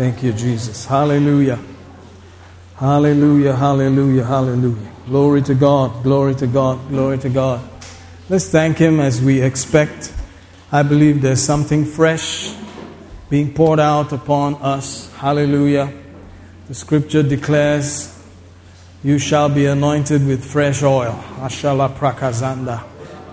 Thank you, Jesus. Hallelujah. Hallelujah, hallelujah, hallelujah. Glory to God, glory to God, glory to God. Let's thank Him as we expect. I believe there's something fresh being poured out upon us. Hallelujah. The scripture declares, You shall be anointed with fresh oil. Ashala prakazanda.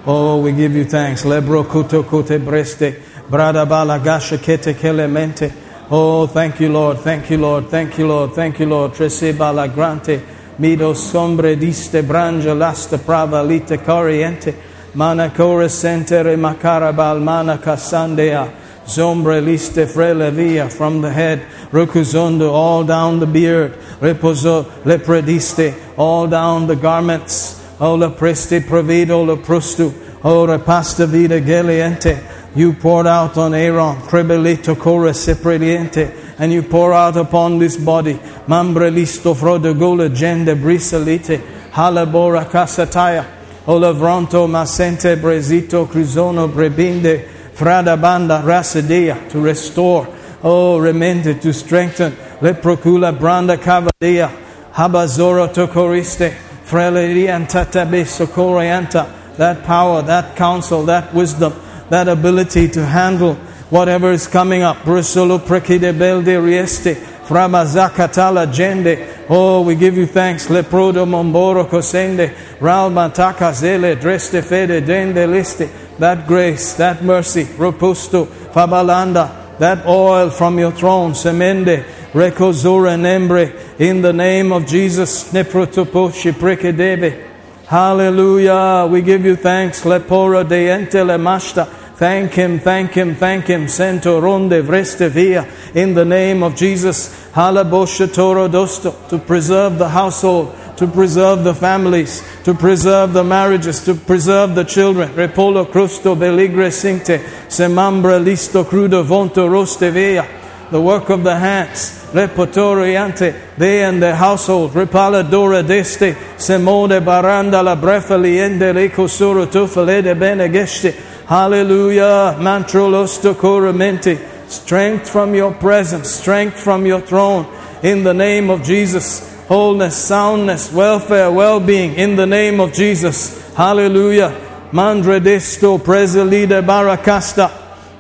Oh, we give you thanks. Lebro kuto kote breste. Brada bala gasha kete kelemente. Oh, thank you, Lord. Thank you, Lord. Thank you, Lord. Thank you, Lord. Trese bala grante. Mido sombre diste brangia lasta prava lite coriente. Mana sentere macarabal mana casandea. Zombre liste frele via from the head. Rukuzondo all down the beard. Reposo leprediste all down the garments. O la preste provido la prustu. O repasta vida geliente. You poured out on Aaron, crebelito core sepreliente, and you pour out upon this body, mambre listo frodogola gende brisalite, halabora casataya, olavronto masente brezito crisono brebinde, frada banda rasadea, to restore, oh, remente, to strengthen, leprocula branda cavadia, habazoro tocoriste, frelerianta tabe socorianta, that power, that counsel, that wisdom, that ability to handle whatever is coming up. Rieste. Oh, we give you thanks. Leprodo momboro cosende, ralma takazele, dreste fede dende liste. That grace, that mercy, ropusto, fabalanda, that oil from your throne, semende, rekozura nembre, in the name of Jesus, neprotopo shiprekedebe. Hallelujah. We give you thanks. Lepora de ente le mashta. Thank him, thank him, thank him. Sento ronde vreste via. In the name of Jesus. Halabosha toro dosto. To preserve the household, to preserve the families, to preserve the marriages, to preserve the children. Repolo crusto beligre sinte. Semambra listo crudo vonto roste via. The work of the hands. Repotoriante, they and their household, Ripala Dora Deste, Semode Baranda la Brefaliende, Lecosuro Tufale de Benegeste, Hallelujah, Mantrolosto Coramente, strength from your presence, strength from your throne, in the name of Jesus, wholeness, soundness, welfare, well being, in the name of Jesus, Hallelujah, Mandre Desto, Preselide Baracasta,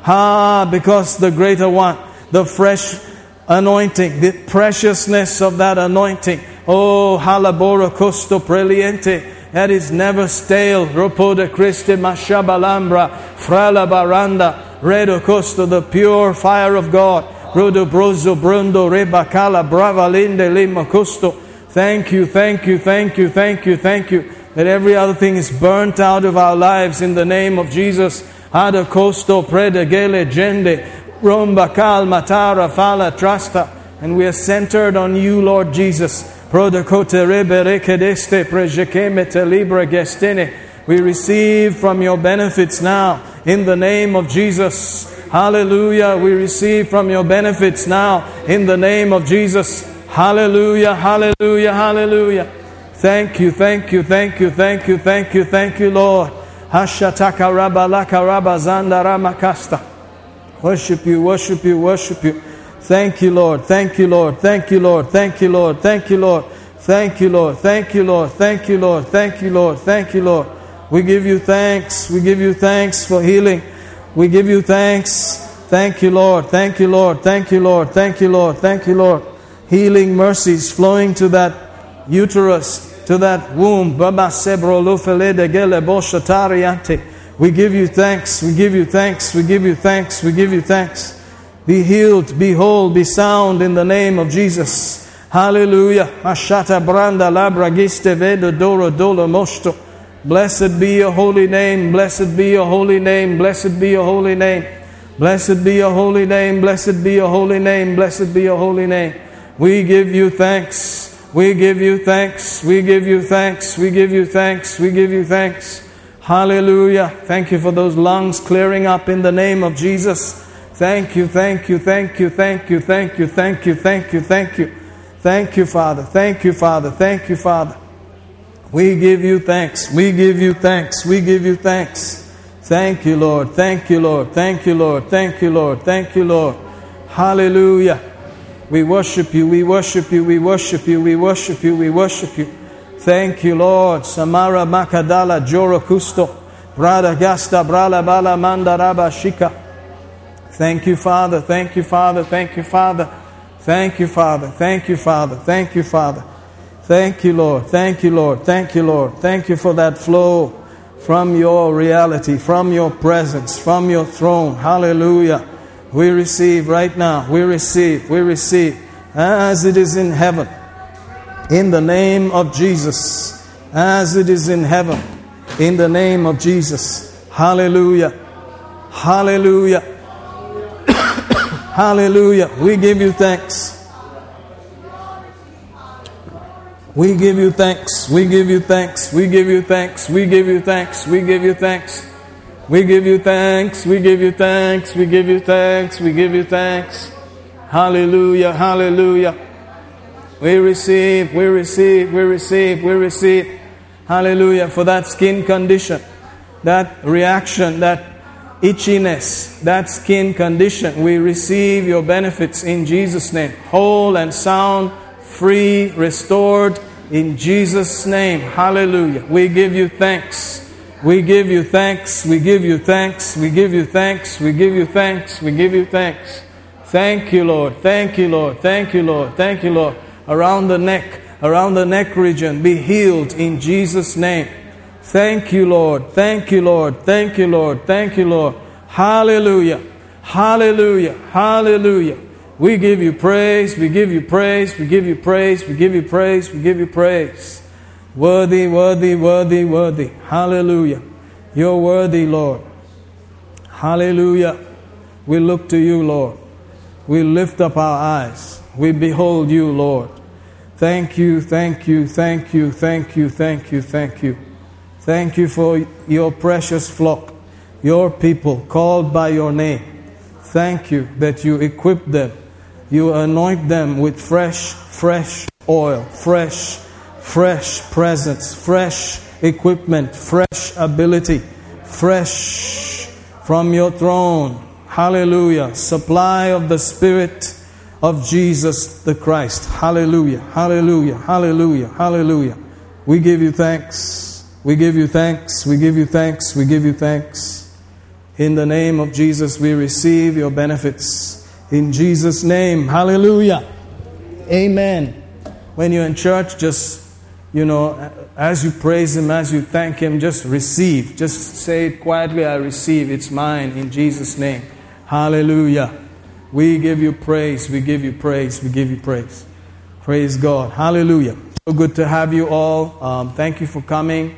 Ha, because the greater one, the fresh anointing, the preciousness of that anointing. Oh, halabora costo preliente. That is never stale. Ropo de Christe mashabalambra. Frala baranda. Redo costo, the pure fire of God. Rodo brozo brundo rebacala brava linde lima costo. Thank you, thank you, thank you, thank you, thank you. That every other thing is burnt out of our lives in the name of Jesus. Ada costo predegele gende. Romba calma tara fala trasta. And we are centered on you, Lord Jesus. We receive from your benefits now in the name of Jesus. Hallelujah. We receive from your benefits now in the name of Jesus. Hallelujah, hallelujah, hallelujah. Thank you, thank you, thank you, thank you, thank you, thank you, Lord. Hashataka rabalaka rabazanda ramakasta. Worship you, worship you, worship you. Thank you, Lord. Thank you, Lord. Thank you, Lord. Thank you, Lord. Thank you, Lord. Thank you, Lord. Thank you, Lord. Thank you, Lord. Thank you, Lord. Thank you, Lord. We give you thanks. We give you thanks for healing. We give you thanks. Thank you, Lord. Thank you, Lord. Thank you, Lord. Thank you, Lord. Thank you, Lord. Healing mercies flowing to that uterus, to that womb. Baba sebro lufele de gele boshatariante. We give you thanks. We give you thanks. We give you thanks. We give you thanks. Be healed, be whole, be sound in the name of Jesus. Hallelujah. Mashata branda labra mosto. Blessed be your holy name. Blessed be your holy name. Blessed be your holy name. Blessed be your holy name. Blessed be your holy name. Blessed be your holy name. We give you thanks. We give you thanks. We give you thanks. We give you thanks. We give you thanks. Hallelujah. Thank you for those lungs clearing up in the name of Jesus. Thank you, thank you, thank you, thank you, thank you, thank you, thank you, thank you. Thank you, Father. Thank you, Father. Thank you, Father. We give you thanks. We give you thanks. We give you thanks. Thank you, Lord. Thank you, Lord. Thank you, Lord. Thank you, Lord. Thank you, Lord. Hallelujah. We worship you, we worship you, we worship you, we worship you, we worship you. Thank you, Lord. Samara Makadala Joro Kusto. Brada Gasta Brala Bala Mandaraba Shika. Thank you, Father. Thank you, Father. Thank you, Father. Thank you, Father. Thank you, Father. Thank you, Father. Thank you, Lord. Thank you, Lord. Thank you, Lord. Thank you for that flow from your reality, from your presence, from your throne. Hallelujah. We receive right now. We receive. We receive as it is in heaven. In the name of Jesus. As it is in heaven. In the name of Jesus. Hallelujah. Hallelujah. Hallelujah. We give you thanks. We give you thanks. We give you thanks. We give you thanks. We give you thanks. We give you thanks. We give you thanks. We give you thanks. We give you thanks. We give you thanks. Hallelujah. Hallelujah. We receive. We receive. We receive. We receive. Hallelujah. For that skin condition, that reaction, that itchiness, that skin condition, we receive your benefits in Jesus' name. Whole and sound, free, restored in Jesus' name. Hallelujah. We give you thanks. We give you thanks. We give you thanks. We give you thanks. We give you thanks. We give you thanks. Thank you, Lord. Thank you, Lord. Thank you, Lord. Thank you, Lord. Around the neck, around the neck region, be healed in Jesus' name. Thank you, Lord. Thank you, Lord. Thank you, Lord. Thank you, Lord. Hallelujah. Hallelujah. Hallelujah. We give you praise. We give you praise. We give you praise. We give you praise. We give you praise. Worthy, worthy, worthy, worthy. Hallelujah. You're worthy, Lord. Hallelujah. We look to you, Lord. We lift up our eyes. We behold you, Lord. Thank you, thank you, thank you, thank you, thank you, thank you. Thank you for your precious flock, your people called by your name. Thank you that you equip them. You anoint them with fresh, fresh oil, fresh, fresh presence, fresh equipment, fresh ability, fresh from your throne. Hallelujah. Supply of the Spirit of Jesus the Christ. Hallelujah. Hallelujah. Hallelujah. Hallelujah. We give you thanks. We give you thanks. We give you thanks. We give you thanks. In the name of Jesus, we receive your benefits. In Jesus' name. Hallelujah. Amen. When you're in church, just, you know, as you praise Him, as you thank Him, just receive. Just say it quietly I receive. It's mine in Jesus' name. Hallelujah. We give you praise. We give you praise. We give you praise. Praise God. Hallelujah. So good to have you all. Um, thank you for coming.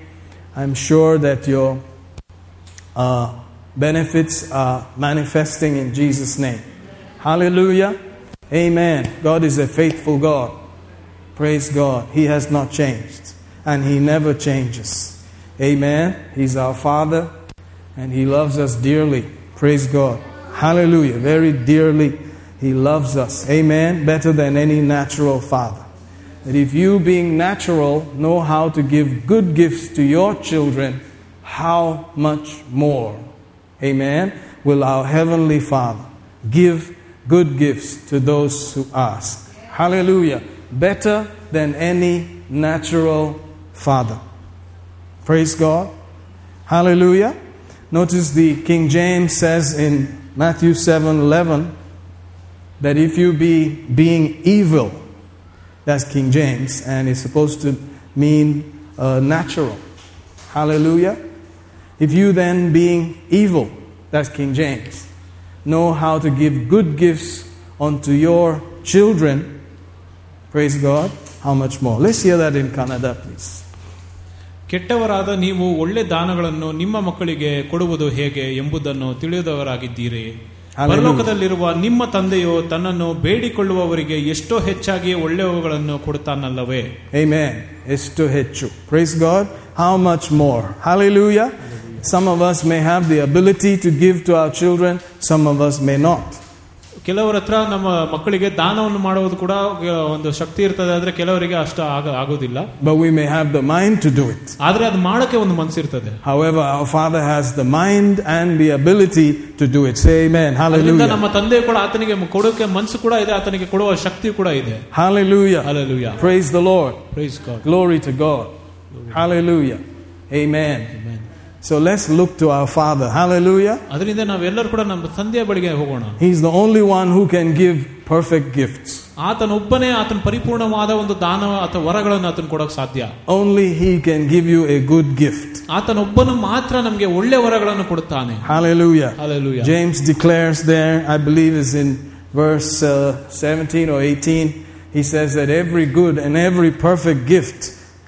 I'm sure that your uh, benefits are manifesting in Jesus' name. Hallelujah. Amen. God is a faithful God. Praise God. He has not changed, and He never changes. Amen. He's our Father, and He loves us dearly. Praise God. Hallelujah. Very dearly, He loves us. Amen. Better than any natural father. That if you, being natural, know how to give good gifts to your children, how much more, amen, will our Heavenly Father give good gifts to those who ask? Hallelujah. Better than any natural father. Praise God. Hallelujah. Notice the King James says in Matthew 7 11 that if you be being evil, that's King James, and it's supposed to mean uh, natural. Hallelujah. If you then, being evil, that's King James, know how to give good gifts unto your children, praise God, how much more? Let's hear that in Kannada, please. ಕೆಟ್ಟವರಾದ ನೀವು ಒಳ್ಳೆ ದಾನಗಳನ್ನು ನಿಮ್ಮ ಮಕ್ಕಳಿಗೆ ಕೊಡುವುದು ಹೇಗೆ ಎಂಬುದನ್ನು ತಿಳಿದವರಾಗಿದ್ದೀರಿ. ಪರಲೋಕದಲ್ಲಿರುವ ನಿಮ್ಮ ತಂದೆಯು ತನ್ನನ್ನು ಬೇಡಿಕೊಳ್ಳುವವರಿಗೆ ಎಷ್ಟೋ ಹೆಚ್ಚಾಗಿ ಒಳ್ಳೆಯವುಗಳನ್ನು ಕೊಡುತ್ತಾನಲ್ಲವೇ? ಏಮೇನ್ ಎಷ್ಟು ಹೆಚ್ಚು. Praise God how much more hallelujah some of may have the ability to give to our children some of us may not ಕೆಲವರ ಹತ್ರ ನಮ್ಮ ಮಕ್ಕಳಿಗೆ ದಾನವನ್ನು ಮಾಡುವುದು ಕೂಡ ಒಂದು ಶಕ್ತಿ ಇರ್ತದೆ ಆದ್ರೆ ಕೆಲವರಿಗೆ ಅಷ್ಟು ಆಗ ಆಗೋದಿಲ್ಲ but we may have the mind to do it. ಆದ್ರೆ ಅದು ಮಾಡಕ್ಕೆ ಒಂದು ಮನಸ್ಸಿರ್ತದೆ However, our Father has the mind and the ability to do it. Say amen. ಅದರಿಂದ Hallelujah. ನಮ್ಮ ತಂದೆ ಕೂಡ ಆತನಿಗೆ ಕೊಡೋಕೆ ಮನಸ್ಸು ಕೂಡ ಇದೆ ಆತನಿಗೆ ಕೊಡುವ ಶಕ್ತಿ ಕೂಡ ಇದೆ Hallelujah. Hallelujah. Praise the Lord. Praise God Glory to God. Hallelujah. Amen. So let's look to our Father. Hallelujah. ಅದರಿಂದ ನಾವೆಲ್ಲರೂ ಕೂಡ ನಮ್ಮ ತಂದೆಯ ಬಳಿಗೆ ಹೋಗೋಣ He's the only one who can give perfect gifts. ಆತನೊಬ್ಬನೇ ಆತನ ಪರಿಪೂರ್ಣವಾದ ಒಂದು ದಾನ ಅಥವಾ ವರಗಳನ್ನು ಆತನ ಕೊಡಕ್ ಸಾಧ್ಯ Only He can give you a good gift. ಆತನೊಬ್ಬನು ಮಾತ್ರ ನಮಗೆ ಒಳ್ಳೆ ವರಗಳನ್ನು ಕೊಡುತ್ತಾನೆ Hallelujah. Hallelujah. James declares there, I believe is in verse uh, 17 or 18, he says that every good and every perfect gift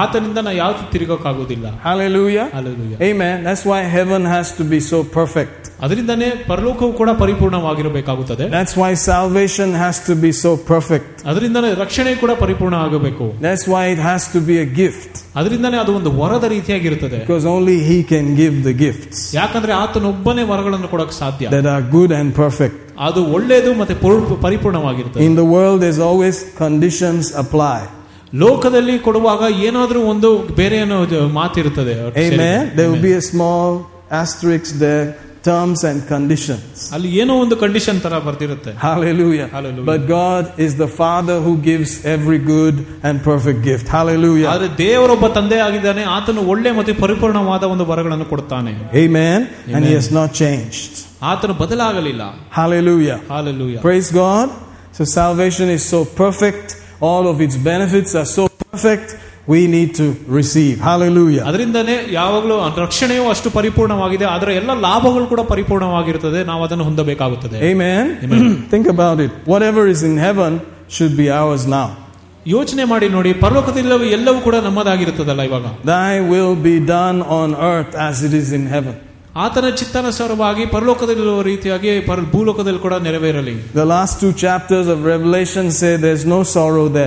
ಆತನಿಂದ ನಾವು ಯಾವ್ದು ತಿರುಗೋಕ್ಕಾಗುವುದಿಲ್ಲ Hallelujah. Hallelujah. Amen. That's why heaven has to be so perfect. ಅದರಿಂದನೇ ಪರಲೋಕವು ಕೂಡ ಪರಿಪೂರ್ಣವಾಗಿರಬೇಕಾಗುತ್ತದೆ That's why salvation has to be so perfect. ಅದರಿಂದನೇ ರಕ್ಷಣೆ ಕೂಡ ಪರಿಪೂರ್ಣ ಆಗಬೇಕು That's why it has to be a gift. ಅದರಿಂದನೇ ಅದು ಒಂದು ವರದ ರೀತಿಯಾಗಿರುತ್ತದೆ Because only He can give the gifts ಯಾಕಂದ್ರೆ ಆತನೊಬ್ಬನೇ ವರಗಳನ್ನು ಕೊಡಕ್ ಸಾಧ್ಯ that are good and perfect. ಅದು ಒಳ್ಳೆಯದು ಮತ್ತೆ poor- ಪರಿಪೂರ್ಣವಾಗಿರ್ತದೆ In the world, there's always conditions apply. ಲೋಕದಲ್ಲಿ ಕೊಡುವಾಗ ಏನಾದ್ರೂ ಒಂದು ಬೇರೆ ಏನೋ ಇದು ಮಾತಿರುತ್ತದೆ Amen. There will Amen. be a small asterisk there, terms and conditions. ಅಲ್ಲಿ ಏನೋ ಒಂದು ಕಂಡೀಷನ್ ತರ ಬರ್ತಿರುತ್ತೆ Hallelujah. Hallelujah. But God is the Father who gives every good and perfect gift. Hallelujah. ಆದ್ರೆ ದೇವರೊಬ್ಬ ತಂದೆ ಆಗಿದ್ದಾನೆ ಆತನು ಒಳ್ಳೆ ಮತ್ತೆ ಪರಿಪೂರ್ಣವಾದ ಒಂದು ವರಗಳನ್ನು ಕೊಡುತ್ತಾನೆ Amen. And He Amen. has not changed. ಆತನು ಬದಲಾಗಲಿಲ್ಲ Hallelujah. Hallelujah Praise God. So salvation is so perfect. All of its benefits are so perfect. We need to receive. Hallelujah. ಅದರಿಂದನೇ ಯಾವಾಗಲೂ ರಕ್ಷಣೆಯು ಅಷ್ಟು ಪರಿಪೂರ್ಣವಾಗಿದೆ ಅದರ ಎಲ್ಲ ಲಾಭಗಳು ಕೂಡ ಪರಿಪೂರ್ಣವಾಗಿರುತ್ತದೆ ನಾವು ಅದನ್ನು ಹೊಂದಬೇಕಾಗುತ್ತದೆ Amen. Think about it. Whatever is in heaven should be ours now. ಯೋಚನೆ ಮಾಡಿ ನೋಡಿ ಪರಲೋಕದಲ್ಲವೂ ಎಲ್ಲವೂ ಕೂಡ ನಮ್ಮದಾಗಿರುತ್ತದಲ್ಲ ಇವಾಗ Thy will be done on earth as it is in heaven. ಆತನ ಚಿತ್ತಾನುಸಾರವಾಗಿ ಪರಲೋಕದಲ್ಲಿರುವ ರೀತಿಯಾಗಿ ಭೂಲೋಕದಲ್ಲಿ ಕೂಡ ನೆರವೇರಲಿ. The last two chapters of Revelation say there is no sorrow they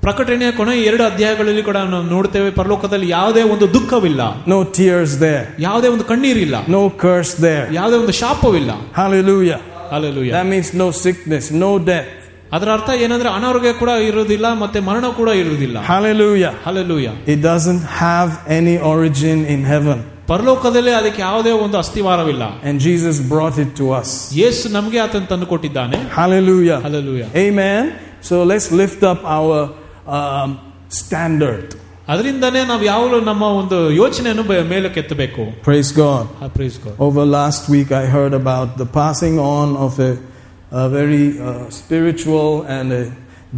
ಪ್ರಕಟಣೆಯ ಕೊನೆ ಎರಡು ಅಧ್ಯಾಯಗಳಲ್ಲಿ ಕೂಡ ನಾವು ನೋಡ್ತೇವೆ ಪರಲೋಕದಲ್ಲಿ ಯಾವುದೇ ಒಂದು ದುಃಖವಿಲ್ಲ. ನೋ ಟಿಯರ್ಸ್ ದೇ ಯಾವುದೇ ಒಂದು ಕಣ್ಣೀರಿಲ್ಲ. ನೋ ಕರ್ಸ್ ದೇ ಯಾವುದೇ ಒಂದು ಶಾಪವಿಲ್ಲ. Hallelujah hallelujah that means no sickness no death ಅದರ ಅರ್ಥ ಏನಂದ್ರೆ ಅನಾರೋಗ್ಯ ಕೂಡ ಇರುವುದಿಲ್ಲ ಮತ್ತೆ ಮರಣ ಕೂಡ ಇರುವುದಿಲ್ಲ. Hallelujah hallelujah it doesn't have any origin in heaven ಪರಲೋಕದಲ್ಲಿ ಅದಕ್ಕೆ ಯಾವುದೇ ಒಂದು ಅಸ್ಥಿವಾರವಿಲ್ಲ And Jesus brought it to us. ಯೇಸು ನಮಗೆ ಆತನ ತಂದು ಕೊಟ್ಟಿದ್ದಾನೆ Hallelujah. Alleluia Amen. So let's lift up our um, standard. ಅದರಿಂದನೇ ನಾವು ಯಾವಾಗಲೂ ನಮ್ಮ ಒಂದು ಯೋಚನೆಯನ್ನು ಬೆ- ಮೇಲಕ್ಕೆ ಎತ್ತಬೇಕು Praise God. Praise God. Over last week, I heard about the passing on of a, a very uh, spiritual and a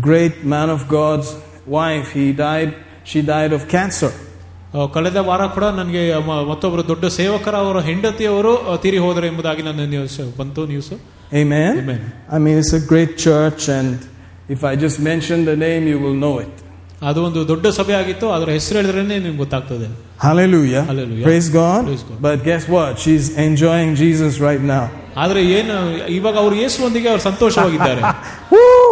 great man of God's wife. He died. She ಕಳೆದ ವಾರ ಕೂಡ ನನಗೆ ಮ- ಮತ್ತೊಬ್ಬರು ದೊಡ್ಡ ಸೇವಕರ ಅವರ ಹೆಂಡತಿಯವರು ಆ, ತೀರಿ ಹೋದರು ಎಂಬುದಾಗಿ ನನ್ನ ನ್ಯೂಸ್ ಬಂತು news Amen. Amen. I mean, it's a great church, and if I just mention the name, you will know it. ಅದು ಒಂದು ದೊಡ್ಡ ಸಭೆ ಆಗಿತ್ತು ಅದರ ಹೆಸರು ಹೇಳಿದ್ರೇನೆ ನಿಮ್ಗೆ ಗೊತ್ತಾಗ್ತದೆ Hallelujah. Hallelujah. Praise God. Praise God. But guess what? She's enjoying Jesus right now. ಆದ್ರೆ ಏನು ಇವಾಗ ಅವರು ಯೇಸುವೊಂದಿಗೆ ಅವರು ಸಂತೋಷವಾಗಿದ್ದಾರೆ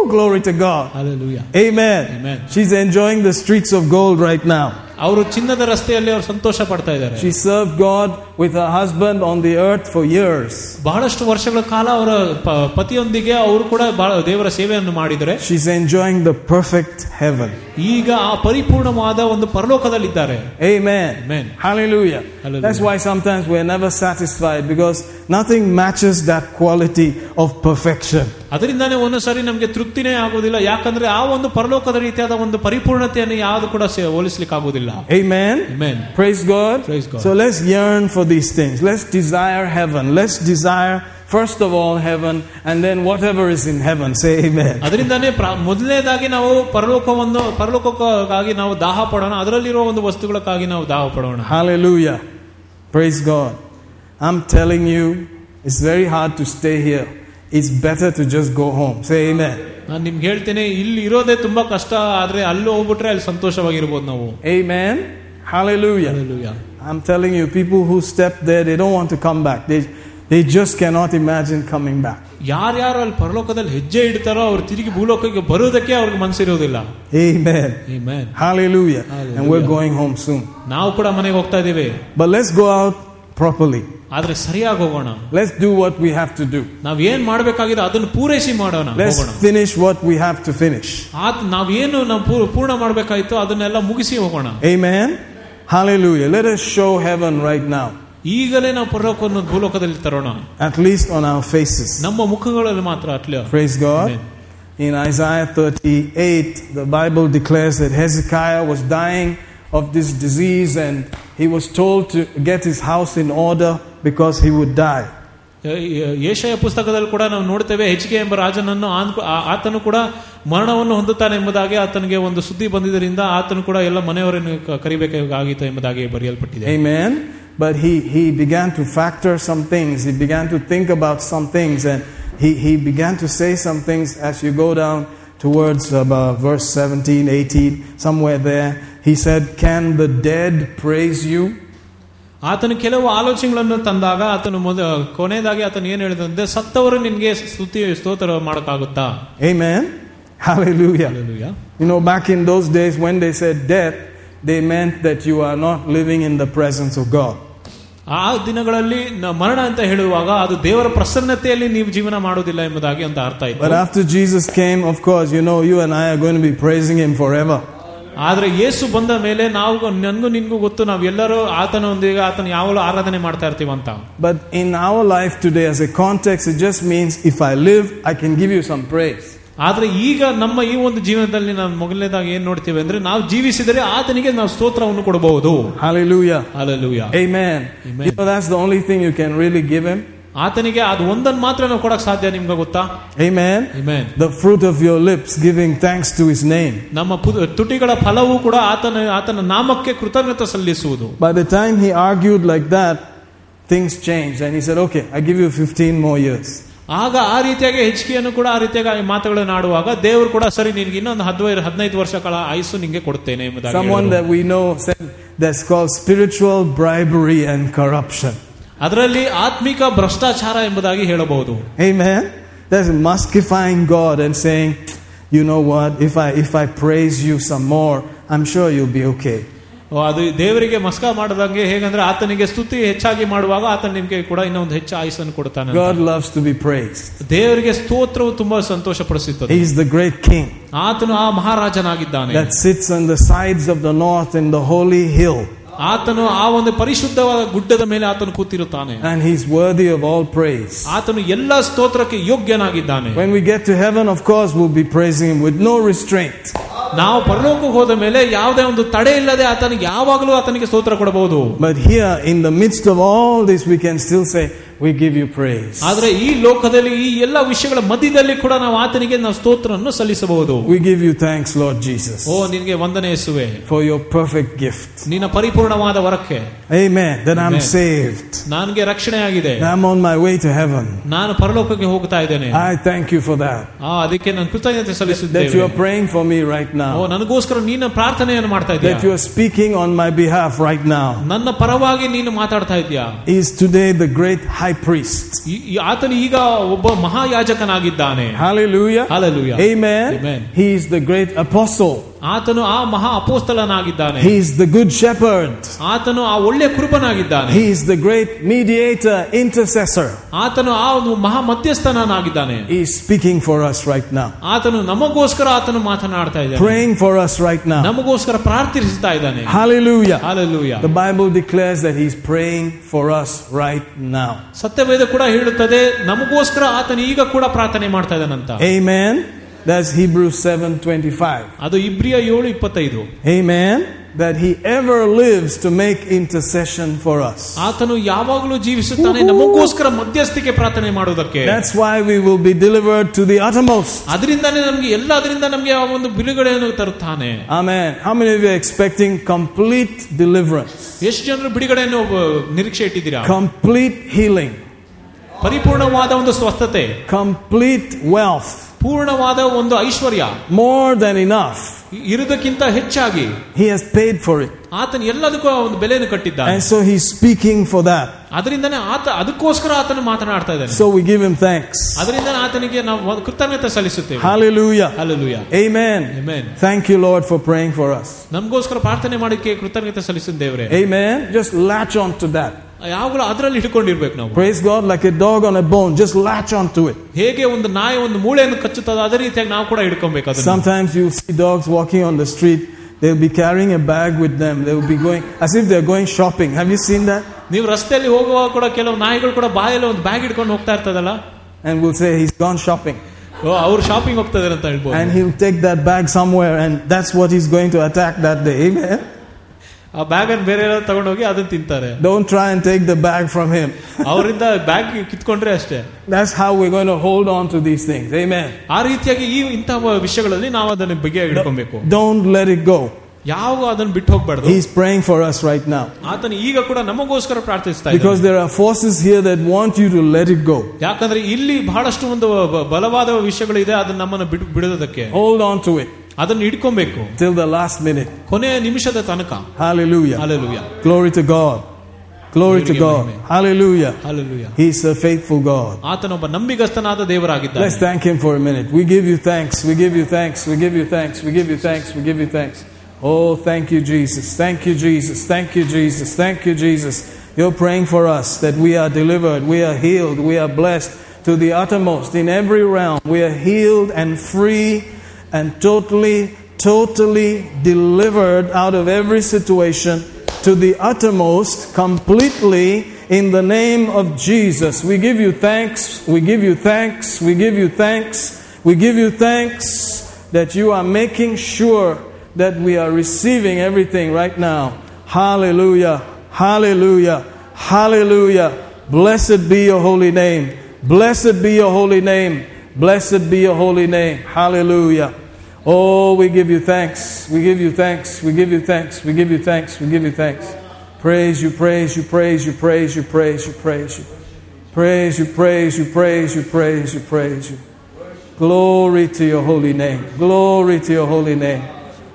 Woo! Glory to God. Alleluia Amen. Amen. She's enjoying the streets of gold right now. ಅವರು ಚಿನ್ನದ ರಸ್ತೆಯಲ್ಲಿ ಅವರು ಸಂತೋಷ ಪಡ್ತಾ ಇದ್ದಾರೆ She served God with her husband on the earth for years. ಬಹಳಷ್ಟು ವರ್ಷಗಳ ಕಾಲ ಅವರ ಪ- ಪತಿಯೊಂದಿಗೆ ಅವರು ಕೂಡ ಬಹಳ ದೇವರ ಸೇವೆಯನ್ನು ಮಾಡಿದರೆ She's enjoying the perfect heaven. ಈಗ ಆ ಪರಿಪೂರ್ಣವಾದ ಒಂದು ಪರಲೋಕದಲ್ಲಿದ್ದಾರೆ Amen. Amen. Hallelujah. Hallelujah. That's why sometimes we're never satisfied because nothing matches that quality of perfection. ಅದರಿಂದಾನೇ ಒಂದೊಂದ್ಸರಿ ನಮಗೆ ತೃಪ್ತಿನೇ ಆಗುವುದಿಲ್ಲ ಯಾಕಂದ್ರೆ ಆ ಒಂದು ಪರಲೋಕದ ರೀತಿಯಾದ ಒಂದು ಪರಿಪೂರ್ಣತೆಯನ್ನು ಯಾವುದು ಕೂಡ ಸೇ- ಹೋಲಿಸ್ಲಿಕ್ಕೆ ಆಗುವುದಿಲ್ಲ Amen. Amen. Praise God. Praise God. So let's yearn for these things. Let's desire heaven. Let's desire, first of all, heaven, and then whatever is in heaven. Say amen. ಅದರಿಂದಾನೇ ಪ್ರ- ಮೊದಲನೇದಾಗಿ ನಾವು ಪರಲೋಕವನ್ನು ಪರಲೋಕಕ್ಕಾಗಿ ನಾವು ದಾಹ ಪಡೋಣ ಅದರಲ್ಲಿರುವ ಒಂದು ವಸ್ತುಗಳಕ್ಕಾಗಿ ನಾವು ದಾಹ ಪಡೋಣ Hallelujah. Praise God. I'm telling you, it's very hard to stay here. It's better to just go home. Say amen. ನಾನು ನಿಮ್ಗೆ ಹೇಳ್ತೇನೆ ಇಲ್ಲಿ ಇರೋದೇ ತುಂಬಾ ಕಷ್ಟ ಆದ್ರೆ ಅಲ್ಲಿ ಹೋಗ್ಬಿಟ್ರೆ ಅಲ್ಲಿ ಸಂತೋಷವಾಗಿರ್ಬೋದು ನಾವು Amen. Hallelujah. Hallelujah. I'm telling you, people who step there, they don't want to come back. They, they just cannot imagine coming back. ಯಾರ್ಯಾರು ಅಲ್ಲಿ ಪರಲೋಕದಲ್ಲಿ ಹೆಜ್ಜೆ ಇಡ್ತಾರೋ ಅವ್ರು ತಿರುಗಿ ಭೂಲೋಕಕ್ಕೆ ಬರೋದಕ್ಕೆ ಅವ್ರಿಗೆ ಮನಸ್ಸಿರೋದಿಲ್ಲ Amen. Amen. Hallelujah. And we're Hallelujah. going home soon. ನಾವು ಕೂಡ ಮನೆಗೆ ಹೋಗ್ತಾ ಇದ್ದೀವಿ But let's go out properly. ಆದ್ರೆ ಸರಿಯಾಗಿ ಹೋಗೋಣ Let's do what we have to do. ನಾವ್ ಏನ್ ಮಾಡ್ಬೇಕಾಗಿದೆ ಅದನ್ನು ಪೂರೈಸಿ ಮಾಡೋಣ Let's ಹೋಗೋಣ finish what we have to finish. ಆತ್ ನಾವೇನು ನಾವು ಪೂರ್- ಪೂರ್ಣ ಮಾಡ್ಬೇಕಾಯ್ತು ಅದನ್ನೆಲ್ಲ ಮುಗಿಸಿ ಹೋಗೋಣ Amen. Hallelujah. Let us show heaven right now, ಈಗಲೇ ನಾವು ಪರಲೋಕವನ್ನು ಭೂಲೋಕದಲ್ಲಿ ತರೋಣ at least on our faces. ನಮ್ಮ ಮುಖಗಳಲ್ಲಿ ಮಾತ್ರ ಅಟ್ಲ Praise God. Amen. In Isaiah 38, the Bible declares that Hezekiah was dying of this disease and he was told to get his house in order because he would die. ಏಷಯ ಪುಸ್ತಕದಲ್ಲಿ ಕೂಡ ನಾವು ನೋಡ್ತೇವೆ ಹೆಚ್ಚಿಗೆ ಎಂಬ ರಾಜನನ್ನು ಆನ್- ಆ- ಆತನು ಕೂಡ ಮರಣವನ್ನು ಹೊಂದುತ್ತಾನೆ ಎಂಬುದಾಗಿ ಆತನಿಗೆ ಒಂದು ಸುದ್ದಿ ಬಂದಿದ್ದರಿಂದ ಆತನು ಕೂಡ ಎಲ್ಲ ಮನೆಯವರನ್ನು ಕ- ಕರಿಬೇಕಾಗಿತ್ತು ಎಂಬುದಾಗಿ ಬರೆಯಲ್ಪಟ್ಟಿದೆ Amen. But he, he began to factor some things. He began to think about some things and he, he began to say some things as you go down towards about verse 17, 18, somewhere there. He said, Can the dead praise you? ಆತನು ಕೆಲವು ಆಲೋಚನೆಗಳನ್ನು ತಂದಾಗ ಆತನು ಮೊದ ಕೊನೆಯದಾಗಿ ಆತನು ಏನು ಹೇಳಿದಂತೆ ಸತ್ತವರು ನಿನ್ಗೆ ಸ್ತುತಿ ಸ್ತೋತ್ರ ಮಾಡಕ್ಕಾಗುತ್ತಾ Amen. Hallelujah. Hallelujah. You know, back in those days when they said death, they meant that you are not living in the presence of God. ಆ ದಿನಗಳಲ್ಲಿ ನ- ಮರಣ ಅಂತ ಹೇಳುವಾಗ ಅದು ದೇವರ ಪ್ರಸನ್ನತೆಯಲ್ಲಿ ನೀವು ಜೀವನ ಮಾಡೋದಿಲ್ಲ ಎಂಬುದಾಗಿ ಅಂತ ಅರ್ಥ But ಇತ್ತು after Jesus came, of course, you know, you and I are going to be praising Him forever. ಆದ್ರೆ ಯೇಸು ಬಂದ ಮೇಲೆ ನಾವು ನನ್ಗೂ ನಿನ್ಗೂ ಗೊತ್ತು ನಾವೆಲ್ಲರೂ ಆತನೊಂದಿಗೆ ಆತನ ಯಾವಾಗಲೂ ಆರಾಧನೆ ಮಾಡ್ತಾ ಇರ್ತೀವಂತ But in our life today, as a context, it just means if I live, I can give you some praise. ಆದ್ರೆ ಈಗ ನಮ್ಮ ಈ ಒಂದು ಜೀವನದಲ್ಲಿ ನಾವು ಮೊದಲನೇದಾಗಿ ಏನ್ ನೋಡ್ತೀವಿ ಅಂದ್ರೆ ನಾವು ಜೀವಿಸಿದರೆ ಆತನಿಗೆ ನಾವು ಸ್ತೋತ್ರವನ್ನು ಕೊಡಬಹುದು Hallelujah. Alleluia Amen. Amen. You know, that's the only thing you can really give Him. ಆತನಿಗೆ ಅದು ಒಂದನ್ನು ಮಾತ್ರ ನಾವು ಕೊಡಕ್ ಸಾಧ್ಯ ನಿಮ್ಗೆ ಗೊತ್ತಾ Amen. Amen. The fruit of your lips, giving thanks to His name. ನಮ್ಮ ಪು- ತುಟಿಗಳ ಫಲವೂ ಕೂಡ ಆತನ ಆತನ ನಾಮಕ್ಕೆ ಕೃತಜ್ಞತೆ ಸಲ್ಲಿಸುವುದು By the time He argued like that, things changed. And He said, Okay, I give you 15 more years. ಆಗ ಆ ರೀತಿಯಾಗಿ ಹೆಚ್ಚಿಗೆಯನ್ನು ಕೂಡ ಆ ರೀತಿಯಾಗಿ ಆ ಮಾತುಗಳನ್ನು ಆಡುವಾಗ ದೇವರು ಕೂಡ ಸರಿ ನಿನ್ಗೆ ಇನ್ನೊಂದು ಹದಿನೈದು ಹದಿನೈದು ವರ್ಷ ಕಾಲ ಆಯುಸ್ಸು ನಿಂಗೆ ಕೊಡ್ತೇನೆ ಎಂಬುದಾಗಿ Someone ಹೇಳಿದರು. that we know said that's called spiritual bribery and corruption. ಅದರಲ್ಲಿ ಆತ್ಮಿಕ ಭ್ರಷ್ಟಾಚಾರ ಎಂಬುದಾಗಿ ಹೇಳಬಹುದು Amen. That's maskifying God and saying, you know what, if I if I praise you some more, I'm sure you'll be okay. ಓ, ಅದು ದೇವರಿಗೆ ಮಸ್ಕ ಮಾಡದಂಗೆ ಹೇಗಂದ್ರೆ ಆತನಿಗೆ ಸ್ತುತಿ ಹೆಚ್ಚಾಗಿ ಮಾಡುವಾಗ ಆತನ ನಿಮ್ಗೆ ಕೂಡ ಇನ್ನೊಂದು ಹೆಚ್ಚು ಆಯುಸನ್ನು ಕೊಡ್ತಾನೆ ಅಂತ. God loves to be praised. ದೇವರಿಗೆ ಸ್ತೋತ್ರವು ತುಂಬಾ ಸಂತೋಷ ಪಡಿಸುತ್ತದೆ He's the great king ಆತನು ಆ ಮಹಾರಾಜನಾಗಿದ್ದಾನೆ that sits on the sides of the north in the holy hill. ಆತನು ಆ ಒಂದು ಪರಿಶುದ್ಧವಾದ ಗುಡ್ಡದ ಮೇಲೆ ಆತನು ಕೂತಿರುತ್ತಾನೆ And he's worthy of all praise. ಆತನು ಎಲ್ಲ ಸ್ತೋತ್ರಕ್ಕೆ ಯೋಗ್ಯನಾಗಿದ್ದಾನೆ When we get to heaven, of course, we'll be praising him with no restraint. ನಾವು ಪರಲೋಕಕ್ಕೆ ಹೋದ ಮೇಲೆ ಯಾವುದೇ ಒಂದು ತಡೆ ಇಲ್ಲದೆ ಆತನಿಗೆ ಯಾವಾಗಲೂ ಆತನಿಗೆ ಸ್ತೋತ್ರ ಕೊಡಬಹುದು But here, in the midst of all this, we can still say, We give you praise. ಆದ್ರೆ ಈ ಲೋಕದಲ್ಲಿ ಈ ಎಲ್ಲ ವಿಷಯಗಳ ಮಧ್ಯದಲ್ಲಿ ಕೂಡ ನಾವು ಆತನಿಗೆ ನಾವು ಸ್ತೋತ್ರವನ್ನು ಸಲ್ಲಿಸಬಹುದು We give you thanks, Lord Jesus, ಓ ನಿನ್ಗೆ ವಂದನೆ ಯೇಸುವೆ for your perfect gift. ನಿನ್ನ ಪರಿಪೂರ್ಣವಾದ ವರಕ್ಕೆ Amen. That I'm Amen. saved. ನನಗೆ ರಕ್ಷಣೆ ಆಗಿದೆ I'm on my way to heaven. ನಾನು ಪರಲೋಕಕ್ಕೆ ಹೋಗ್ತಾ ಇದ್ದೇನೆ I thank you for that. ಆ ಅದಕ್ಕೆ ನಾನು ಕೃತಜ್ಞತೆ That you ಸಲ್ಲಿಸುತ್ತೇವೆ are praying for me right O now. ನನಗೋಸ್ಕರ ನೀನು ಪ್ರಾರ್ಥನೆಯನ್ನು ಮಾಡ್ತಾ That you ಇದ್ದೀಯ are speaking on my behalf right now. ನನ್ನ ಪರವಾಗಿ ನೀನು ಮಾತಾಡ್ತಾ ಇದ್ದೀಯಾ Is today the great high priest. ಈ- ಈ ಆತನು ಈಗ ಒಬ್ಬ ಮಹಾಯಾಜಕನಾಗಿದ್ದಾನೆ Hallelujah. Hallelujah. Amen. Amen. He is the great apostle. ಆತನು ಆ ಮಹಾ ಅಪೋಸ್ತಲನಾಗಿದ್ದಾನೆ He is the good shepherd. ಆತನು ಆ ಒಳ್ಳೆ ಕುರುಬನಾಗಿದ್ದಾನೆ He is the great mediator, intercessor. ಆತನು ಆ ಒಂದು ಮಹಾ ಮಧ್ಯಸ್ಥನಾಗಿದ್ದಾನೆ He is speaking for us right now. ಆತನು ನಮಗೋಸ್ಕರ ಆತನು ಮಾತನಾಡ್ತಾ ಇದ್ದಾನೆ Praying for us right now. ನಮಗೋಸ್ಕರ ಪ್ರಾರ್ಥಿಸ್ತಾ ಇದ್ದಾನೆ Hallelujah. Hallelujah The Bible declares that He's praying for us right now. ಸತ್ಯವೇದ ಕೂಡ ಹೇಳುತ್ತದೆ ನಮಗೋಸ್ಕರ ಆತನು ಈಗ ಕೂಡ ಪ್ರಾರ್ಥನೆ ಮಾಡ್ತಾ ಇದ್ದಾನಂತ Amen. That's Hebrews 7:25. ಅದು ಇಬ್ರಿಯ ಏಳು ಇಪ್ಪತ್ತೈದು Amen. That He ever lives to make intercession for us. ಆತನು ಯಾವಾಗಲೂ ಜೀವಿಸುತ್ತಾನೆ ನಮಗೋಸ್ಕರ ಮಧ್ಯಸ್ಥಿಕೆ ಪ್ರಾರ್ಥನೆ ಮಾಡುವುದಕ್ಕೆ That's why we will be delivered to the uttermost. ಅದರಿಂದಾನೇ ನಮ್ಗೆ ಎಲ್ಲದರಿಂದ ನಮ್ಗೆ ಆ ಒಂದು ಬಿಡುಗಡೆಯನ್ನು ತರುತ್ತಾನೆ Amen. How many of you are expecting complete deliverance, ಎಷ್ಟು ಜನರು ಬಿಡುಗಡೆಯನ್ನು ಅಹ್, ನಿರೀಕ್ಷೆ ಇಟ್ಟಿದ್ದೀರಾ complete healing, ಪರಿಪೂರ್ಣವಾದ ಒಂದು ಸ್ವಸ್ಥತೆ complete wealth, ಪೂರ್ಣವಾದ ಒಂದು ಐಶ್ವರ್ಯ more than enough. ಇರುವುದಕ್ಕಿಂತ ಹೆಚ್ಚಾಗಿ He has paid for it. ಆತನು ಎಲ್ಲದಕ್ಕೂ ಒಂದು ಬೆಲೆಯನ್ನು ಕಟ್ಟಿದ್ದಾನೆ And so he's speaking for that. ಅದರಿಂದನೇ ಆತ ಅದಕ್ಕೋಸ್ಕರ ಆತನು ಮಾತನಾಡ್ತಾ ಇದ್ದಾನೆ So we give him thanks. ಅದರಿಂದ ಆತನಿಗೆ ನಾವು ಒಂದು ಕೃತಜ್ಞತೆ ಸಲ್ಲಿಸುತ್ತೇವೆ Hallelujah. Alleluia Amen. Amen. Thank you, Lord, for praying for us. ನಮಗೋಸ್ಕರ ಪ್ರಾರ್ಥನೆ ಮಾಡಕ್ಕೆ ಕೃತಜ್ಞತೆ ಸಲ್ಲಿಸಿದ ದೇವ್ರೆ Amen. Just latch on to that. ಯಾವಾಗಲೂ ಅದರಲ್ಲಿ ಹಿಡ್ಕೊಂಡಿರ್ಬೇಕು ನಾವು Praise God, like a dog on a bone. Just latch on to it. ಹೇಗೆ ಒಂದು ನಾಯಿ ಒಂದು ಮೂಳೆಯನ್ನು ಕಚ್ಚುತ್ತದ ಅದೇ ರೀತಿಯಾಗಿ ನಾವು ಕೂಡ ಹಿಡ್ಕೊಬೇಕು ಅದನ್ನ Sometimes you see dogs walking on the street. They'll be carrying a bag with them. They will be going as if they're going shopping. Have you seen that? ನೀವು ರಸ್ತೆಯಲ್ಲಿ ಹೋಗುವಾಗ ಕೂಡ ಕೆಲವು ನಾಯಿಗಳು ಕೂಡ ಬಾಯಲ್ಲಿ ಒಂದು ಬ್ಯಾಗ್ ಹಿಡ್ಕೊಂಡು ಹೋಗ್ತಾ ಇರ್ತದಲ್ಲ And we'll say he's gone shopping. ಓ ಅವ್ರು ಶಾಪಿಂಗ್ ಹೋಗ್ತಾ ಇದಾರೆ ಅಂತ ಹೇಳ್ಬೋದು And he'll take that bag somewhere and that's what he's going to attack that day. Amen. ಆ ಬ್ಯಾಗ್ ಅನ್ನು ಬೇರೆ ಎಲ್ಲ ತಗೊಂಡೋಗಿ ಅದನ್ನ ತಿಂತಾರೆ Don't try and take the bag from him. ಅವರಿಂದ ಬ್ಯಾಗ್ ಕಿತ್ಕೊಂಡ್ರೆ ಅಷ್ಟೇ That's how we're going to hold on to these things. Amen. ಆ ರೀತಿಯಾಗಿ ಈ ಇಂತಹ ವಿಷಯಗಳಲ್ಲಿ ನಾವು ಅದನ್ನ ಬಗ್ಗೆ ಹಿಡ್ಕೊಬೇಕು Don't let it go. ಯಾವ ಅದನ್ನ ಬಿಟ್ಟು ಹೋಗ್ಬಾರ್ದು He's praying for us right now. ಆತನು ಈಗ ಕೂಡ ನಮಗೋಸ್ಕರ ಪ್ರಾರ್ಥಿಸ್ತಾ Because ಇದ್ದಾನೆ there are forces here that want you to let it go. ಯಾಕಂದ್ರೆ ಇಲ್ಲಿ ಬಹಳಷ್ಟು ಒಂದು ಬ- ಬಲವಾದ ವಿಷಯಗಳು ಇದೆ ಅದನ್ನ ನಮ್ಮನ್ನ ಬಿಡು ಬಿಡೋದಕ್ಕೆ Hold on to it ಅದನ್ನ ಇಟ್ಕೊಬೇಕು till the last minute. ಕೊನೆಯ ನಿಮಿಷದ ತನಕ Hallelujah. Hallelujah Glory to God. Glory to God. Hallelujah. Hallelujah He's a faithful God. ಆತನೊಬ್ಬ ನಂಬಿಗಸ್ತನಾದ ದೇವರಾಗಿದ್ದಾನೆ Let's thank Him for a minute. We give you thanks. We give you thanks. We give you thanks. We give you thanks. We give you thanks. Oh, thank you, Jesus. Thank you, Jesus. Thank you, Jesus. Thank you, Jesus. You're praying for us that we are delivered, we are healed, we are blessed to the uttermost in every realm. We are healed and free and totally, totally delivered out of every situation to the uttermost completely in the name of Jesus. We give you thanks. We give you thanks. We give you thanks. We give you thanks that you are making sure that we are receiving everything right now. Hallelujah. Hallelujah. Hallelujah. Blessed be your holy name. Blessed be your holy name. Blessed be your holy name. Hallelujah. Oh, we give you thanks. We give you thanks. We give you thanks. We give you thanks. We give you thanks. Praise you, praise you, praise you, praise you, praise you, praise you. Praise you, praise you, praise you, praise you, praise you. Glory to your holy name. Glory to your holy name.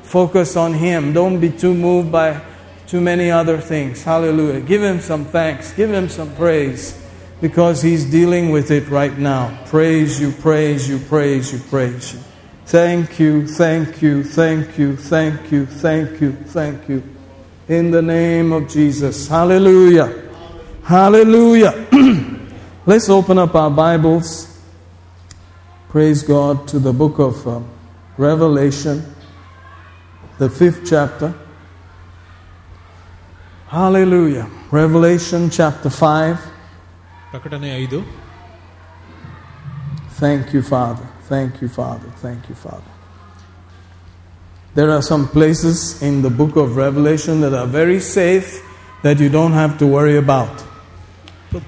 Focus on Him. Don't be too moved by too many other things. Hallelujah. Give Him some thanks. Give Him some praise because He's dealing with it right now. Praise you, praise you, praise you, praise you. Thank you, thank you, thank you, thank you, thank you, thank you. In the name of Jesus. Hallelujah. Hallelujah. Let's open up our Bibles. Praise God to the book of um, Revelation, the fifth chapter. Hallelujah. Revelation chapter 5. ಪ್ರಕಟಣೆ ಐದು Thank you, Father. Thank you, Father. Thank you, Father. There are some places in the book of Revelation that are very safe that you don't have to worry about.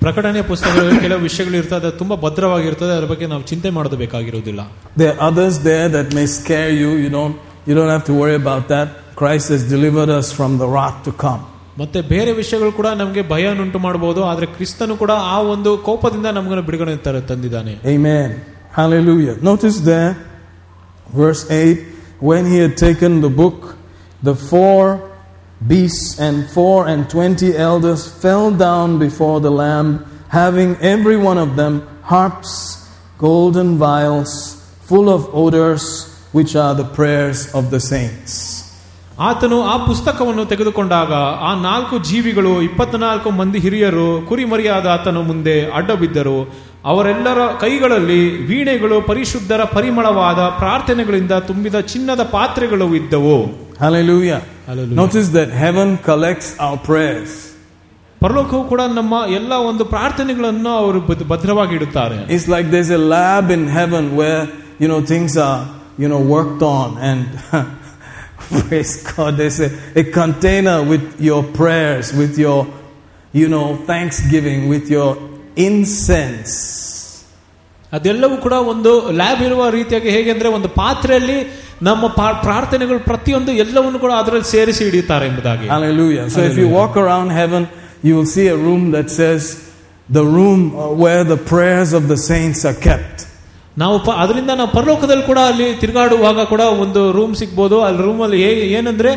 ಪ್ರಕಟಣೆಯ ಪುಸ್ತಕಗಳಲ್ಲಿ ಕೆಲವು ವಿಷಯಗಳು ಇರ್ತದೆ ತುಂಬಾ ಭದ್ರವಾಗಿರ್ತದೆ ಅದರ ಬಗ್ಗೆ ನಾವು ಚಿಂತೆ ಮಾಡೋದು ಬೇಕಾಗಿರುವುದಿಲ್ಲ There are others there that may scare you. You don't, you don't have to worry about that. Christ has delivered us from the wrath to come. ಮತ್ತೆ ಬೇರೆ ವಿಷಯಗಳು ಕೂಡ ನಮಗೆ ಭಯನುಂಟು ಮಾಡಬಹುದು ಆದ್ರೆ ಕ್ರಿಸ್ತನು ಕೂಡ ಆ ಒಂದು ಕೋಪದಿಂದ ನಮಗನ್ನು ಬಿಡುಗಡೆ ತರ- ತಂದಿದ್ದಾನೆ Amen. Hallelujah. Notice there, verse 8, when he had taken the book, the four beasts and four and twenty elders fell down before the Lamb, having every one of them harps, golden vials, full of odors, which are the prayers of the saints. ಆತನು ಆ ಪುಸ್ತಕವನ್ನು ತೆಗೆದುಕೊಂಡಾಗ ಆ ನಾಲ್ಕು ಜೀವಿಗಳು ಇಪ್ಪತ್ನಾಲ್ಕು ಮಂದಿ ಹಿರಿಯರು ಕುರಿಮರಿಯಾದ ಆತನ ಮುಂದೆ ಅಡ್ಡಬಿದ್ದರು. ಅವರೆಲ್ಲರ ಕೈಗಳಲ್ಲಿ ವೀಣೆಗಳು ಪರಿಶುದ್ಧರ ಪರಿಮಳವಾದ ಪ್ರಾರ್ಥನೆಗಳಿಂದ ತುಂಬಿದ ಚಿನ್ನದ ಪಾತ್ರೆಗಳು ಇದ್ದವು. ಪರಲೋಕವು ಕೂಡ ನಮ್ಮ ಎಲ್ಲ ಒಂದು ಪ್ರಾರ್ಥನೆಗಳನ್ನು ಅವರು ಭದ್ರವಾಗಿ ಇಡುತ್ತಾರೆ. It's like there's a lab in heaven where you know things are you know work on and praise God, there's a, a container with your prayers, with your, you know, thanksgiving, with your incense. ಅದೆಲ್ಲವೂ ಕೂಡ ಒಂದು lab ಇರುವ ರೀತಿಯಾಗಿ ಹೇಗೆ ಅಂದ್ರೆ ಒಂದು ಪಾತ್ರೆಯಲ್ಲಿ ನಮ್ಮ ಪಾ- ಪ್ರಾರ್ಥನೆಗಳು ಪ್ರತಿಯೊಂದು ಎಲ್ಲವನ್ನು ಕೂಡ ಅದರಲ್ಲಿ ಸೇರಿಸಿ ಹಿಡಿಯುತ್ತಾರೆ ಎಂಬುದಾಗಿ Hallelujah. So if you Hallelujah. walk around heaven, you will see a room that says, the room uh, where the prayers of the saints are kept. ನಾವು ಪ- ಅದರಿಂದ ನಾವು ಪರಲೋಕದಲ್ಲಿ ಕೂಡ ಅಲ್ಲಿ ತಿರುಗಾಡುವಾಗ ಕೂಡ ಒಂದು ರೂಮ್ ಸಿಗ್ಬೋದು ಅಲ್ಲಿ ರೂಮಲ್ಲಿ ಏನಂದ್ರೆ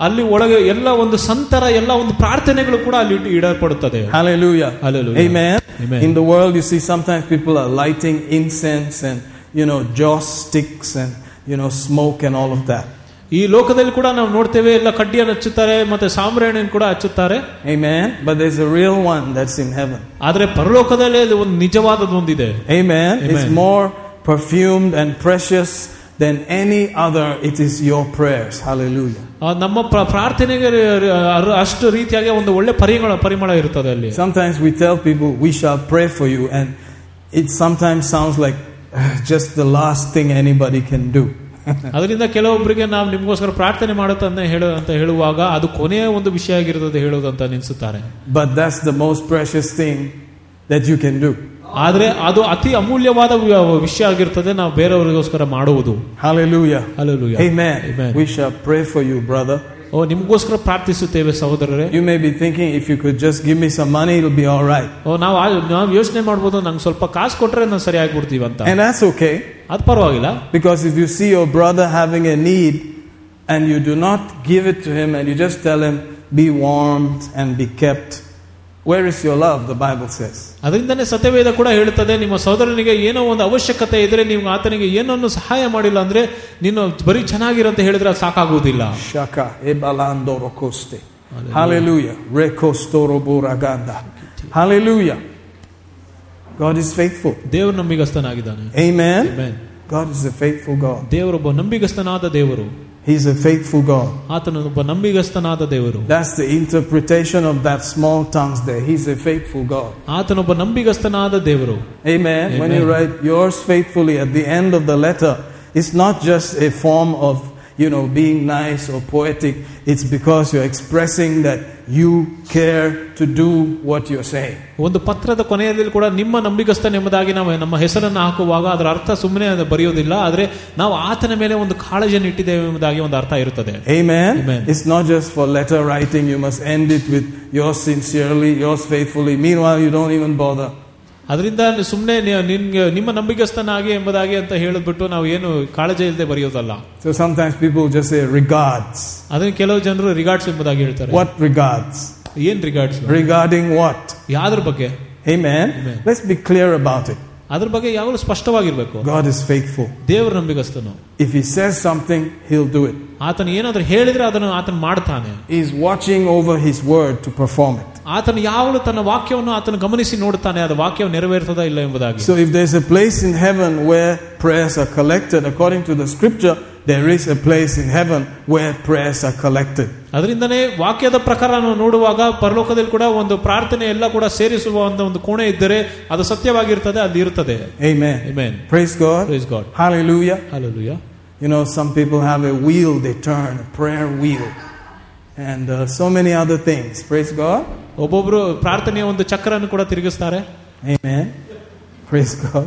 ಅಲ್ಲಿ ಒಳಗೆ ಎಲ್ಲ ಒಂದು ಸಂತರ ಎಲ್ಲ ಒಂದು ಪ್ರಾರ್ಥನೆಗಳು ಕೂಡ ಅಲ್ಲಿ ಇಡಲ್ಪಡುತ್ತದೆ Hallelujah. Hallelujah. Amen. Amen. In the world, you see sometimes people are lighting incense and, you know, joss sticks and, you know, smoke and all of that. ಈ ಲೋಕದಲ್ಲಿ ಕೂಡ ನಾವು ನೋಡ್ತೇವೆ ಎಲ್ಲ ಕಡ್ಡಿಯನ್ನು ಹಚ್ಚುತ್ತಾರೆ ಮತ್ತೆ ಸಾಮ್ರಾಣಿಯನ್ನು ಕೂಡ ಹಚ್ಚುತ್ತಾರೆ Amen. But there's a real one that's in heaven. ಆದ್ರೆ ಪರಲೋಕದಲ್ಲಿ ಒಂದು ನಿಜವಾದದ್ದು ಒಂದಿದೆ Amen. It's more perfumed and precious than any other. It is your prayers. Hallelujah. ಆ, ನಮ್ಮ ಪ್ರ- ಪ್ರಾರ್ಥನೆಗೆ ಅರ್- ಅಷ್ಟು ರೀತಿಯಾಗಿ ಒಂದು ಒಳ್ಳೆ ಪರಿಮಳ ಪರಿಮಳ ಇರ್ತದೆ ಅಲ್ಲಿ Sometimes we tell people we shall pray for you, and it sometimes sounds like uh, just the last thing anybody can do. ಅದರಿಂದ ಕೆಲವೊಬ್ಬರಿಗೆ ನಾವು ನಿಮ್ಗೋಸ್ಕರ ಪ್ರಾರ್ಥನೆ ಮಾಡುತ್ತಂತ ಹೇಳು ಅಂತ ಹೇಳುವಾಗ ಅದು ಕೊನೆಯ ಒಂದು ವಿಷಯ ಆಗಿರ್ತದೆ ಹೇಳುವುದಂತ ನೆನೆಸುತ್ತಾರೆ But that's the most precious thing that you can do. ಆದ್ರೆ ಅದು ಅತಿ ಅಮೂಲ್ಯವಾದ ವಿ- ವಿಷಯ ಆಗಿರ್ತದೆ ನಾವು ಬೇರೆಯವರಿಗೋಸ್ಕರ ಮಾಡುವುದು Hallelujah. Hallelujah. Amen. Amen. We shall pray for you, brother. ಓ ನಿಮ್ಗೋಸ್ಕರ ಪ್ರಾರ್ಥಿಸುತ್ತೇವೆ ಸಹೋದರರೇ You may be thinking if you could just give me some money, it'll be all right. ಓ ನಾವು ಆ- ನಾವು ಯೋಚನೆ ಮಾಡ್ಬೋದು ನಂಗೆ ಸ್ವಲ್ಪ ಕಾಸು ಕೊಟ್ರೆ ನಾವು ಸರಿ ಆಗ್ಬಿಡ್ತೀವಿ ಅಂತ And that's okay ಅದು ಪರವಾಗಿಲ್ಲ because if you see your brother having a need and you do not give it to him and you just tell him, be warmed and be kept, where is your love? The Bible says. ಅದರಿಂದನೇ ಸತ್ಯವೇದ ಕೂಡ ಹೇಳುತ್ತದೆ ನಿಮ್ಮ ಸಹೋದರನಿಗೆ ಏನೋ ಒಂದು ಅವಶ್ಯಕತೆ ಇದ್ರೆ ನೀವು ಆತನಿಗೆ ಏನನ್ನು ಸಹಾಯ ಮಾಡಿಲ್ಲ ಅಂದ್ರೆ ನೀನು ಬರೀ ಚೆನ್ನಾಗಿರಂತ ಹೇಳಿದ್ರೆ ಅದು ಸಾಕಾಗುವುದಿಲ್ಲ Shaka ebalando rokoste. Hallelujah. Rekostoro boraganda. Hallelujah. God is faithful. ದೇವರು ನಂಬಿಗಸ್ತನಾಗಿದ್ದಾನೆ Amen. Amen. God is a faithful God. ದೇವರೊಬ್ಬ ನಂಬಿಗಸ್ತನಾದ ದೇವರು He's a faithful God. ಆತನೊಬ್ಬ ನಂಬಿಗಸ್ತನಾದ ದೇವರು That's the interpretation of that small tongues there. He's a faithful God. ಆತನೊಬ್ಬ ನಂಬಿಗಸ್ತನಾದ ದೇವರು Amen. When Amen. you write yours faithfully at the end of the letter, it's not just a form of, you know, being nice or poetic. It's because you're expressing that you care to do what you're saying. ಒಂದು ಪತ್ರದ ಕೊನೆಯಲ್ಲಿ ಕೂಡ ನಿಮ್ಮ ನಂಬಿಗಸ್ತನ ಎಂಬುದಾಗಿ ನಾವು ನಮ್ಮ ಹೆಸರನ್ನು ಹಾಕುವಾಗ ಅದರ ಅರ್ಥ ಸುಮ್ಮನೆ ಅದು ಬರೆಯೋದಿಲ್ಲ ಆದ್ರೆ ನಾವು ಆತನ ಮೇಲೆ ಒಂದು ಕಾಳಜಿಯನ್ನು ಇಟ್ಟಿದ್ದೇವೆ ಎಂಬುದಾಗಿ ಒಂದು ಅರ್ಥ ಇರುತ್ತದೆ Amen. Amen. It's not just for letter writing. You must end it with yours sincerely, yours faithfully. Meanwhile, you don't even bother. ಅದರಿಂದ ಸುಮ್ಮನೆ ನಿನ್ಗೆ ನಿಮ್ಮ ನಂಬಿಗಸ್ತನಾಗಿ ಎಂಬುದಾಗಿ ಅಂತ ಹೇಳಿದ್ಬಿಟ್ಟು ನಾವು ಏನು ಕಾಳಜಿ ಇಲ್ಲದೆ ಬರೆಯೋದಲ್ಲ So sometimes people just say regards. ಅದನ್ನ ಕೆಲವು ಜನರು ರಿಗಾರ್ಡ್ಸ್ ಎಂಬುದಾಗಿ ಹೇಳ್ತಾರೆ What regards? ಏನ್ ರಿಗಾರ್ಡ್ಸ್ Regarding what? ಯಾವ್ದ್ರ ಬಗ್ಗೆ Amen. Amen. Let's be clear about it. ಅದ್ರ ಬಗ್ಗೆ ಯಾವಾಗಲೂ ಸ್ಪಷ್ಟವಾಗಿರ್ಬೇಕು God is faithful. ದೇವ್ರ ನಂಬಿಗಸ್ತನು If He says something, He'll do it. ಆತನ ಏನಾದ್ರೂ ಹೇಳಿದ್ರೆ ಅದನ್ನು ಆತನ ಮಾಡ್ತಾನೆ He's watching over His word to perform it. ಆತನು ಯಾವಾಗಲೂ ತನ್ನ ವಾಕ್ಯವನ್ನು ಆತನ ಗಮನಿಸಿ ನೋಡ್ತಾನೆ ಅದು ವಾಕ್ಯವು ನೆರವೇರ್ತದ ಇಲ್ಲ ಎಂಬುದಾಗಿ So if there's a place in heaven where prayers are collected, according to the scripture, there is a place in heaven where prayers are collected. ಅದರಿಂದನೇ ವಾಕ್ಯದ ಪ್ರಕಾರ ನಾವು ನೋಡುವಾಗ ಪರಲೋಕದಲ್ಲಿ ಕೂಡ ಒಂದು ಪ್ರಾರ್ಥನೆ ಎಲ್ಲ ಕೂಡ ಸೇರಿಸುವ ಒಂದು ಒಂದು ಕೋಣೆ ಇದ್ದರೆ ಅದು ಸತ್ಯವಾಗಿರ್ತದೆ ಅದು ಇರ್ತದೆ Amen. Amen. Praise God. Praise God. Hallelujah. Hallelujah. You know, some people have a wheel they turn, a prayer wheel, and uh, so many other things. Praise God. ಒಬ್ಬೊಬ್ರು ಪ್ರಾರ್ಥನೆಯ ಒಂದು ಚಕ್ರನ್ನು ಕೂಡ ತಿರುಗಿಸ್ತಾರೆ Amen. Praise God.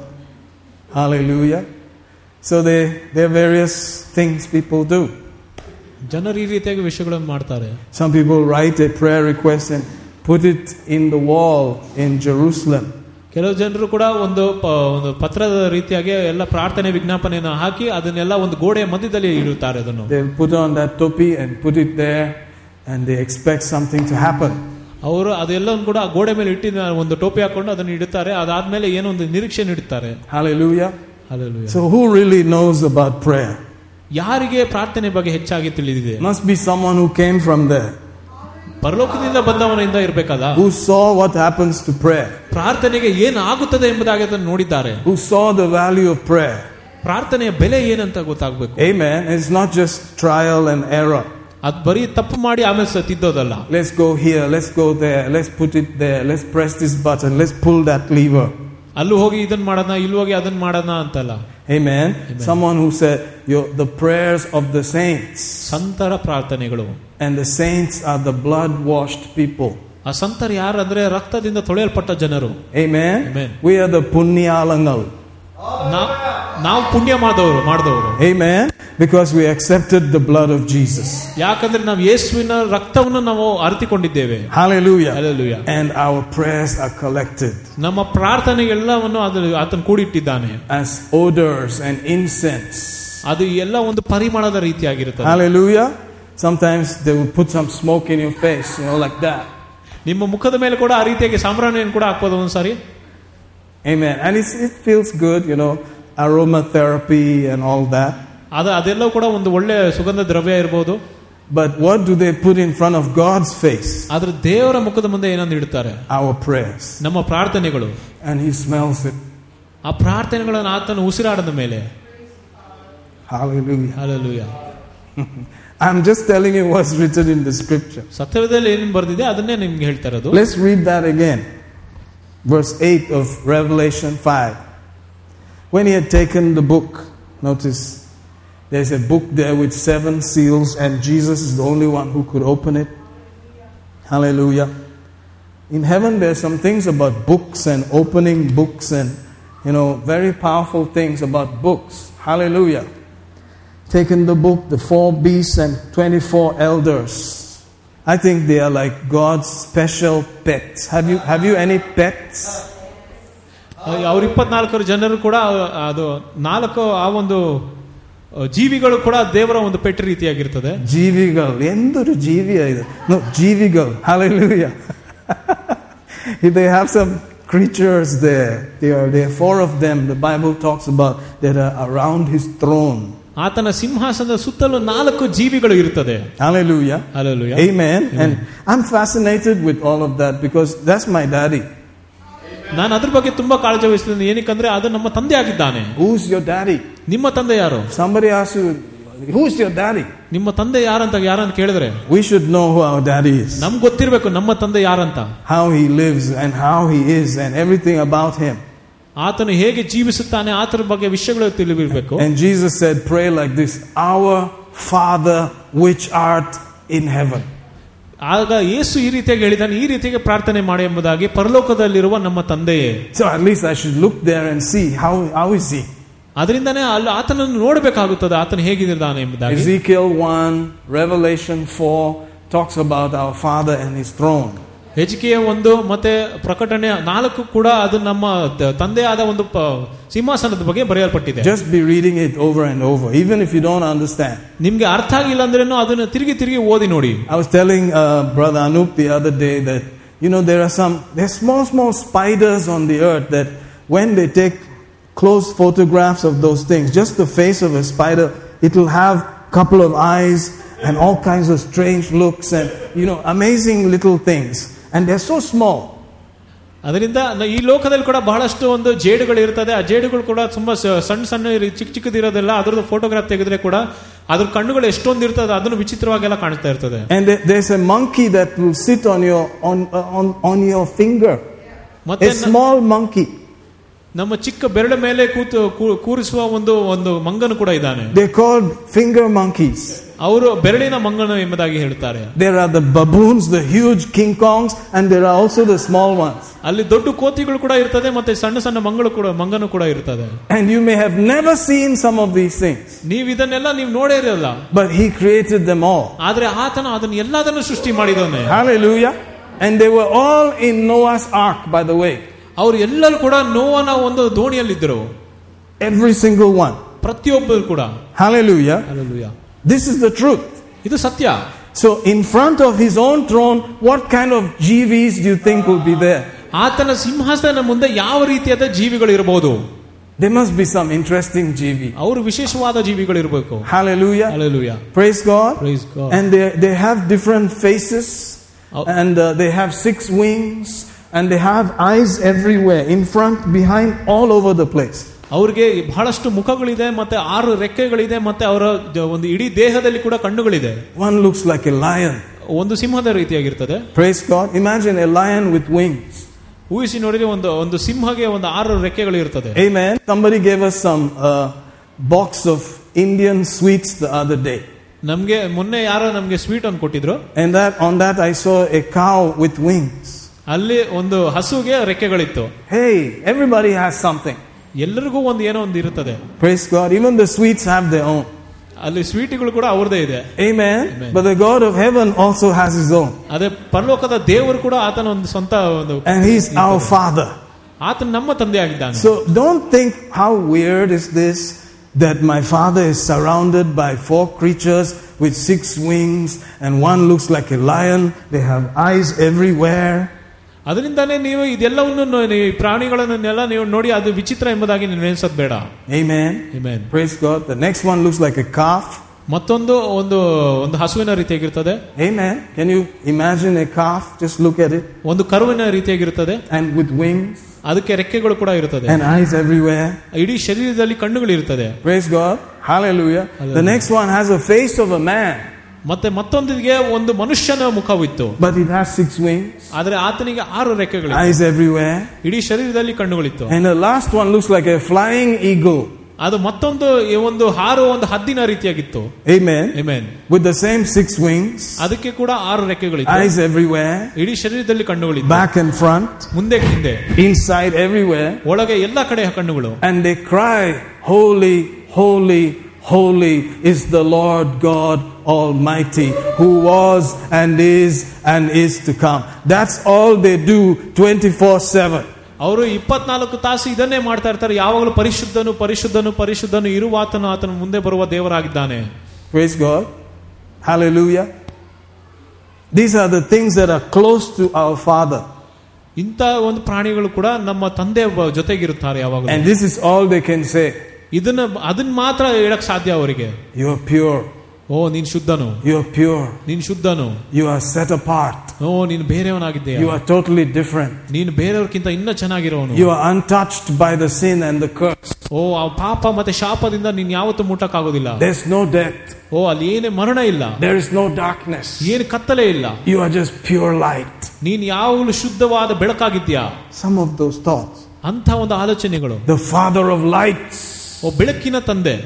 Hallelujah. So they, there are various things people do. ಜನರು ಈ ರೀತಿಯಾಗಿ ವಿಷಯಗಳನ್ನು ಮಾಡ್ತಾರೆ Some people write a prayer request and put it in the wall in Jerusalem. ಕೆಲವು ಜನರು ಕೂಡ ಒಂದು ಪ- ಒಂದು ಪತ್ರದ ರೀತಿಯಾಗಿ ಎಲ್ಲ ಪ್ರಾರ್ಥನೆ ವಿಜ್ಞಾಪನೆಯನ್ನು ಹಾಕಿ ಅದನ್ನೆಲ್ಲ ಒಂದು ಗೋಡೆಯ ಮಧ್ಯದಲ್ಲಿ ಇಡುತ್ತಾರೆ ಅದನ್ನು They put on that topi and put it there, and they expect something to happen. ಅವರು ಅದೆಲ್ಲವನ್ನು ಕೂಡ ಆ ಗೋಡೆ ಮೇಲೆ ಇಟ್ಟಿದ ಒಂದು ಟೋಪಿ ಹಾಕೊಂಡು ಅದನ್ನು ಇಡುತ್ತಾರೆ ಅದಾದ್ಮೇಲೆ ಏನೋ ಒಂದು ನಿರೀಕ್ಷೆ ಇಡುತ್ತಾರೆ Hallelujah. Hallelujah. So, who really knows about prayer? ಯಾರಿಗೆ ಪ್ರಾರ್ಥನೆ ಬಗ್ಗೆ ಹೆಚ್ಚಾಗಿ ತಿಳಿದಿದೆ Must be someone who came from there, ಪರಲೋಕದಿಂದ ಬಂದವನಿಂದ ಇರಬೇಕಲ್ಲ who saw what happens to prayer, ಪ್ರಾರ್ಥನೆಗೆ ಏನು ಆಗುತ್ತದೆ ಎಂಬುದಾಗಿ ಅದನ್ನು ನೋಡಿದ್ದಾರೆ who saw the value of prayer. ಪ್ರಾರ್ಥನೆಯ ಬೆಲೆ ಏನಂತ ಗೊತ್ತಾಗ್ಬೇಕು Amen. It's not just trial and error. ಅದ್ ಬರೀ ತಪ್ಪು ಮಾಡಿ ಆಮೇಲೆ ಸ- ತಿದ್ದೋದಲ್ಲ Let's go here, let's go there, let's put it there, let's press this button, let's pull that lever. ಅಲ್ಲೂ ಹೋಗಿ ಇದನ್ನ ಮಾಡೋಣ ಇಲ್ಲಿ ಹೋಗಿ ಅದನ್ನ ಮಾಡೋಣ ಅಂತಲ್ಲ Amen. Someone who said, Your, The prayers of the saints, ಸಂತರ ಪ್ರಾರ್ಥನೆಗಳು and the saints are the blood washed people. ಆ ಸಂತರು ಯಾರಂದ್ರೆ ರಕ್ತದಿಂದ ತೊಳೆಯಲ್ಪಟ್ಟ ಜನರು Amen. Amen. We are the punyalangal. ನಾ- ನಾವು ಪುಣ್ಯ ಮಾಡಿದವರು ಮಾಡಿದವರು Amen. Because we accepted the blood of Jesus. ಯಾಕಂದ್ರೆ ನಾವು ಯೇಸುವಿನ ರಕ್ತವನ್ನು ನಾವು ಅರಿತುಕೊಂಡಿದ್ದೇವೆ Hallelujah. Hallelujah. And our prayers are collected ನಮ್ಮ ಪ್ರಾರ್ಥನೆಗೆಲ್ಲವನ್ನು ಅದು ಆತನು ಕೂಡಿಟ್ಟಿದ್ದಾನೆ as odors and incense. ಅದು ಎಲ್ಲ ಒಂದು ಪರಿಮಳದ ರೀತಿಯಾಗಿರುತ್ತದೆ Hallelujah. Sometimes they will put some smoke in your face, you know, like that. ನಿಮ್ಮ ಮುಖದ ಮೇಲೆ ಕೂಡ ಆ ರೀತಿಯಾಗಿ ಸಾಂಬ್ರಾಣಿಯನ್ನು ಕೂಡ ಹಾಕ್ಬೋದು ಒಂದ್ಸಾರಿ Amen. And it's, it feels good, you know, aromatherapy and all that. ಅದ ಅದೆಲ್ಲವೂ ಕೂಡ ಒಂದು ಒಳ್ಳೆ ಸುಗಂಧ ದ್ರವ್ಯ ಇರಬಹುದು But what do they put in front of God's face? ಆದ್ರೆ ದೇವರ ಮುಖದ ಮುಂದೆ ಏನಂದು ಇಡ್ತಾರೆ Our prayers. ನಮ್ಮ ಪ್ರಾರ್ಥನೆಗಳು And He smells it. ಆ ಪ್ರಾರ್ಥನೆಗಳನ್ನು ಆತನು ಉಸಿರಾಡದ ಮೇಲೆ Hallelujah. Alleluia I'm just telling you what's written in the scripture. ಸತ್ಯದಲ್ಲಿ ಏನೇನು ಬರ್ದಿದೆ ಅದನ್ನೇ ನಿಮ್ಗೆ ಹೇಳ್ತಾ ಇರೋದು Let's read that again. Verse 8 of Revelation 5. When he had taken the book, notice there's a book there with seven seals, and Jesus is the only one who could open it. Hallelujah. In heaven, there's some things about books and opening books, and you know, very powerful things about books. Hallelujah. Taken the book, the four beasts, and 24 elders. I think they are like God's special pets. Have you, have you any pets? ಅವ್ರ ಇಪ್ಪತ್ನಾಲ್ಕರು ಜನರು ಕೂಡ ಅದು ನಾಲ್ಕು ಆ ಒಂದು ಜೀವಿಗಳು ಕೂಡ ದೇವರ ಒಂದು ಪೆಟ್ಟು ರೀತಿಯಾಗಿರ್ತದೆ ಜೀವಿಗಳು ಎಂದರು ಜೀವಿಯ ಇದು ನೋ ಜೀವಿಗಳು hallelujah if they have some creatures there there are there are four of them the bible talks about that are around his throne ಆತನ ಸಿಂಹಾಸನದ ಸುತ್ತಲೂ ನಾಲ್ಕು ಜೀವಿಗಳು ಇರ್ತದೆ hallelujah alleluia amen and i'm fascinated with all of that because that's my daddy ನಾನು ಅದ್ರ ಬಗ್ಗೆ ತುಂಬಾ ಕಾಳಜಿ ವಹಿಸ್ತೀನಿ ಏನಕ್ಕಂದ್ರೆ ಅದು ನಮ್ಮ ತಂದೆ ಆಗಿದ್ದಾನೆ who's your daddy ನಿಮ್ಮ ತಂದೆ ಯಾರು somebody asks you who's your daddy ನಿಮ್ಮ ತಂದೆ ಯಾರಂತ ಯಾರಂತ ಕೇಳಿದ್ರೆ we should know who our daddy is ನಮ್ಗೆ ಗೊತ್ತಿರ್ಬೇಕು ನಮ್ಮ ತಂದೆ ಯಾರಂತ how he lives and how he is and everything about him ಆತನು ಹೇಗೆ ಜೀವಿಸುತ್ತಾನೆ ಆತರ ಬಗ್ಗೆ ವಿಷಯಗಳು ತಿಳಿದಿರ್ಬೇಕು And Jesus said, Pray like this Our Father which art in heaven. ಆಗ ಯೇಸು ಈ ರೀತಿಯಾಗಿ ಹೇಳಿದಾನೆ ಈ ರೀತಿಯಾಗಿ ಪ್ರಾರ್ಥನೆ ಮಾಡಿ ಎಂಬುದಾಗಿ ಪರಲೋಕದಲ್ಲಿರುವ ನಮ್ಮ ತಂದೆಯೇ So at least I should look there and see how, how is he. ಅದರಿಂದನೇ ಅಲ್ಲಿ ಆತನನ್ನು ನೋಡಬೇಕಾಗುತ್ತದೆ ಆತನು ಹೇಗಿದ್ದಾನೆ ಎಂಬುದಾಗಿ Ezekiel 1, Revelation 4 talks about our Father and his throne. ಹೆಜ್ಕಿಯ ಒಂದು ಮತ್ತೆ ಪ್ರಕಟಣೆ ನಾಲ್ಕು ಕೂಡ ಅದು ನಮ್ಮ ದ- ತಂದೆಯಾದ ಒಂದು ಪ- ಸಿಂಹಾಸನದ ಬಗ್ಗೆ ಬರೆಯಲ್ಪಟ್ಟಿದೆ Just be reading it over and over, even if you don't understand. ನಿಮ್ಗೆ ಅರ್ಥ ಆಗಿಲ್ಲ ಅಂದ್ರೇನು ಅದನ್ನ ತಿರುಗಿ ತಿರುಗಿ ಓದಿ ನೋಡಿ I was telling uh, Brother Anup the other day that, you know, there are some, there's small, small spiders on the earth that when they take close photographs of those things, just the face of a spider, it will have a couple of eyes and all kinds of strange looks and, you know, amazing little things. And they're so small. ಅದರಿಂದ ನ- ಈ ಲೋಕದಲ್ಲಿ ಕೂಡ ಬಹಳಷ್ಟು ಒಂದು ಜೇಡುಗಳು ಇರ್ತದೆ ಆ ಜೇಡುಗಳು ಕೂಡ ತುಂಬಾ ಸ- ಸಣ್ಣ ಸಣ್ಣ ಇರಿ- ಚಿಕ್ಕ ಚಿಕ್ಕದಿರೋದೆಲ್ಲ ಅದ್ರದ್ದು ಫೋಟೋಗ್ರಾಫ್ ತೆಗೆದ್ರೆ ಕೂಡ ಅದ್ರ ಕಣ್ಣುಗಳು ಎಷ್ಟೊಂದು ಇರ್ತದೆ ಅದನ್ನು ವಿಚಿತ್ರವಾಗೆಲ್ಲ ಕಾಣಿಸ್ತಾ ಇರ್ತದೆ And there- there's a monkey that will sit on your, on, uh, on, on your finger. ಮತ್ತೆ A ನ- small monkey. ನಮ್ಮ ಚಿಕ್ಕ ಬೆರಳ ಮೇಲೆ ಕೂತು ಕೂ- ಕೂರಿಸುವ ಒಂದು ಒಂದು ಮಂಗನು ಕೂಡ ಇದ್ದಾನೆ They're called finger monkeys. ಅವರು ಬೆರಳಿನ ಮಂಗನು ಎಂಬುದಾಗಿ ಹೇಳ್ತಾರೆ There are the baboons, the huge King Kongs, and there are also the small ones. ಅಲ್ಲಿ ದೊಡ್ಡ ಕೋತಿಗಳು ಕೂಡ ಇರ್ತದೆ ಮತ್ತೆ ಸಣ್ಣ ಸಣ್ಣ ಮಂಗಳು ಕೂಡ ಮಂಗನು ಕೂಡ ಇರ್ತದೆ And you may have never seen some of these things, ನೀವು ಇದನ್ನೆಲ್ಲ ನೀವು ನೋಡೇ ಇರಲ್ಲ but He created them all. ಆದ್ರೆ ಆತನ ಅದನ್ನ ಎಲ್ಲದನ್ನು ಸೃಷ್ಟಿ ಮಾಡಿದವನೇ Hallelujah. And they were all in Noah's ark, by the way. ಅವ್ರು ಎಲ್ಲರೂ ಕೂಡ ನೋವನ ಒಂದು ದೋಣಿಯಲ್ಲಿದ್ದರು Every single one. ಪ್ರತಿಯೊಬ್ಬರು ಕೂಡ Hallelujah. Hallelujah. This is the truth. ಇದು ಸತ್ಯ So, in front of His own throne, what kind of GVs do you think will be there? ಆತನ ಸಿಂಹಾಸನ ಮುಂದೆ ಯಾವ ರೀತಿಯಾದ ಜೀವಿಗಳು ಇರಬಹುದು There must be some interesting GV. ಅವರು ವಿಶೇಷವಾದ ಜೀವಿಗಳು ಇರಬೇಕು Hallelujah. Hallelujah. Praise God. Praise God. And they, they have different faces, Oh. and uh, they have six wings, and they have eyes everywhere, in front, behind, all over the place. ಅವ್ರಿಗೆ ಬಹಳಷ್ಟು ಮುಖಗಳಿದೆ ಮತ್ತೆ ಆರು ರೆಕ್ಕೆಗಳಿದೆ ಮತ್ತೆ ಅವರ ಜ- ಒಂದು ಇಡೀ ದೇಹದಲ್ಲಿ ಕೂಡ ಕಣ್ಣುಗಳಿದೆ One looks like a lion. ಒಂದು ಸಿಂಹದ ರೀತಿಯಾಗಿರ್ತದೆ Praise God. Imagine a lion with wings. ಊಹಿಸಿ ನೋಡಿದ್ರೆ ಒಂದು ಒಂದು ಸಿಂಹಗೆ ಒಂದು ಆರು ರೆಕ್ಕೆಗಳು ಇರ್ತದೆ Amen. Somebody gave us some uh, box of Indian sweets the other day. ನಮ್ಗೆ ಮೊನ್ನೆ ಯಾರೋ ನಮ್ಗೆ ಸ್ವೀಟ್ ಅನ್ನು ಕೊಟ್ಟಿದ್ರು And that on that I saw a cow with wings. ಅಲ್ಲಿ ಒಂದು ಹಸುಗೆ ರೆಕ್ಕೆಗಳಿತ್ತು Hey, everybody has something. ಎಲ್ಲರಿಗೂ ಒಂದು ಏನೋ ಒಂದು ಇರುತ್ತದೆ Praise God. Even the sweets have their own. ಅಲ್ಲಿ ಸ್ವೀಟ್ಗಳು ಕೂಡ ಅವ್ರದೇ ಇದೆ Amen. Amen. But the God of heaven also has his own. ಅದೇ ಪರಲೋಕದ ದೇವರು ಕೂಡ ಆತನ ಒಂದು ಸ್ವಂತ ಒಂದು And he's our Father. ಆತನ ನಮ್ಮ ತಂದೆ ಆಗಿದ್ದಾನೆ So don't think how weird is this that my father is surrounded by four creatures with six wings and one looks like a lion. They have eyes everywhere. ಅದರಿಂದಾನೇ ನೀವು ಇದೆಲ್ಲವನ್ನು no- ನೀವು ಈ ಪ್ರಾಣಿಗಳನ್ನೆಲ್ಲ ನೀವು ನೋಡಿ ಅದು ವಿಚಿತ್ರ ಎಂಬುದಾಗಿ ನೀವು ನೆನೆಸೋದು ಬೇಡ Amen. Amen. Praise God. The next one looks like a calf. ಮತ್ತೊಂದು ಒಂದು ಒಂದು ಹಸುವಿನ ರೀತಿಯಾಗಿರ್ತದೆ Amen. Can you imagine a calf? Just look at it. ಒಂದು ಕರುವಿನ ರೀತಿಯಾಗಿರ್ತದೆ And with wings ಅದಕ್ಕೆ ರೆಕ್ಕೆಗಳು ಕೂಡ ಇರುತ್ತದೆ and eyes everywhere. ಇಡೀ ಶರೀರದಲ್ಲಿ ಕಣ್ಣುಗಳು ಇರ್ತದೆ Praise God. Hallelujah. The Hallelujah. next one has a face of a man, ಮತ್ತೆ ಮತ್ತೊಂದಿಗೆ ಒಂದು ಮನುಷ್ಯನ ಮುಖವಿತ್ತು but it has six wings, ಆದ್ರೆ ಆತನಿಗೆ ಆರು ರೆಕ್ಕೆಗಳು eyes everywhere. ಇಡೀ ಶರೀರದಲ್ಲಿ ಕಣ್ಣುಗಳಿತ್ತು And the last one looks like a flying eagle. ಅದು ಮತ್ತೊಂದು ಈ ಒಂದು ಹಾರು ಒಂದು ಹದ್ದಿನ ರೀತಿಯಾಗಿತ್ತು Amen. Amen. With the same six wings, ಅದಕ್ಕೆ ಕೂಡ ಆರು ರೆಕ್ಕೆಗಳಿತ್ತು eyes everywhere, ಇಡೀ ಶರೀರದಲ್ಲಿ ಕಣ್ಣುಗಳಿತ್ತು back and front, ಮುಂದೆ ಹಿಂದೆ inside everywhere. ಒಳಗೆ ಎಲ್ಲ ಕಡೆ ಕಣ್ಣುಗಳು And they cry, Holy, holy, holy is the Lord God Almighty, who was and is and is to come. That's all they do 24 7. ಅವರು ಇಪ್ಪತ್ನಾಲ್ಕು ತಾಸು ಇದನ್ನೇ ಮಾಡ್ತಾ ಇರ್ತಾರೆ ಯಾವಾಗಲೂ ಪರಿಶುದ್ಧನು ಪರಿಶುದ್ಧನು ಪರಿಶುದ್ಧನು ಇರುವ ಆತನು ಆತನ ಮುಂದೆ ಬರುವ ದೇವರಾಗಿದ್ದಾನೆ Praise God. Hallelujah. These are the things that are close to our Father. ಇಂಥ ಒಂದು ಪ್ರಾಣಿಗಳು ಕೂಡ ನಮ್ಮ ತಂದೆ ಬ- ಜೊತೆಗಿರುತ್ತಾರೆ ಯಾವಾಗಲೂ And this is all they can say. ಇದನ್ನ ಅದನ್ನ ಮಾತ್ರ ಹೇಳಕ್ ಸಾಧ್ಯ ಅವರಿಗೆ You are pure. ಓ ನೀನ್ ಶುದ್ಧನು You are pure. ನೀನ್ ಶುದ್ಧನು You are set apart. ಓ ನೀನು ಬೇರೆಯವನಾಗಿದ್ದೀಯ You are totally different. ನೀನು ಬೇರೆಯವ್ರಕ್ಕಿಂತ ಇನ್ನ ಚೆನ್ನಾಗಿರೋನು You are untouched by the sin and the curse. ಓ ಆ ಪಾಪ ಮತ್ತೆ ಶಾಪದಿಂದ ನೀನ್ ಯಾವತ್ತೂ ಮುಟ್ಟಕ್ಕಾಗೋದಿಲ್ಲ There's no death. ಓ ಅಲ್ಲಿ ಏನೇ ಮರಣ ಇಲ್ಲ There is no darkness. ಏನು ಕತ್ತಲೆ ಇಲ್ಲ You are just pure light. ನೀನ್ ಯಾವಾಗಲೂ ಶುದ್ಧವಾದ ಬೆಳಕಾಗಿದ್ಯಾ Some of those thoughts. ಅಂತ ಒಂದು ಆಲೋಚನೆಗಳು The Father of lights. ಓ ಬೆಳಕಿನ ತಂದೆ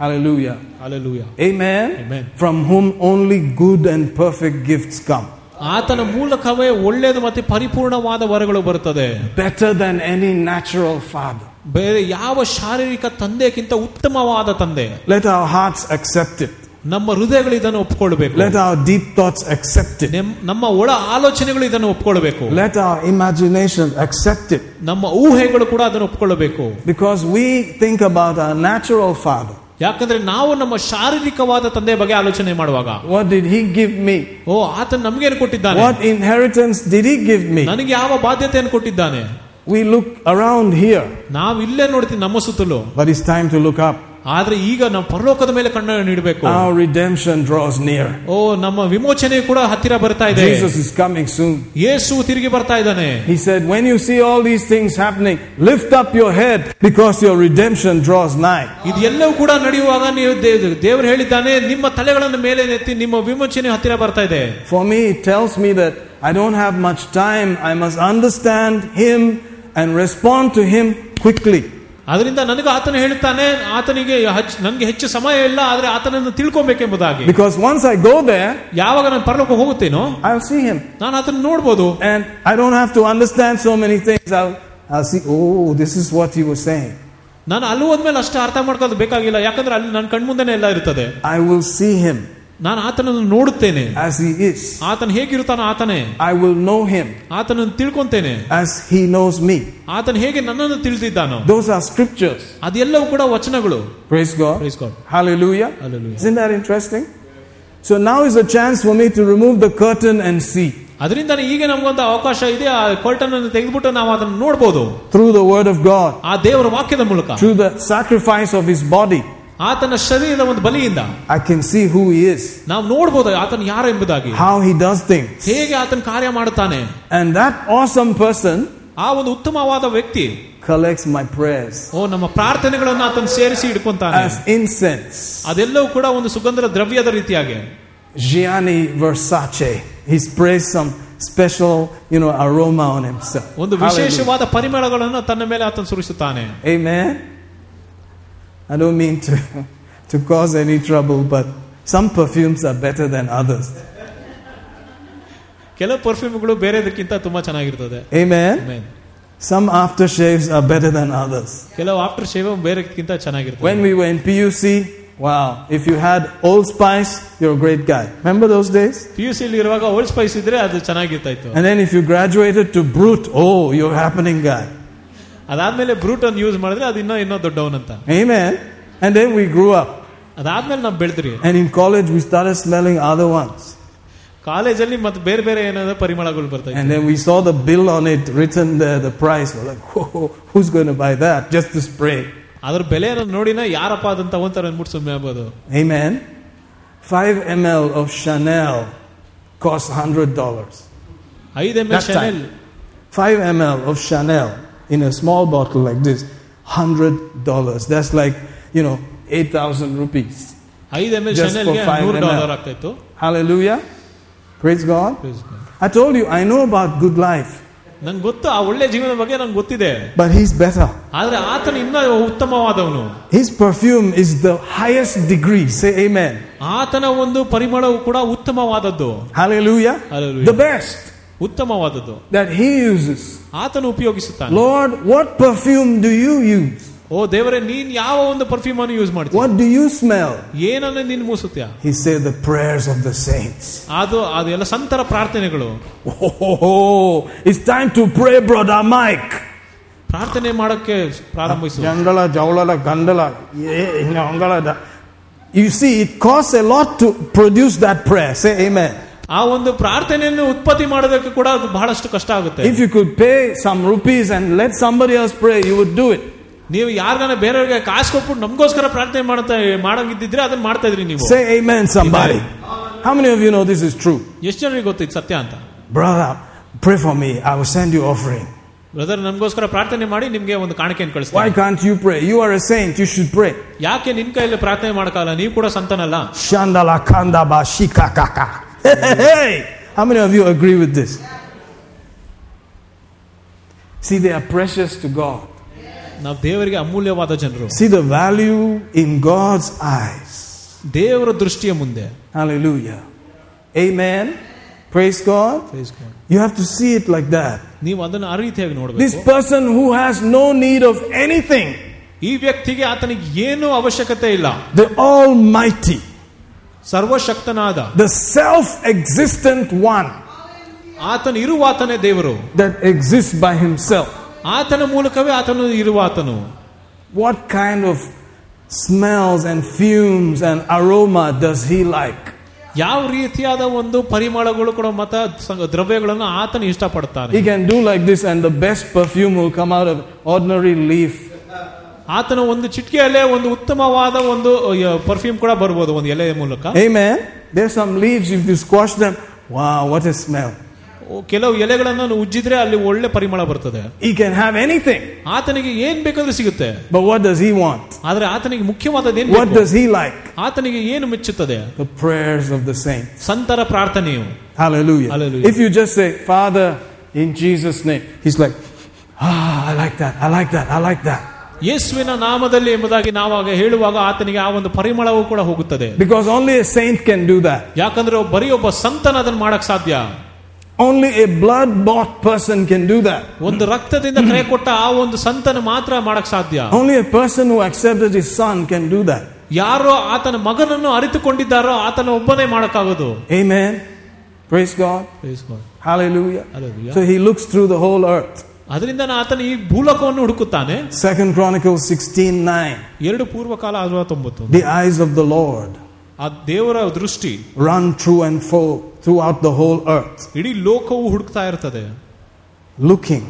Hallelujah. Alleluia Amen. Amen. From whom only good and perfect gifts come. ಆತನ ಮೂಲಕವೇ ಒಳ್ಳೆಯದು ಮತ್ತೆ ಪರಿಪೂರ್ಣವಾದ ವರಗಳು ಬರುತ್ತದೆ Better than any natural father. ಬೇರೆ ಯಾವ ಶಾರೀರಿಕ ತಂದೆಗಿಂತ ಉತ್ತಮವಾದ ತಂದೆ Let our hearts accept it. ನಮ್ಮ ಹೃದಯಗಳು ಇದನ್ನು ಒಪ್ಪಿಕೊಳ್ಳಬೇಕು let our deep thoughts accept ನಮ್ಮ ಒಳ ಆಲೋಚನೆಗಳು ಇದನ್ನು ಒಪ್ಪಿಕೊಳ್ಳಬೇಕು ಲೆಟ್ ಆರ್ ಇಮ್ಯಾಜಿನೇಷನ್ ಅಕ್ಸೆಪ್ಟ್ ನಮ್ಮ ಊಹೆಗಳು ಕೂಡ ಅದನ್ನು ಒಪ್ಪಿಕೊಳ್ಳಬೇಕು because we think about a natural father ಯಾಕಂದ್ರೆ ನಾವು ನಮ್ಮ ಶಾರೀರಿಕವಾದ ತಂದೆ ಬಗ್ಗೆ ಆಲೋಚನೆ ಮಾಡುವಾಗ. What did he give me ಓ ಆತ ನಮಗೇನು ಕೊಟ್ಟಿದ್ದಾನೆ? What inheritance did he give me ನನಗೆ ಯಾವ ಬಾಧ್ಯತೆಯನ್ನು ಕೊಟ್ಟಿದ್ದಾನೆ? We look around here. ನಾವು ಇಲ್ಲೇ ನೋಡ್ತೀವಿ ನಮ್ಮ ಸುತ್ತಲು. But is time to look ಆದ್ರೆ ಈಗ ನಾವು ಪರಲೋಕದ ಮೇಲೆ ಕಣ್ಣು ನೀಡಬೇಕು Our redemption draws near. ಓ ನಮ್ಮ ವಿಮೋಚನೆ ಕೂಡ ಹತ್ತಿರ ಬರ್ತಾ ಇದೆ Jesus is coming soon. ಯೇಸು ತಿರುಗಿ ಬರ್ತಾ ಇದ್ದಾನೆ He said, When you see all these things happening, lift up your head because your redemption draws nigh. ಇದೆಲ್ಲವೂ ಕೂಡ ನಡೆಯುವಾಗ ನೀವು ದೇ- ದೇವರು ಹೇಳಿದ್ದಾನೆ ನಿಮ್ಮ ತಲೆಗಳನ್ನು ಮೇಲೆ ಎತ್ತಿ ನಿಮ್ಮ ವಿಮೋಚನೆ ಹತ್ತಿರ ಬರ್ತಾ ಇದೆ For me, it tells me that I don't have much time. I must understand Him and respond to Him quickly. ಅದರಿಂದ ನನಗೆ ಆತನು ಹೇಳುತ್ತಾನೆ ಆತನಿಗೆ ಹಚ್- ನನಗೆ ಹೆಚ್ಚು ಸಮಯ ಇಲ್ಲ ಆದ್ರೆ ಆತನನ್ನು ತಿಳ್ಕೊಬೇಕೆಂಬುದಾಗಿ Because once I go there, ಯಾವಾಗ ನಾನು ಪರಲೋಕ ಹೋಗುತ್ತೇನೋ I'll see Him. ನಾನು ಆತನ ನೋಡ್ಬೋದು And I don't have to understand so many things. I'll, I'll see, oh, this is what He was saying. ನಾನು ಅಲ್ಲಿ ಹೋದ್ಮೇಲೆ ಅಷ್ಟೇ ಅರ್ಥ ಮಾಡ್ಕೊಳ್ಳೋದು ಬೇಕಾಗಿಲ್ಲ ಯಾಕಂದ್ರೆ ಅಲ್ಲಿ ನನ್ನ ಕಣ್ಮುಂದೆನೇ ಎಲ್ಲ ಇರ್ತದೆ I will see Him ನಾನು ಆತನನ್ನು ನೋಡುತ್ತೇನೆ as He is. ಆತನ ಹೇಗಿರುತ್ತಾನೋ ಆತನೇ I will know Him ಆತನನ್ನು ತಿಳ್ಕೊಂತೇನೆ as He knows me. ಆತನ ಹೇಗೆ ನನ್ನನ್ನು ತಿಳಿದಿದ್ದಾನೋ Those are scriptures. ಅದೆಲ್ಲವೂ ಕೂಡ ವಚನಗಳು Praise God. Praise God. Hallelujah. Hallelujah. Isn't that interesting? So now is a chance for me to remove the curtain and see ಅದರಿಂದ ಈಗ ನಮಗೊಂದು ಅವಕಾಶ ಇದೆ ಆ ಕರ್ಟನ್ ಅನ್ನು ತೆಗೆದುಬಿಟ್ಟು ನಾವು ಅದನ್ನು ನೋಡ್ಬೋದು through the Word of God, ಆ ದೇವರ ವಾಕ್ಯದ ಮೂಲಕ through the sacrifice of His body. ಆತನ ಶರೀರದ ಒಂದು ಬಲಿಯಿಂದ I can see who He is, ನಾವು ನೋಡ್ಬೋದು ಆತನ ಯಾರು ಎಂಬುದಾಗಿ how He does things. ಹೇಗೆ ಆತನ ಕಾರ್ಯ ಮಾಡುತ್ತಾನೆ And that awesome person ಆ ಒಂದು ಉತ್ತಮವಾದ ವ್ಯಕ್ತಿ collects my prayers ಓ ನಮ್ಮ ಪ್ರಾರ್ಥನೆಗಳನ್ನು ಆತನ ಸೇರಿಸಿ ಇಟ್ಕೊಂತಾನೆ as incense. ಅದೆಲ್ಲವೂ ಕೂಡ ಒಂದು ಸುಗಂಧದ ದ್ರವ್ಯದ ರೀತಿಯಾಗಿ Gianni Versace. He sprays some special, you know, aroma on himself. ಒಂದು Hallelujah. ವಿಶೇಷವಾದ ಪರಿಮಳಗಳನ್ನು ತನ್ನ ಮೇಲೆ ಆತನ ಸುರಿಸುತ್ತಾನೆ Amen. I don't mean to, to cause any trouble, but some perfumes are better than others. ಕೆಲ Amen. Some aftershaves are better than others. When we were in PUC, wow, if you had Old Spice, you're a great guy. Remember those days? PUC ಅಲ್ಲಿ ಇರುವಾಗ old Spice ಇದ್ರೆ ಅದು ಚೆನ್ನಾಗಿರ್ತಾ ಇತ್ತು And then if you graduated to Brut, oh, you're a happening guy. ಅದಾದ್ಮೇಲೆ ಬ್ರೂಟ್ ಅನ್ನು use ಮಾಡಿದ್ರೆ ಅದು ಇನ್ನೂ ಇನ್ನೂ ದೊಡ್ಡವನ್ ಅಂತ Amen. And then we grew up. ಅದಾದ್ಮೇಲೆ ನಾವು ಬೆಳೆದ್ರಿ And in college, we started smelling other ones. ಕಾಲೇಜಲ್ಲಿ ಮತ್ತೆ ಬೇರೆ ಬೇರೆ ಏನಾದ್ರು ಪರಿಮಳಗಳು ಬರ್ತಾ And then we saw the bill on it written there, the price. We're like, whoa, who's going to buy that? Just to spray. ಅದ್ರ ಬೆಲೆಯನ್ನು ನೋಡಿನ ಯಾರಪ್ಪ ಅದನ್ನ ತಗೊಂತಾರೆ ಅಂದ್ಬಿಟ್ಟು ಸುಮ್ಮನೆ ಆಗ್ಬೋದು Amen. 5 ml of Chanel costs $100. ಐದು M L That ಶನೆಲ್ time. 5 ml of Chanel in a small bottle like this, $100. That's like, you know, 8,000 rupees. ಐದು M L Just ಶನೆಲ್ಗೆ for five ನೂರು ml. ಡಾಲರ್ ಆಗ್ತಾ ಇತ್ತು Hallelujah. Praise God. I told you, I know about good life, ನಂಗೆ ಗೊತ್ತು ಆ ಒಳ್ಳೆ ಜೀವನದ ಬಗ್ಗೆ ನಂಗೆ ಗೊತ್ತಿದೆ but He's better. ಆದ್ರೆ ಆತನ ಇನ್ನ ಉತ್ತಮವಾದವನು His perfume is the highest degree. Say amen. ಆತನ ಒಂದು ಪರಿಮಳವು ಕೂಡ ಉತ್ತಮವಾದದ್ದು Hallelujah. Hallelujah. The best ಉತ್ತಮವಾದದ್ದು that He uses. ಆತನು ಉಪಯೋಗಿಸುತ್ತಾನೆ Lord, what perfume do you use? ಓ ದೇವರೇ ನೀನ್ ಯಾವ ಒಂದು ಪರ್ಫ್ಯೂಮ್ ಅನ್ನು ಯೂಸ್ ಮಾಡ್ತೀಯ What do you smell? ಏನನ್ನ ನೀನ್ ಮೂಸುತ್ತೀಯ He said, The prayers of the saints. ಅದು ಅದೆಲ್ಲ ಸಂತರ ಪ್ರಾರ್ಥನೆಗಳು Oh, it's time to pray, brother Mike. ಪ್ರಾರ್ಥನೆ ಮಾಡಕ್ಕೆ ಪ್ರಾರಂಭಿಸು Jandala, Jaulala, Gandala. yeah, Nyangala. You see, it costs a lot to produce that prayer. Say amen. ಆ ಒಂದು ಪ್ರಾರ್ಥನೆಯನ್ನು ಉತ್ಪತ್ತಿ ಮಾಡೋದಕ್ಕೆ ಕೂಡ ಅದು ಬಹಳಷ್ಟು ಕಷ್ಟ ಆಗುತ್ತೆ If you could pay some rupees and let somebody else pray, you would do it. ನೀವು ಯಾರಿಗಾನ ಬೇರೆಯವ್ರಿಗೆ ಕಾಸು ಕೊಟ್ಬಿಟ್ಟು ನಮಗೋಸ್ಕರ ಪ್ರಾರ್ಥನೆ ಮಾಡ್ತಾ ಮಾಡಂಗಿದ್ದಿದ್ರೆ ಅದನ್ನ ಮಾಡ್ತಾ ಇದ್ರಿ ನೀವು Say amen, somebody. How many of you know this is true? ಎಷ್ಟು ಜನರಿಗೆ ಗೊತ್ತು ಇದು ಸತ್ಯ ಅಂತ Brother, pray for me. I will send you offering. Brother ನಮಗೋಸ್ಕರ ಪ್ರಾರ್ಥನೆ ಮಾಡಿ ನಿಮ್ಗೆ ಒಂದು ಕಾಣಿಕೆಯನ್ನು Why ಕಳಿಸ್ತಾರೆ can't you pray? You are a saint. You should pray. ಯಾಕೆ ನಿನ್ ಕೈಯಲ್ಲಿ ಪ್ರಾರ್ಥನೆ ಮಾಡಕ್ಕಾಗಲ್ಲ ನೀವು ಕೂಡ ಸಂತನಲ್ಲ Shandala kanda ba shika kaka. Hey, hey! How many of you agree with this? See, they are precious to God. ನಾವು ದೇವರಿಗೆ ಅಮೂಲ್ಯವಾದ ಜನರು See the value in God's eyes. ದೇವರ ದೃಷ್ಟಿಯ ಮುಂದೆ Hallelujah. Amen. Praise God. You have to see it like that. ನೀವು ಅದನ್ನು ಆ ರೀತಿಯಾಗಿ This ನೋಡಬೇಕು person who has no need of anything, ಈ ವ್ಯಕ್ತಿಗೆ ಆತನಿಗೆ ಏನೂ ಅವಶ್ಯಕತೆ ಇಲ್ಲ the Almighty, ಸರ್ವಶಕ್ತನಾದ the self existent one ಆತನು ಇರುವ ಆತನೇ ದೇವರು that exists by himself. ಆತನ ಮೂಲಕವೇ ಆತನು ಇರುವ ಆತನು What kind of smells and fumes and aroma does he like? ಯಾವ ರೀತಿಯಾದ ಒಂದು ಪರಿಮಳಗಳು ಕೂಡ ಮತ ಸ- ದ್ರವ್ಯಗಳನ್ನು ಆತನು ಇಷ್ಟಪಡ್ತಾನೆ He can do like this, and the best perfume will come out of ordinary leaf. ಆತನ ಒಂದು ಚಿಟಿಕೆಯಲ್ಲೇ ಒಂದು ಉತ್ತಮವಾದ ಒಂದು ಪರ್ಫ್ಯೂಮ್ ಕೂಡ ಬರ್ಬೋದು ಒಂದು ಎಲೆಯ ಮೂಲಕ Amen. There's some leaves, if you squash them, wow, what a smell. ಕೆಲವು ಎಲೆಗಳನ್ನು ಉಜ್ಜಿದ್ರೆ ಅಲ್ಲಿ ಒಳ್ಳೆ ಪರಿಮಳ ಬರ್ತದೆ He can have anything, ಆತನಿಗೆ ಏನ್ ಬೇಕಾದ್ರೂ ಸಿಗುತ್ತೆ but what does he want? ಆದ್ರೆ ಆತನಿಗೆ ಮುಖ್ಯವಾದದ್ದು ಏನ್ What ಬೇಕು? does he like? ಆತನಿಗೆ ಏನು ಮೆಚ್ಚುತ್ತದೆ The prayers of the saints. ಸಂತರ ಪ್ರಾರ್ಥನೆಯು Hallelujah. Hallelujah. If you just say, Father, in Jesus' name, he's like, ah, I like that, I like that, I like that. ಯೇಸುವಿನ ನಾಮದಲ್ಲಿ ಎಂಬುದಾಗಿ ನಾವಾಗ ಹೇಳುವಾಗ ಆತನಿಗೆ ಆ ಒಂದು ಪರಿಮಳವು ಕೂಡ ಹೋಗುತ್ತದೆ Because only a saint can do that. ಯಾಕಂದ್ರೆ ಬರೀ ಒಬ್ಬ ಸಂತನ ಅದನ್ನ ಮಾಡಕ್ ಸಾಧ್ಯ Only a blood bought person can do that. ಒಂದು ರಕ್ತದಿಂದ ಕರೆ ಕೊಟ್ಟ ಆ ಒಂದು ಸಂತನ ಮಾತ್ರ ಮಾಡಕ್ ಸಾಧ್ಯ Only a person who accepted his son can do that. ಯಾರೋ ಆತನ ಮಗನನ್ನು ಅರಿತುಕೊಂಡಿದ್ದಾರೋ ಆತನ ಒಬ್ಬನೇ ಮಾಡಕ್ಕಾಗೋದು Amen. Praise God. Hallelujah. Hallelujah. So he looks through the whole earth. ಅದರಿಂದ ಆತನ ಈ ಭೂಲೋಕವನ್ನು ಹುಡುಕುತ್ತಾನೆ Second Chronicles 16 9. ಎರಡು ಪೂರ್ವಕಾಲ ಅರವತ್ತೊಂಬತ್ತು The eyes of the Lord ಆ ದೇವರ ದೃಷ್ಟಿ run through and fro throughout the whole earth, ಇಡೀ ಲೋಕವು ಹುಡುಕ್ತಾ ಇರ್ತದೆ looking.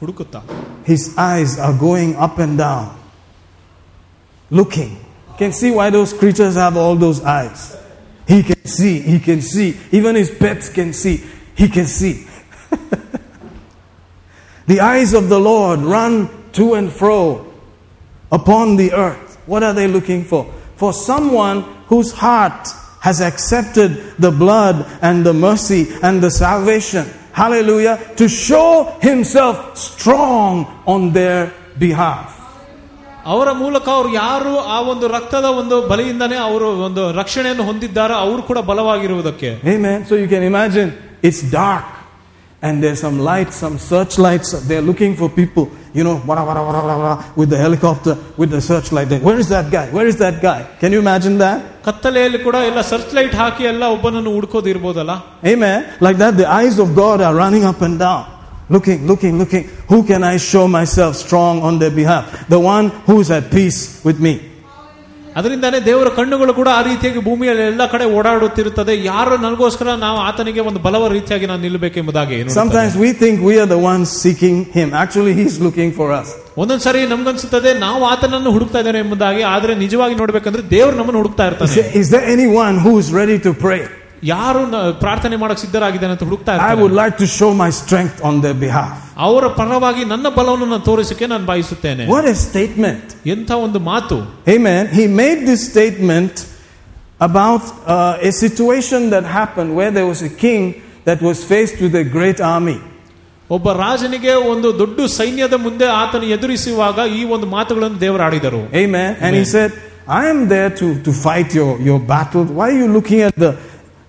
ಹುಡುಕುತ್ತಾ His eyes are going up and down, looking. You can see why those creatures have all those eyes. He can see, he can see. Even his pets can see. He can see. the eyes of the Lord run to and fro upon the earth. What are they looking for? For someone whose heart has accepted the blood and the mercy and the salvation. Hallelujah. To show himself strong on their behalf. ಅವರ ಮೂಲಕ ಅವರು ಯಾರು ಆ ಒಂದು ರಕ್ತದ ಒಂದು ಬಲಿಯಿಂದನೇ ಅವರು ಒಂದು ರಕ್ಷಣೆಯನ್ನು ಹೊಂದಿದ್ದಾರೋ ಅವರು ಕೂಡ ಬಲವಾಗಿರುವುದಕ್ಕೆ Amen. So you can imagine it's dark. and there's some lights, some searchlights. They're looking for people, you know, wada, wada, wada, wada, wada, with the helicopter, with the searchlight. There. Where is that guy? Where is that guy? Can you imagine that? ಕತ್ತಲೆಯಲ್ಲಿ ಕೂಡ ಎಲ್ಲ search light ಹಾಕಿ ಎಲ್ಲ ಒಬ್ಬನನ್ನು ಹುಡ್ಕೋದು ಇರ್ಬೋದಲ್ಲ Amen. Like that, the eyes of God are running up and down, looking, looking, looking. Who can I show myself strong on their behalf? The one who is at peace with me. ಅದರಿಂದಾನೇ ದೇವರ ಕಣ್ಣುಗಳು ಕೂಡ ಆ ರೀತಿಯಾಗಿ ಭೂಮಿಯಲ್ಲಿ ಎಲ್ಲ ಕಡೆ ಓಡಾಡುತ್ತಿರುತ್ತದೆ ಯಾರು ನನಗೋಸ್ಕರ ನಾವು ಆತನಿಗೆ ಒಂದು ಬಲವ ರೀತಿಯಾಗಿ ನಾನು ನಿಲ್ಲಬೇಕೆಂಬುದಾಗಿ ನೋಡುತ್ತದೆ. Sometimes we think we are the ones seeking Him. Actually, He's looking for us. ಒಂದೊಂದ್ಸರಿ ನಮ್ಗನ್ಸುತ್ತದೆ ನಾವು ಆತನನ್ನು ಹುಡುಕ್ತಾ ಇದ್ದೇವೆ ಎಂಬುದಾಗಿ ಆದ್ರೆ ನಿಜವಾಗಿ ನೋಡ್ಬೇಕಂದ್ರೆ ದೇವ್ರು ನಮ್ಮನ್ನು ಹುಡುಕ್ತಾ Is ಇರ್ತಾನೆ there, is there anyone who is ready to pray? ಯಾರು ನ- ಪ್ರಾರ್ಥನೆ ಮಾಡಕ್ ಸಿದ್ಧರಾಗಿದ್ದಾನೆ ಅಂತ ಹುಡುಕ್ತಾ I ಇರ್ತಾನೆ would like to show my strength on their behalf. ಅವರ ಪರವಾಗಿ ನನ್ನ ಬಲವನ್ನು ನಾನು ತೋರಿಸಕ್ಕೆ ನಾನು ಬಯಸುತ್ತೇನೆ What a statement. ಎಂಥ ಒಂದು ಮಾತು Amen. He made this statement about uh, a situation that happened where there was a king that was faced with a great army. ಒಬ್ಬ ರಾಜನಿಗೆ ಒಂದು ದೊಡ್ಡ ಸೈನ್ಯದ ಮುಂದೆ ಆತನು ಎದುರಿಸುವಾಗ ಈ ಒಂದು ಮಾತುಗಳನ್ನು ದೇವರು ಆಡಿದರು Amen. And he Amen. said, I am there to, to fight your, your battle. Why are you looking at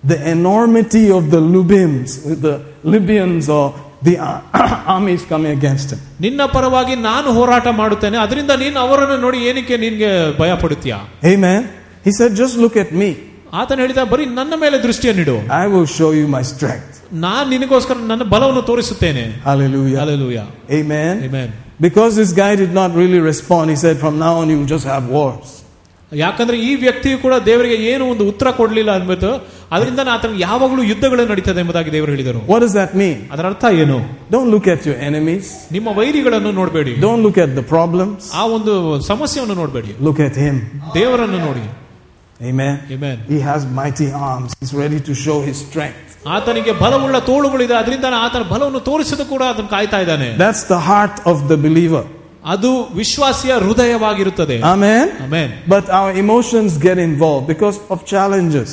the, the enormity of the Lubims, the Libyans or the uh, armies coming against him? ನಿನ್ನ ಪರವಾಗಿ ನಾನು ಹೋರಾಟ ಮಾಡುತ್ತೇನೆ ಅದರಿಂದ ನೀನು ಅವರನ್ನು ನೋಡಿ ಏನಕ್ಕೆ ನಿನ್ಗೆ ಭಯ ಪಡುತ್ತೀಯಾ Amen. He said, just look at me. ಆತನ ಹೇಳಿದ ಬರೀ ನನ್ನ ಮೇಲೆ ದೃಷ್ಟಿಯನ್ನಿಡು I will show you my strength. ನಾನ್ ನಿನಗೋಸ್ಕರ ನನ್ನ ಬಲವನ್ನು ತೋರಿಸುತ್ತೇನೆ Hallelujah. Hallelujah. Amen. Amen. Because this guy did not really respond, he said, from now on you will just have wars. ಯಾಕಂದ್ರೆ ಈ ವ್ಯಕ್ತಿಯು ಕೂಡ ದೇವರಿಗೆ ಏನು ಒಂದು ಉತ್ತರ ಕೊಡ್ಲಿಲ್ಲ ಅನ್ಬಿಟ್ಟು ಅದರಿಂದ ಆತನಿಗೆ ಯಾವಾಗಲೂ ಯುದ್ಧಗಳು ನಡೀತದೆ ಎಂಬುದಾಗಿ ದೇವರು ಹೇಳಿದರು What does that mean? ಅದರ ಅರ್ಥ ಏನು Don't look at your enemies. ನಿಮ್ಮ ವೈರಿಗಳನ್ನು ನೋಡಬೇಡಿ Don't look at the problems. ಆ ಒಂದು ಸಮಸ್ಯೆಯನ್ನು ನೋಡಬೇಡಿ Look at him. ದೇವರನ್ನು ನೋಡಿ Amen. Amen. He has mighty arms. He's ready to show his strength. ಆತನಿಗೆ ಬಲವುಳ್ಳ ತೋಳುಗಳಿದೆ ಅದರಿಂದ ಆತನ ಬಲವನ್ನು ತೋರಿಸೋದು ಕೂಡ ಅದನ್ನು ಕಾಯ್ತಾ ಇದ್ದಾನೆ That's the heart of the believer. ಅದು ವಿಶ್ವಾಸಿಯ ಹೃದಯವಾಗಿರುತ್ತದೆ Amen. Amen But our emotions get involved because of challenges.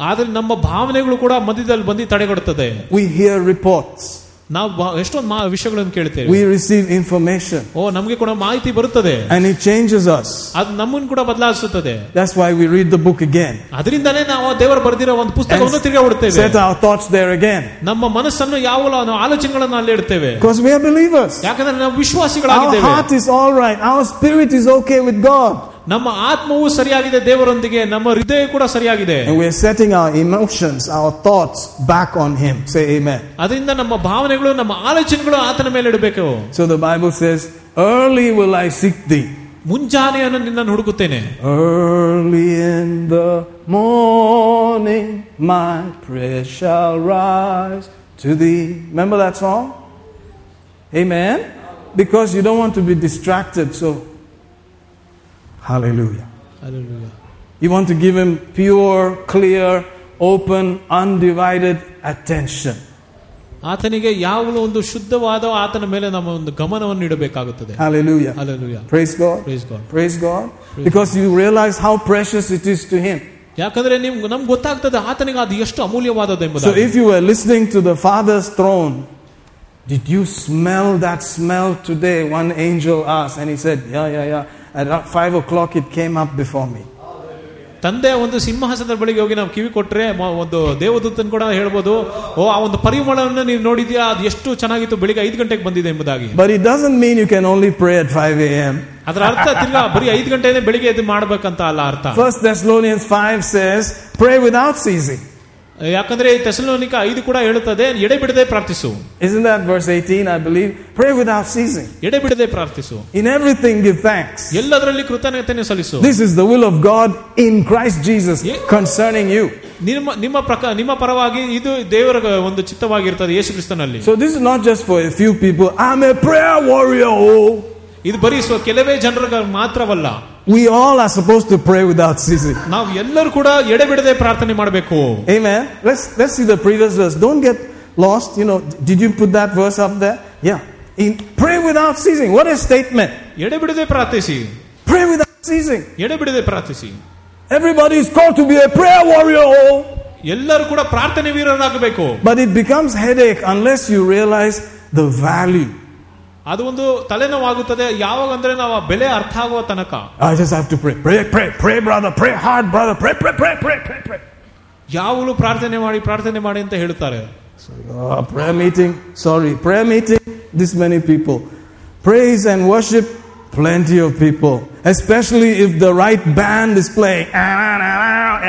ಆದ್ರೆ ನಮ್ಮ ಭಾವನೆಗಳು ಕೂಡ ಮಧ್ಯದಲ್ಲಿ ಬಂದು ತಡೆಗಡುತ್ತದೆ We hear reports. ನಾವು ಬ- ಎಷ್ಟೊಂದು ಮಾ- ವಿಷಯಗಳನ್ನು ಕೇಳ್ತೇವೆ We receive information. ಓ ನಮಗೆ ಕೂಡ ಮಾಹಿತಿ ಬರುತ್ತದೆ And it changes us. ಅದು ನಮ್ಮನ್ನು ಕೂಡ ಬದಲಾಯಿಸುತ್ತದೆ That's why we read the book again. ಅದರಿಂದನೇ ನಾವು ದೇವರು ಬರೆದಿರೋ ಒಂದು ಪುಸ್ತಕವನ್ನು ತಿರುಗಿ And ಹುಡುತ್ತೇವೆ set our thoughts there again. ನಮ್ಮ ಮನಸ್ಸನ್ನು ಯಾವ ನಾವು ಆಲೋಚನೆಗಳನ್ನು ಅಲ್ಲಿ ಇಡ್ತೇವೆ Because we are believers. ಯಾಕಂದ್ರೆ ನಾವು Our ವಿಶ್ವಾಸಿಗಳಾಗಿದ್ದೇವೆ heart is all right. Our spirit is okay with God. ನಮ್ಮ ಆತ್ಮವು ಸರಿಯಾಗಿದೆ ದೇವರೊಂದಿಗೆ ನಮ್ಮ ಹೃದಯ ಕೂಡ ಸರಿಯಾಗಿದೆ And we're setting our emotions, our thoughts back on Him. Say amen. ಅದರಿಂದ ನಮ್ಮ ಭಾವನೆಗಳು ನಮ್ಮ ಆಲೋಚನೆಗಳು ಆತನ ಮೇಲೆ ಇಡಬೇಕು So the Bible says, Early will I seek thee. ಮುಂಜಾನೆಯನ್ನು ನಿನ್ನನ್ನು ಹುಡುಕುತ್ತೇನೆ Early in the morning, my prayer shall rise to thee. Remember that song? Amen. Because you don't want to be distracted. So, hallelujah. You want to give him pure, clear, open, undivided attention. ಆತನಿಗೆ ಯಾವಾಗಲೂ ಒಂದು ಶುದ್ಧವಾದ ಆತನ ಮೇಲೆ ನಮ್ಮ ಒಂದು ಗಮನವನ್ನು ಇಡಬೇಕಾಗುತ್ತದೆ Hallelujah. Hallelujah. Praise God. Praise God. Praise God. Because you realize how precious it is to him. ಯಾಕಂದ್ರೆ ನಿಮ್ಗೆ ನಮ್ಗೆ ಗೊತ್ತಾಗ್ತದೆ ಆತನಿಗೆ ಅದು ಎಷ್ಟು ಅಮೂಲ್ಯವಾದದ್ದು So ಎಂಬುದು if you were listening to the Father's throne, did you smell that smell today? One angel asked, and he said, Yeah, yeah, yeah. At five o'clock it came up before me. ತಂದೆ ಒಂದು ಸಿಂಹಾಸನದ ಬಳಿಗೆ ಹೋಗಿ ನಾವು ಕಿವಿ ಕೊಟ್ರೆ ಮ- ಒಂದು ದೇವದೂತನ್ ಕೂಡ ಹೇಳ್ಬೋದು ಓ ಆ ಒಂದು ಪರಿಮಳವನ್ನು ನೀವು ನೋಡಿದ್ಯಾ ಅದು ಎಷ್ಟು ಚೆನ್ನಾಗಿತ್ತು ಬೆಳಿಗ್ಗೆ ಐದು ಗಂಟೆಗೆ ಬಂದಿದೆ ಎಂಬುದಾಗಿ But it doesn't mean you can only pray at 5 a.m. ಅದರ ಅರ್ಥ ತಿರ್ಗಾ ಬರೀ ಐದು ಗಂಟೆನೆ ಬೆಳಿಗ್ಗೆ ಎದ್ದು ಮಾಡ್ಬೇಕಂತ ಅಲ್ಲ ಅರ್ಥ First Thessalonians 5 says, Pray without ceasing. ಯಾಕಂದ್ರೆ ಈ ತೆಸಲೋನಿಕ ಐದು ಕೂಡ ಹೇಳುತ್ತದೆ ಎಡೆ ಬಿಡದೆ ಪ್ರಾರ್ಥಿಸು Isn't that verse 18, I believe? Pray without ceasing. ಎಡೆ ಬಿಡದೆ ಪ್ರಾರ್ಥಿಸು In everything give thanks. ಎಲ್ಲದರಲ್ಲಿ ಕೃತಜ್ಞತೆಯನ್ನು ಸಲ್ಲಿಸು This is the will of God in Christ Jesus Yeah. concerning you. ನಿಮ್ಮ ನಿಮ್ಮ ಪ್ರಕ ನಿಮ್ಮ ಪರವಾಗಿ ಇದು ದೇವರ ಒಂದು ಚಿತ್ತವಾಗಿರ್ತದೆ ಯೇಸು ಕ್ರಿಸ್ತನಲ್ಲಿ So this is not just for a few people. I'm a prayer warrior. Oh. ಇದು ಬರೀ ಸ್ವ ಕೆಲವೇ ಜನರಿಗೆ ಮಾತ್ರವಲ್ಲ We all are supposed to pray without ceasing. ನಾವು ಎಲ್ಲರೂ ಕೂಡ ಎಡೆ ಬಿಡದೆ ಪ್ರಾರ್ಥನೆ ಮಾಡಬೇಕು Amen. Let's let's see the previous verse. Don't get lost. You know, did you put that verse up there? Yeah. In pray without ceasing. What a statement. ಎಡೆ ಬಿಡದೆ ಪ್ರಾರ್ಥಿಸಿ Pray without ceasing. ಎಡೆ ಬಿಡದೆ ಪ್ರಾರ್ಥಿಸಿ Everybody is called to be a prayer warrior. Oh. ಎಲ್ಲರೂ ಕೂಡ ಪ್ರಾರ್ಥನೆ ವೀರರಾಗಬೇಕು But it becomes headache unless you realize the value. ಅದು ಒಂದು ತಲೆನೋವಾಗುತ್ತದೆ ಯಾವಾಗ ಅಂದ್ರೆ ನಾವು ಆ ಬೆಲೆ ಅರ್ಥ ಆಗುವ ತನಕ I just have to pray. Pray, pray, pray, brother. Pray hard, brother. Pray, pray, pray, pray, pray, pray. ಯಾವಾಗಲೂ ಪ್ರಾರ್ಥನೆ ಮಾಡಿ ಪ್ರಾರ್ಥನೆ ಮಾಡಿ ಅಂತ ಹೇಳ್ತಾರೆ So, oh, prayer meeting, sorry, prayer meeting, this many people. Praise and worship, plenty of people. Especially if the right band is playing.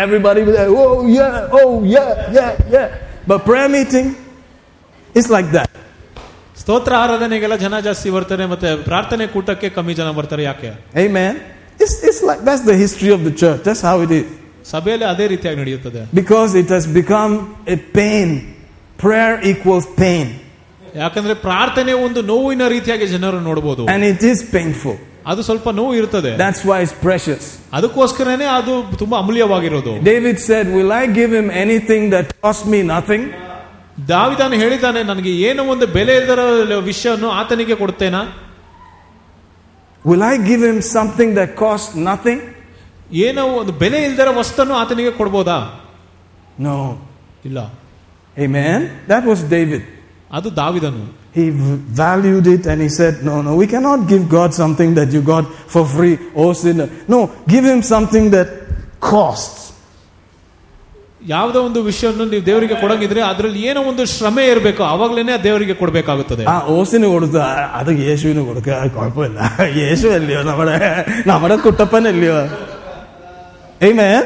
Everybody will say, oh yeah, oh yeah, yeah, yeah. But prayer meeting, it's like that. ಸ್ತೋತ್ರ ಆರಾಧನೆಗೆಲ್ಲ ಜನ ಜಾಸ್ತಿ ಬರ್ತಾರೆ ಮತ್ತೆ ಪ್ರಾರ್ಥನೆ ಕೂಟಕ್ಕೆ ಕಮ್ಮಿ ಜನ ಬರ್ತಾರೆ ಯಾಕೆ Amen. It's, it's like that's the history of the church. That's how it is. ಸಭೆಯಲ್ಲಿ ಅದೇ ರೀತಿಯಾಗಿ ನಡೆಯುತ್ತದೆ Because it has become a pain. Prayer equals pain. ಯಾಕಂದ್ರೆ ಪ್ರಾರ್ಥನೆ ಒಂದು ನೋವಿನ ರೀತಿಯಾಗಿ ಜನರು ನೋಡಬಹುದು And it is painful. ಅದು ಸ್ವಲ್ಪ ನೋವು ಇರ್ತದೆ That's why it's precious. ಅದಕ್ಕೋಸ್ಕರನೇ ಅದು ತುಂಬಾ ಅಮೂಲ್ಯವಾಗಿರೋದು David said, Will I give him anything that costs me nothing? ದಾವಿದಾನು ಹೇಳಿದ್ದಾನೆ ನನಗೆ ಏನೋ ಒಂದು ಬೆಲೆ ಇಲ್ಲದ ವಿಷಯವನ್ನು ಆತನಿಗೆ ಕೊಡ್ತೇನಾ Will I give him something that costs nothing? ಏನೋ ಒಂದು ಬೆಲೆ ಇಲ್ದರ ವಸ್ತನ್ನು ಆತನಿಗೆ ಕೊಡ್ಬೋದಾ No. ಇಲ್ಲ Amen. That was David. ಅದು ದಾವಿದನು He v- valued it and he said, No, no, we cannot give God something that you got for free, oh sinner. No, give him something that costs. ಯಾವುದೋ ಒಂದು ವಿಷಯವನ್ನು ನೀವು ದೇವರಿಗೆ ಕೊಡಂಗಿದ್ರೆ ಅದರಲ್ಲಿ ಏನೋ ಒಂದು ಶ್ರಮೆ ಇರಬೇಕು ಅವಾಗ್ಲೇನೆ ದೇವರಿಗೆ ಕೊಡಬೇಕಾಗುತ್ತದೆ ആ ഓസിന് കൊടുത്ത അത് യേശുവിന് കൊടുക്കുക അത് കുഴപ്പമില്ല യേശു അല്ലയോ നമ്മുടെ നമ്മുടെ കുട്ടപ്പനല്ലയോ Amen.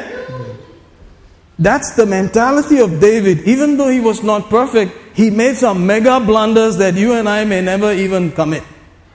That's the mentality of David. Even though he was not perfect, he made some mega blunders that you and I may never even commit.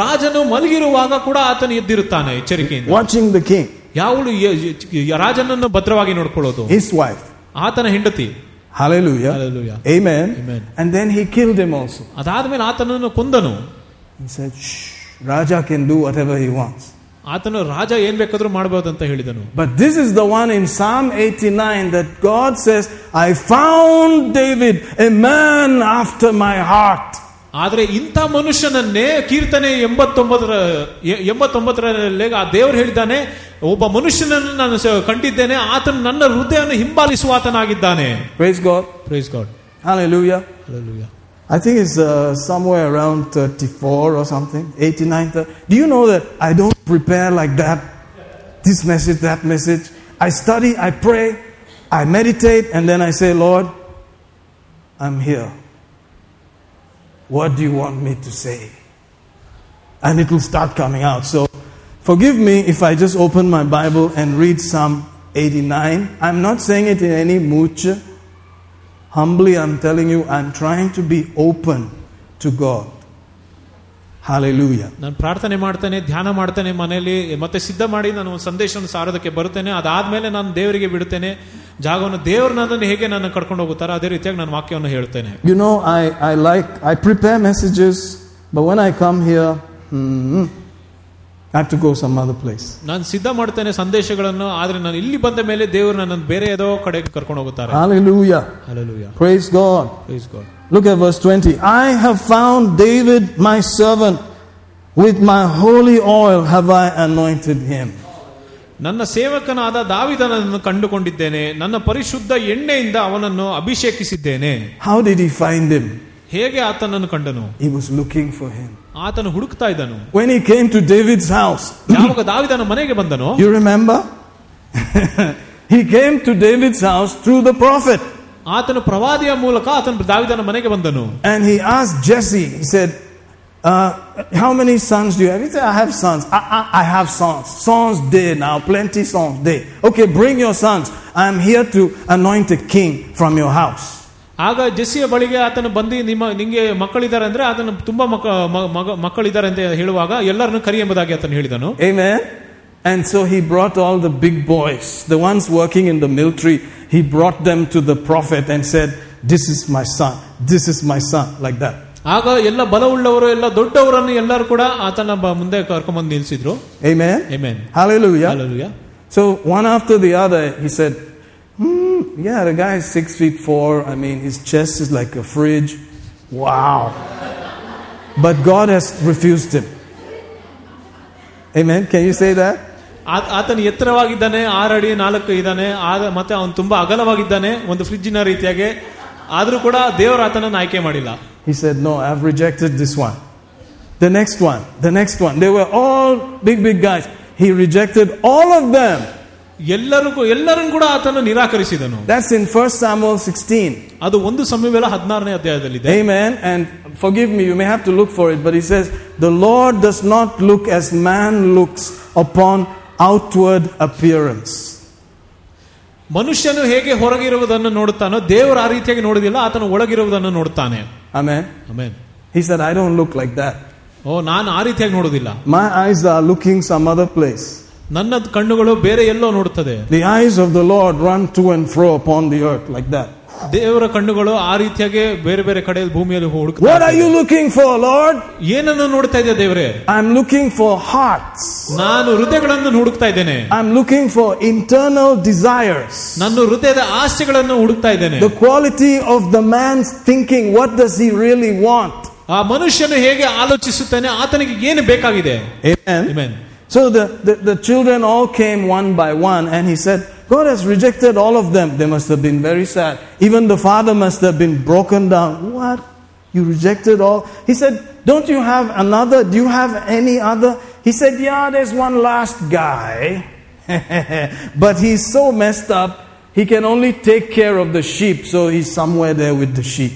ರಾಜನು ಮಲಗಿರುವಾಗ ಕೂಡ ಆತನು ಎದ್ದಿರುತ್ತಾನೆ ಎಚ್ಚರಿಕೆಯಿಂದ watching the king, ಯಾವಳು ಯ- ಯ- ರಾಜನನ್ನು ಭದ್ರವಾಗಿ ನೋಡ್ಕೊಳ್ಳೋದು his wife. ಆತನ ಹೆಂಡತಿ Hallelujah. Hallelujah. Amen. Amen. And then he killed him also. ಅದಾದ್ಮೇಲೆ ಆತನನ್ನು ಕೊಂದನು He said, Shh, Raja can do whatever he wants. ಆತನು ರಾಜ ಏನ್ ಬೇಕಾದ್ರೂ ಮಾಡಬಹುದು ಅಂತ ಹೇಳಿದನು But this is the one in Psalm 89 that God says, I found David, a man after my heart. ಆದ್ರೆ ಇಂಥ ಮನುಷ್ಯನನ್ನೇ ಕೀರ್ತನೆ ಎಂಬತ್ತೊಂಬತ್ತರ ಎಂಬತ್ತೊಂಬತ್ತರಲ್ಲಿ ಆ ದೇವರು ಹೇಳಿದ್ದಾನೆ ಒಬ್ಬ ಮನುಷ್ಯನನ್ನು ನಾನು ಕಂಡಿದ್ದೇನೆ ಆತನ ನನ್ನ ಹೃದಯವನ್ನು ಹಿಂಬಾಲಿಸುವ ಆತನಾಗಿದ್ದಾನೆ Praise God. Praise God Hallelujah. Hallelujah. I think it's uh, somewhere around 34 or something, 89. 30. Do you know that I don't prepare like that? This message, that message. I study, I pray, I meditate, and then I say, Lord, I'm here. What do you want me to say? And it will start coming out. So forgive me if I just open my Bible and read Psalm 89. I'm not saying it in any mooch. Humbly, I'm telling you, I'm trying to be open to God. Hallelujah. ನಾನು ಪ್ರಾರ್ಥನೆ ಮಾಡ್ತೇನೆ ಧ್ಯಾನ ಮಾಡ್ತೇನೆ ಮನೆಯಲ್ಲಿ ಮತ್ತೆ ಸಿದ್ಧ ಮಾಡಿ ನಾನು ಒಂದು ಸಂದೇಶವನ್ನು ಸಾರೋದಕ್ಕೆ ಬರುತ್ತೇನೆ ಅದಾದ್ಮೇಲೆ ನಾನು ದೇವರಿಗೆ ಬಿಡುತ್ತೇನೆ ಜಾಗವನ್ನು ದೇವರು ನನ್ನನ್ನು ಹೇಗೆ ನನ್ನ ಕರ್ಕೊಂಡು ಹೋಗುತ್ತಾರೋ ಅದೇ ರೀತಿಯಾಗಿ ನಾನು ವಾಕ್ಯವನ್ನು ಹೇಳ್ತೇನೆ You know, I, I like, I prepare messages, but when I come here, hmm, I have to go some other place. ನಾನು ಸಿದ್ಧ ಮಾಡ್ತೇನೆ ಸಂದೇಶಗಳನ್ನು ಆದ್ರೆ ನಾನು ಇಲ್ಲಿ ಬಂದ ಮೇಲೆ ದೇವರು ನನ್ನನ್ನು ಬೇರೆ ಯಾವುದೋ ಕಡೆಗೆ ಕರ್ಕೊಂಡು ಹೋಗುತ್ತಾರೆ Hallelujah. Hallelujah. Praise God. Praise God. Look at verse 20. I have found David, my servant. With my holy oil have I anointed him. ನನ್ನ ಸೇವಕನಾದ ದಾವಿದನನ್ನು ಕಂಡುಕೊಂಡಿದ್ದೇನೆ ನನ್ನ ಪರಿಶುದ್ಧ ಎಣ್ಣೆಯಿಂದ ಅವನನ್ನು ಅಭಿಷೇಕಿಸಿದ್ದೇನೆ How did he find him? ಹೇಗೆ ಆತನನ್ನು ಕಂಡನು He was looking for him. ಆತನು ಹುಡುಕ್ತಾ ಇದ್ದನು When he came to David's house, ಯಾವಾಗ ದಾವಿದನ ಮನೆಗೆ ಬಂದನು you remember? he came to David's house through the prophet. ಆತನು ಪ್ರವಾದಿಯ ಮೂಲಕ ಆತನು ದಾವಿದನ ಮನೆಗೆ ಬಂದನು And he asked Jesse, he said, uh, How many sons do you have? He said, I have sons. I, I, I have sons. Sons day now, plenty sons day. Okay, bring your sons. I'm here to anoint a king from your house. ಆಗ ಜೆಸ್ಸಿಯ ಬಳಿಗೆ ಆತನು ಬಂದು ನಿಮ್ಮ ನಿಂಗೆ ಮಕ್ಕಳಿದ್ದಾರೆ ಅಂದ್ರೆ ಆತನು ತುಂಬಾ ಮಕ್ಕ ಮ- ಮಗ ಮಕ್ಕಳಿದ್ದಾರೆ ಅಂತ ಹೇಳುವಾಗ ಎಲ್ಲರನ್ನು ಕರಿ ಎಂಬುದಾಗಿ ಆತನು ಹೇಳಿದನು Amen. And so he brought all the big boys, the ones working in the military, he brought them to the prophet and said, This is my son, this is my son, like that. ಆಗ ಎಲ್ಲ ಬಲವುಳ್ಳವರು ಎಲ್ಲ ದೊಡ್ಡವರನ್ನು ಎಲ್ಲರೂ ಕೂಡ ಆತನ ಬ- ಮುಂದೆ ಕರ್ಕೊಂಡ್ಬಂದು ನಿಲ್ಸಿದ್ರು Amen. Amen. Hallelujah. Hallelujah. So one after the other, he said, hmm, Yeah, the guy is six feet four. I mean, his chest is like a fridge. Wow. but God has refused him. Amen. Can you say that? ಆತ- ಆತನು ಎತ್ತರವಾಗಿದ್ದಾನೆ ಆರು ಅಡಿ ನಾಲ್ಕು ಇದ್ದಾನೆ ಆಗ ಮತ್ತೆ ಅವನು ತುಂಬಾ ಅಗಲವಾಗಿದ್ದಾನೆ ಒಂದು ಫ್ರಿಜ್ಜಿನ ರೀತಿಯಾಗಿ ಆದ್ರೂ ಕೂಡ ದೇವರು ಆತನನ್ನು ಆಯ್ಕೆ ಮಾಡಿಲ್ಲ He said, No, I've rejected this one. The next one, the next one. They were all big, big guys. He rejected all of them. ಎಲ್ಲರಿಗೂ ಎಲ್ಲರನ್ನು ಕೂಡ ಆತನು ನಿರಾಕರಿಸಿದನು That's in 1 Samuel 16. ಅದು ಒಂದು ಸಮಯವೆಲ್ಲ ಹದಿನಾರನೇ ಅಧ್ಯಾಯದಲ್ಲಿದೆ Amen. And forgive me, you may have to look for it, but he says, The Lord does not look as man looks upon outward appearance. ಮನುಷ್ಯನು ಹೇಗೆ ಹೊರಗಿರುವುದನ್ನು ನೋಡುತ್ತಾನೋ ದೇವರು ಆ ರೀತಿಯಾಗಿ ನೋಡುವುದಿಲ್ಲ ಆತನು ಒಳಗಿರುವುದನ್ನು ನೋಡುತ್ತಾನೆ Amen. Amen He said, I don't look like that. ಓ ನಾನು ಆ ರೀತಿಯಾಗಿ ನೋಡುವುದಿಲ್ಲ My eyes are looking some other place. ನನ್ನ ಕಣ್ಣುಗಳು ಬೇರೆ ಎಲ್ಲೋ ನೋಡುತ್ತದೆ The eyes of the Lord run to and fro upon the earth like that. ದೇವರ ಕಣ್ಣುಗಳು ಆ ರೀತಿಯಾಗಿ ಬೇರೆ ಬೇರೆ ಕಡೆ ಭೂಮಿಯಲ್ಲಿ ಹುಡುಕ್ತಾ What are ಇರ್ತದೆ. you looking for, Lord? ಏನನ್ನು ನೋಡ್ತಾ ಇದೆಯಾ ದೇವರೇ I'm looking for hearts. ನಾನು ಹೃದಯಗಳನ್ನು ಹುಡುಕ್ತಾ ಇದ್ದೇನೆ I'm looking for internal desires. ನನ್ನ ಹೃದಯದ ಆಸೆಗಳನ್ನು ಹುಡುಕ್ತಾ ಇದ್ದೇನೆ The quality of the man's thinking. What does he really want? ಆ ಮನುಷ್ಯನು ಹೇಗೆ ಆಲೋಚಿಸುತ್ತಾನೆ ಆತನಿಗೆ ಏನು ಬೇಕಾಗಿದೆ Amen. Amen. So the, the, the children all came one by one, and he said, God has rejected all of them. They must have been very sad. Even the father must have been broken down. What? You rejected all? He said, Don't you have another? Do you have any other? He said, Yeah, there's one last guy. but he's so messed up, he can only take care of the sheep, so he's somewhere there with the sheep.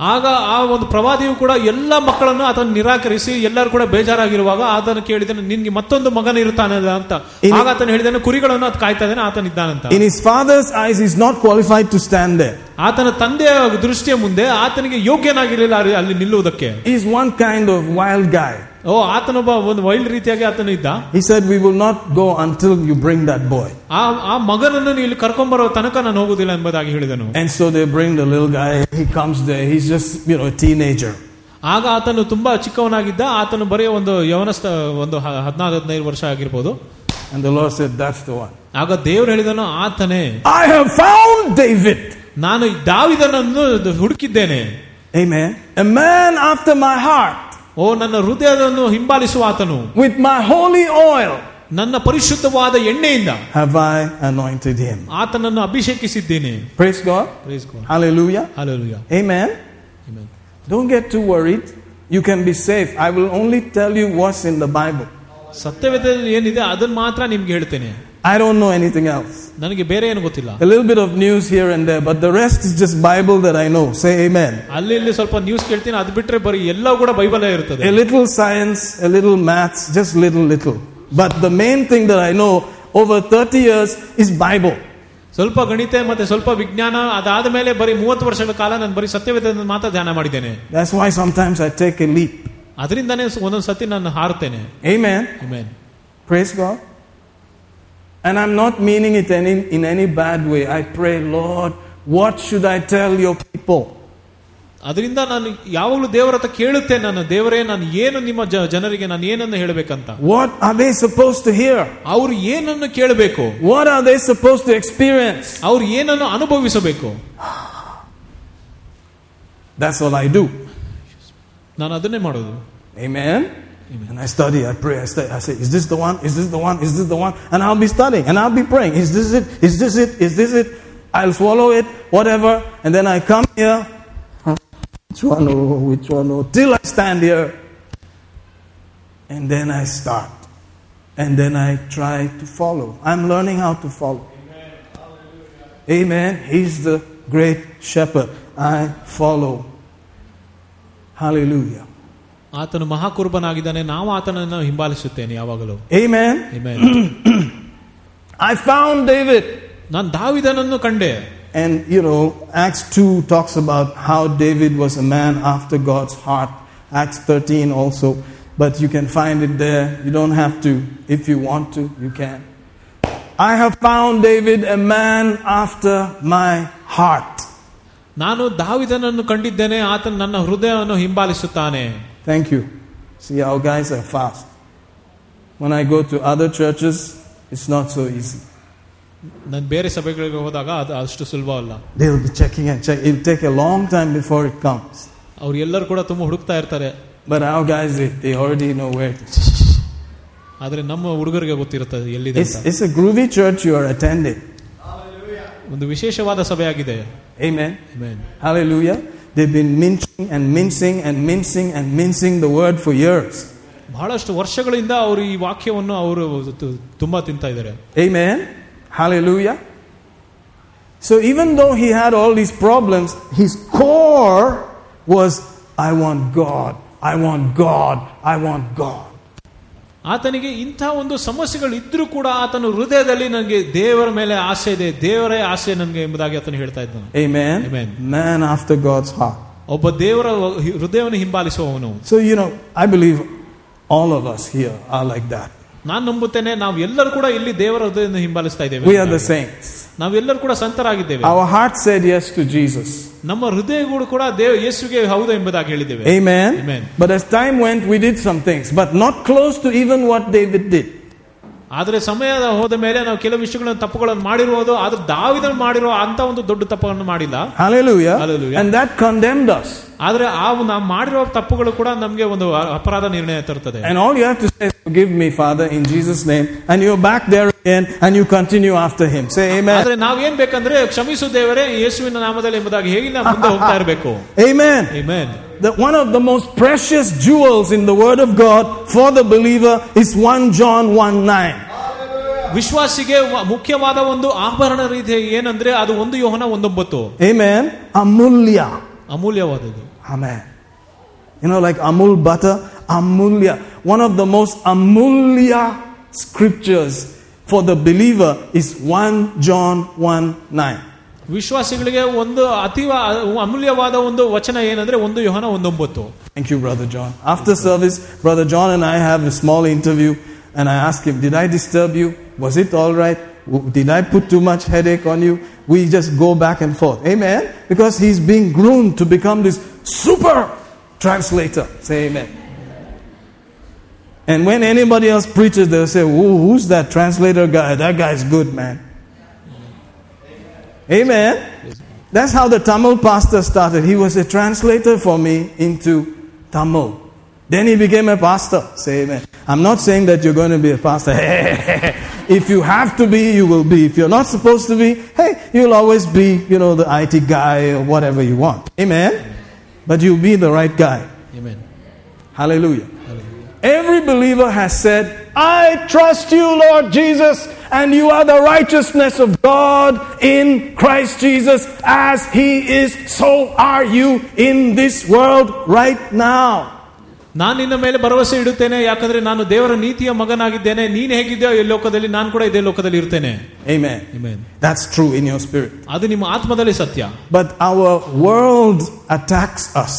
ಆಗ ಆ ಒಂದು ಪ್ರವಾದಿಯು ಕೂಡ ಎಲ್ಲ ಮಕ್ಕಳನ್ನು ಅದನ್ನು ನಿರಾಕರಿಸಿ ಎಲ್ಲರೂ ಕೂಡ ಬೇಜಾರಾಗಿರುವಾಗ ಆತನು ಕೇಳಿದನು ನಿನ್ಗೆ ಮತ್ತೊಂದು ಮಗನ ಇರುತ್ತಾನೆ ಅಂತ ಆಗ ಆತನು ಹೇಳಿದನು ಕುರಿಗಳನ್ನು ಅದು ಕಾಯ್ತಾ ಇದ್ದಾನೆ ಆತನ ಇದ್ದಾನಂತ in his father's eyes is not qualified to stand there. ಆತನ ತಂದೆಯ ದೃಷ್ಟಿಯ ಮುಂದೆ ಆತನಿಗೆ ಯೋಗ್ಯನಾಗಿರಲಿಲ್ಲ ಅಲ್ಲಿ- ನಿಲ್ಲುವುದಕ್ಕೆ he's one kind of wild guy. ಓ ಆತನೊಬ್ಬ ಒಂದು ವೈಲ್ಡ್ ರೀತಿಯಾಗಿ ಆತನು ಇದ್ದ He said, We will not go until you bring that boy. ಆ ಆ ಮಗನನ್ನು ನೀವು ಇಲ್ಲಿ ಕರ್ಕೊಂಬರೋ ತನಕ ನಾನು ಹೋಗುದಿಲ್ಲ ಎಂಬುದಾಗಿ ಹೇಳಿದನು And so they bring the little guy. He comes there. He's just, you know, a teenager. ಆಗ ಆತನು ತುಂಬಾ ಚಿಕ್ಕವನಾಗಿದ್ದ ಆತನು ಬರೀ ಒಂದು ಯವನಸ್ಥ ಒಂದು ಹ- ಹದಿನಾರು ಹದಿನೈದು ವರ್ಷ ಆಗಿರ್ಬೋದು And the Lord said, That's the one. ಆಗ ದೇವರು ಹೇಳಿದನು ಆತನೇ I have found David. ನಾನು ದಾವಿದನನ್ನು ಹುಡುಕಿದ್ದೇನೆ Amen. A man after my heart ಓ ನನ್ನ ಹೃದಯವನ್ನು ಹಿಂಬಾಲಿಸುವ ಆತನು with my holy oil ನನ್ನ ಪರಿಶುದ್ಧವಾದ ಎಣ್ಣೆಯಿಂದ have I anointed him. ಆತನನ್ನು ಅಭಿಷೇಕಿಸಿದ್ದೇನೆ Praise God. Hallelujah. Hallelujah. Amen. Amen. Don't get too worried. You can be safe. I will only tell you what's in the Bible. ಸತ್ಯವೇದದಲ್ಲಿ ಏನಿದೆ ಅದನ್ನ ಮಾತ್ರ ನಿಮ್ಗೆ ಹೇಳ್ತೇನೆ I don't know anything else. ನನಗೆ ಬೇರೆ ಏನು ಗೊತ್ತಿಲ್ಲ A little bit of news here and there, but the rest is just Bible that I know. Say amen. ಅಲ್ಲಿ ಇಲ್ಲಿ ಸ್ವಲ್ಪ ನ್ಯೂಸ್ ಕೇಳ್ತೀನಿ ಅದು ಬಿಟ್ರೆ ಬರೀ ಎಲ್ಲ ಕೂಡ ಬೈಬಲೇ ಇರ್ತದೆ A little science, a little maths, just little, little. But the main thing that I know over 30 years is Bible. ಸ್ವಲ್ಪ ಗಣಿತ ಮತ್ತೆ ಸ್ವಲ್ಪ ವಿಜ್ಞಾನ ಅದಾದ ಮೇಲೆ ಬರೀ ಮೂವತ್ತು ವರ್ಷಗಳ ಕಾಲ ನಾನು ಬರೀ ಸತ್ಯವೇದ ಮಾತ್ರ ಧ್ಯಾನ ಮಾಡಿದ್ದೇನೆ That's why sometimes I take a leap. ಅದರಿಂದಾನೇ ಒಂದೊಂದು ಸತಿ ನಾನು ಹಾರುತ್ತೇನೆ Amen. Amen. Praise God. And I'm not meaning it any, in any bad way. I pray, Lord, what should I tell your people? ಅದರಿಂದ ನಾನು ಯಾವಾಗಲೂ ದೇವರ ಹತ್ರ ಕೇಳುತ್ತೇನೆ ನಾನು ದೇವರೇ ನಾನು ಏನು ನಿಮ್ಮ ಜ- ಜನರಿಗೆ ನಾನು ಏನನ್ನು ಹೇಳಬೇಕಂತ What are they supposed to hear? ಅವ್ರು ಏನನ್ನು ಕೇಳಬೇಕು What are they supposed to experience? ಅವ್ರು ಏನನ್ನು ಅನುಭವಿಸಬೇಕು That's all I do. ನಾನು ಅದನ್ನೇ ಮಾಡೋದು Amen. And I study, I pray, I study. I say, is this the one? Is this the one? Is this the one? And I'll be studying and I'll be praying. Is this it? Is this it? Is this it? I'll swallow it, whatever. And then I come here. Which one? Oh, which one? Oh, till I stand here. And then I start. And then I try to follow. I'm learning how to follow. Amen. He's the great shepherd. I follow. Hallelujah. ಆತನು ಮಹಾಕುರ್ಬನಾಗಿದ್ದಾನೆ ನಾವು ಆತನನ್ನು ಹಿಂಬಾಲಿಸುತ್ತೇನೆ ಯಾವಾಗಲೂ Amen. Amen. I found David. ನಾನು ದಾವಿದನನ್ನು ಕಂಡೆ And you know, Acts 2 talks about how David was a man after God's heart. Acts 13 also. But you can find it there. You don't have to. If you want to, you can. I have found David a man after my heart. ನಾನು ದಾವಿದನನ್ನು ಕಂಡಿದ್ದೇನೆ ಆತನು ನನ್ನ ಹೃದಯವನ್ನು ಹಿಂಬಾಲಿಸುತ್ತಾನೆ Thank you. See, our guys are fast. When I go to other churches, it's not so easy. ನಾನು ಬೇರೆ ಸಭೆಗಳಿಗೆ ಹೋದಾಗ ಅದು ಅಷ್ಟು ಸುಲಭ ಅಲ್ಲ They'll be checking and checking. It'll take a long time before it comes. ಅವ್ರು ಎಲ್ಲರೂ ಕೂಡ ತುಂಬಾ ಹುಡುಕ್ತಾ ಇರ್ತಾರೆ But our guys, they, they already know where it is. ಆದ್ರೆ ನಮ್ಮ ಹುಡುಗರಿಗೆ ಗೊತ್ತಿರುತ್ತದೆ ಎಲ್ಲಿದೆ It's, ಅಂತ it's a groovy church you are attending. ಒಂದು ವಿಶೇಷವಾದ ಸಭೆ ಆಗಿದೆ Amen. Amen. Hallelujah. They've been mincing and mincing and mincing and mincing the word for years. ಬಹಳಷ್ಟು ವರ್ಷಗಳಿಂದ ಅವರು ಈ ವಾಕ್ಯವನ್ನು ಅವರು ತು- ತುಂಬಾ ತಿಂತಾ ಇದ್ದಾರೆ Amen. Hallelujah. So even though he had all these problems, his core was I want God. I want God. I want God. ಆತನಿಗೆ ಇಂಥ ಒಂದು ಸಮಸ್ಯೆಗಳು ಇದ್ದರೂ ಕೂಡ ಆತನ ಹೃದಯದಲ್ಲಿ ನನಗೆ ದೇವರ ಮೇಲೆ ಆಸೆ ಇದೆ ದೇವರೇ ಆಸೆ ನನಗೆ ಎಂಬುದಾಗಿ ಆತನು ಹೇಳ್ತಾ ಇದ್ದಾನೆ Amen. Man of the God's heart. ಒಬ್ಬ ದೇವರ ಹೃದಯವನ್ನು ಹಿಂಬಾಲಿಸುವವನು so you know I believe all of us here are like that. ನಾನು ನಂಬುತ್ತೇನೆ ನಾವು ಎಲ್ಲರೂ ಕೂಡ ಇಲ್ಲಿ ದೇವರ ಹೃದಯವನ್ನು ಹಿಂಬಾಲಿಸ್ತಾ ಇದ್ದೇವೆ We are the saints. ನಾವೆಲ್ಲರೂ ಕೂಡ ಸಂತರಾಗಿದ್ದೇವೆ Our heart said yes to Jesus. ನಮ್ಮ ಹೃದಯಗಳು ಕೂಡ ದೇವ ಯೇಸುಗೆ ಹೌದು ಎಂಬುದಾಗಿ ಹೇಳಿದ್ದೇವೆ Amen. Amen. But as time went, we did some things, but not close to even what David did. ಆದ್ರೆ ಸಮಯ ಹೋದ ಮೇಲೆ ನಾವು ಕೆಲವು ವಿಷಯಗಳನ್ನು ತಪ್ಪುಗಳನ್ನು ಮಾಡಿರುವುದು ಆದ್ರೆ ದಾವಿದನು ಮಾಡಿರೋ ಅಂತ ಒಂದು ದೊಡ್ಡ ತಪ್ಪನ್ನು ಮಾಡಿಲ್ಲ Hallelujah. Hallelujah. And that condemned us. ಆದ್ರೆ ಆ ಒಂದು ನಾವು ಮಾಡಿರೋ ತಪ್ಪುಗಳು ಕೂಡ ನಮಗೆ ಒಂದು ಅಪರಾಧ ನಿರ್ಣಯ ತರುತ್ತದೆ And all you have to say is, Forgive me, Father, in Jesus' name. And you're back there again and you continue after him. Say amen. ಆದ್ರೆ ನಾವೇನ್ ಬೇಕಂದ್ರೆ ಕ್ಷಮಿಸು ದೇವರೇ ಯೇಸುವಿನ ನಾಮದಲ್ಲಿ ಎಂಬುದಾಗಿ ಹೇಗೆ ನಾವು ಮುಂದೆ ಹೋಗ್ತಾ ಇರಬೇಕು Amen. Amen. That one of the most precious jewels in the Word of God for the believer is 1 John 1 9. ವಿಶ್ವಾಸಿಗೆ ವ- ಮುಖ್ಯವಾದ ಒಂದು ಆಭರಣ ರೀತಿ ಏನಂದ್ರೆ ಅದು ಒಂದು ಯೋಹನ ಒಂದೊಂಬತ್ತು Amen. Amulya. ಅಮೂಲ್ಯವಾದದ್ದು Amen. You know, like Amul butter, Amulya. One of the most Amulya scriptures for the believer is 1 John 1 9. ವಿಶ್ವಾಸಿಗಳಿಗೆ ಒಂದು ಅತೀವ ಅಮೂಲ್ಯವಾದ ಒಂದು ವಚನ ಏನಂದ್ರೆ ಒಂದು ಯೋಹನ ಒಂದೊಂಬತ್ತು Thank you, Brother John. After service, Brother John and I have a small interview, and I asked him, Did I disturb you? Was it all right? W- Did I put too much headache on you? We just go back and forth. Amen? Because he's being groomed to become this super translator. Say amen. And when anybody else preaches, they'll say, "Ooh, Who's that translator guy? That guy's good, man. Amen. That's how the Tamil pastor started. He was a translator for me into Tamil. Then he became a pastor. Say amen. I'm not saying that you're going to be a pastor. if you have to be, you will be. If you're not supposed to be, hey, you'll always be, you know, the IT guy or whatever you want. Amen. But you'll be the right guy. Amen. Hallelujah. Every believer has said, I trust you, Lord Jesus, and you are the righteousness of God in Christ Jesus. As He is, so are you in this world right now. ನಾನು ನಿನ್ನ ಮೇಲೆ ಭರವಸೆ ಇಡುತ್ತೇನೆ ಯಾಕಂದ್ರೆ ನಾನು ದೇವರ ನೀತಿಯ ಮಗನಾಗಿದ್ದೇನೆ ನೀನ್ ಹೇಗಿದೆಯೋ ಈ ಲೋಕದಲ್ಲಿ ನಾನು ಕೂಡ ಇದೇ ಲೋಕದಲ್ಲಿ ಇರ್ತೇನೆ Amen. Amen. That's true in your spirit. ಅದು ನಿಮ್ಮ ಆತ್ಮದಲ್ಲಿ ಸತ್ಯ But our world attacks us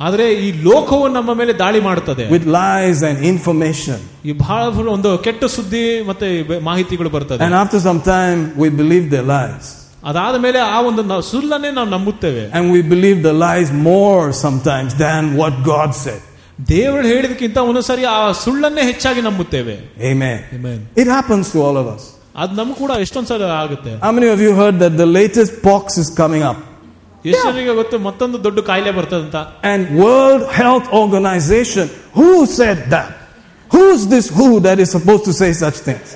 ಆದ್ರೆ ಈ ಲೋಕವು ನಮ್ಮ ಮೇಲೆ ದಾಳಿ ಮಾಡುತ್ತದೆ with lies and information. ಈ ಬಹಳ ಒಂದು ಕೆಟ್ಟ ಸುದ್ದಿ ಮತ್ತೆ ಬೆ- ಮಾಹಿತಿಗಳು ಬರ್ತದೆ And after some time, we believe their lies. ಅದಾದ ಮೇಲೆ ಆ ಒಂದು ನಾವು ಸುಳ್ಳನ್ನೇ ನಾವು ನಂಬುತ್ತೇವೆ And we believe the lies more sometimes than what God said. ದೇವರು ಹೇಳಿದಕ್ಕಿಂತ ಒಂದೊಂದ್ಸರಿ ಆ ಸುಳ್ಳನ್ನೇ ಹೆಚ್ಚಾಗಿ ನಂಬುತ್ತೇವೆ Amen. Amen. It happens to all of us. ಅದು ನಮ್ಗೆ ಕೂಡ ಎಷ್ಟೊಂದ್ ಸಲ ಆಗುತ್ತೆ How many of you heard that the latest pox is coming up? ಎಷ್ಟು ಜನರಿಗೆ ಗೊತ್ತು ಮತ್ತೊಂದು ದೊಡ್ಡ ಕಾಯಿಲೆ ಬರ್ತದಂತ And World Health Organization, who said that? Who's this who that is supposed to say such things?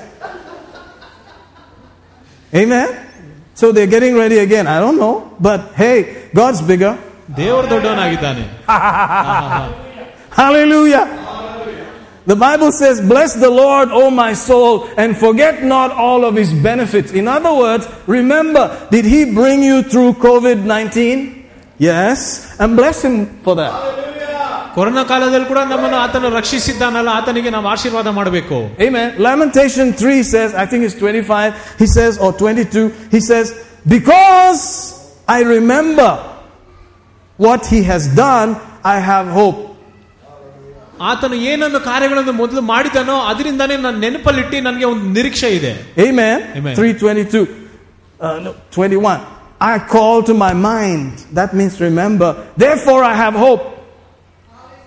Amen? So they're getting ready again. I don't know. But hey, God's bigger. ದೇವರು ದೊಡ್ಡವನಾಗಿದ್ದಾನೆ Hallelujah. The Bible says, Bless the Lord, O my soul, and forget not all of his benefits. In other words, remember, did he bring you through COVID 19? Yes. And bless him for that. Corona ಕಾಲದಲ್ಲಿ ಕೂಡ ನಮ್ಮನ್ನು ಆತನ ರಕ್ಷಿಸಿದ್ದಾನಲ್ಲ ಆತನಿಗೆ ನಾವು ಆಶೀರ್ವಾದ ಮಾಡಬೇಕು Amen. Lamentation 3 says, I think it's 25, he says, or 22, he says, Because I remember what he has done, I have hope. ಆತನು ಏನನ್ನು ಕಾರ್ಯಗಳನ್ನು ಮೊದಲು ಮಾಡಿದನೋ ಅದರಿಂದಾನೇ ನನ್ನ ನೆನಪಲ್ಲಿಟ್ಟು ನನಗೆ ಒಂದು ನಿರೀಕ್ಷೆ ಇದೆ Amen. Amen. 322. Uh, no, 21. I call to my mind. That means remember. Therefore I have hope.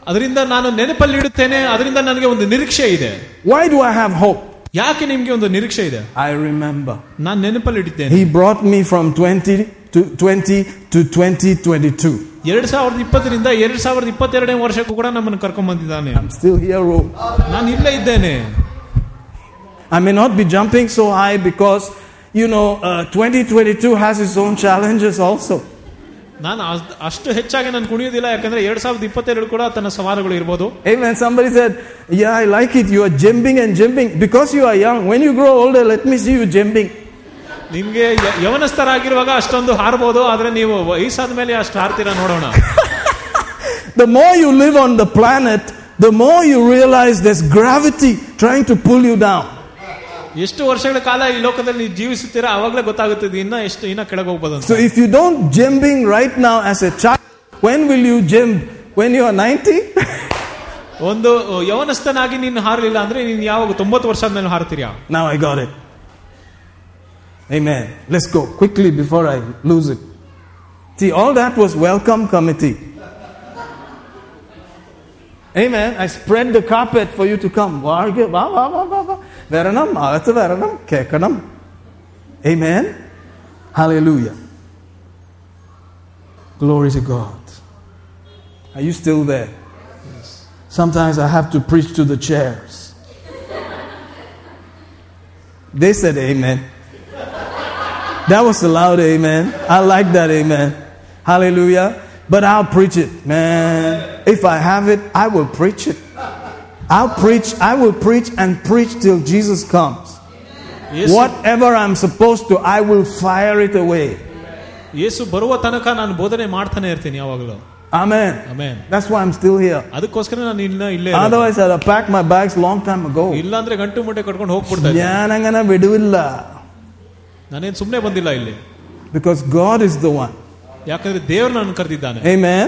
ಅದರಿಂದ ನಾನು ನೆನಪಲ್ಲಿ ಇಡುತ್ತೇನೆ ಅದರಿಂದ ನನಗೆ ಒಂದು ನಿರೀಕ್ಷೆ ಇದೆ Why do I have hope? ಯಾಕೆ ನಿಮ್ಗೆ ಒಂದು ನಿರೀಕ್ಷೆ ಇದೆ I remember. ನಾನು ನೆನಪಲ್ಲಿ ಇಟ್ಟಿದ್ದೇನೆ He brought me from 20 to 20 to 2022. ಎರಡ್ ಸಾವಿರದ ಇಪ್ಪತ್ತರಿಂದ ಎರಡ್ ಸಾವಿರದ ಇಪ್ಪತ್ತೆರಡನೇ ವರ್ಷಕ್ಕೂ ಕೂಡ ನಮ್ಮನ್ನು ಕರ್ಕೊಂಡ್ ಬಂದಿದ್ದಾನೆ I'm still here. oh. ನಾನು ಇಲ್ಲೇ ಇದ್ದೇನೆ I may not be jumping so high because, you know, uh, 2022 has its own challenges also. ನಾನು ಅಷ್ಟ್- ಅಷ್ಟು ಹೆಚ್ಚಾಗಿ ನಾನು ಕುಣಿಯೋದಿಲ್ಲ ಯಾಕಂದ್ರೆ ಎರಡ್ ಸಾವಿರದ ಇಪ್ಪತ್ತೆರಡು ಕೂಡ ತನ್ನ ಸವಾಲುಗಳು ಇರ್ಬೋದು Amen. Somebody said, Yeah, I like it. You are jumping and jumping. Because you are young, when you grow older, let me see you jumping. ನಿಮ್ಗೆ ಯವನಸ್ಥರಾಗಿರುವಾಗ ಅಷ್ಟೊಂದು ಹಾರಬಹುದು ಆದ್ರೆ ನೀವು ವಯಸ್ಸಾದ ಮೇಲೆ ಅಷ್ಟು ಹಾರ್ತೀರ ನೋಡೋಣ. The more you live on the planet the more you realise this gravity trying to pull you down ಎಷ್ಟು ವರ್ಷಗಳ ಕಾಲ ಈ ಲೋಕದಲ್ಲಿ ನೀವು ಜೀವಿಸುತ್ತೀರಾ ಆವಾಗಲೇ ಗೊತ್ತಾಗುತ್ತೆ ಇನ್ನ ಎಷ್ಟು ಇನ್ನ ಕೆಳಗೆ ಹೋಗ್ಬೋದು so if you don't jumping right now as a ಚಾ when will you jump when you are ninety ಒಂದು ಯವನಸ್ಥನಾಗಿ ನೀನು ಹಾರಲಿಲ್ಲ ಅಂದ್ರೆ ನೀನು ಯಾವಾಗ ತೊಂಬತ್ತು ವರ್ಷದ ಮೇಲೆ ಹಾರತೀರಿಯಾ ನಾವ್ I got it Amen. Let's go quickly before I lose it. See, all that was welcome committee. Amen. I spread the carpet for you to come. Amen. Hallelujah. Glory to God. Are you still there? Yes. Sometimes I have to preach to the chairs. They said amen. That was a loud amen. I like that amen. Hallelujah. But I'll preach it, man. If I have it, I will preach it. I'll preach, I will preach and preach till Jesus comes. Yes. Whatever I'm supposed to, I will fire it away. Yesu ಬರುವ ತನಕ ನಾನು ಬೋಧನೆ ಮಾಡ್ತಾನೆ ಇರ್ತೀನಿ ಯಾವಾಗಲೂ Amen. Amen. That's why I'm still here. ಅದಕ್ಕೋಸ್ಕರ ನಾನು ಇನ್ನ ಇಲ್ಲೇ Otherwise I'd have packed my bags long time ago. ಇಲ್ಲ ಅಂದ್ರೆ ಗಂಟು ಮುಟ್ಟೆ ಕಟ್ಕೊಂಡು ಹೋಗ್ಬಿಡ್ತಾ ಇದ್ದೆ. ಜ್ಞಾನಂಗನ ಬಿಡುವಿಲ್ಲ. ನಾನೇನ್ ಸುಮ್ನೆ ಬಂದಿಲ್ಲ ಇಲ್ಲಿ because God is the one. ಯಾಕಂದ್ರೆ ದೇವ್ರು ನನ್ನ ಕರೆದಿದ್ದಾನೆ Amen.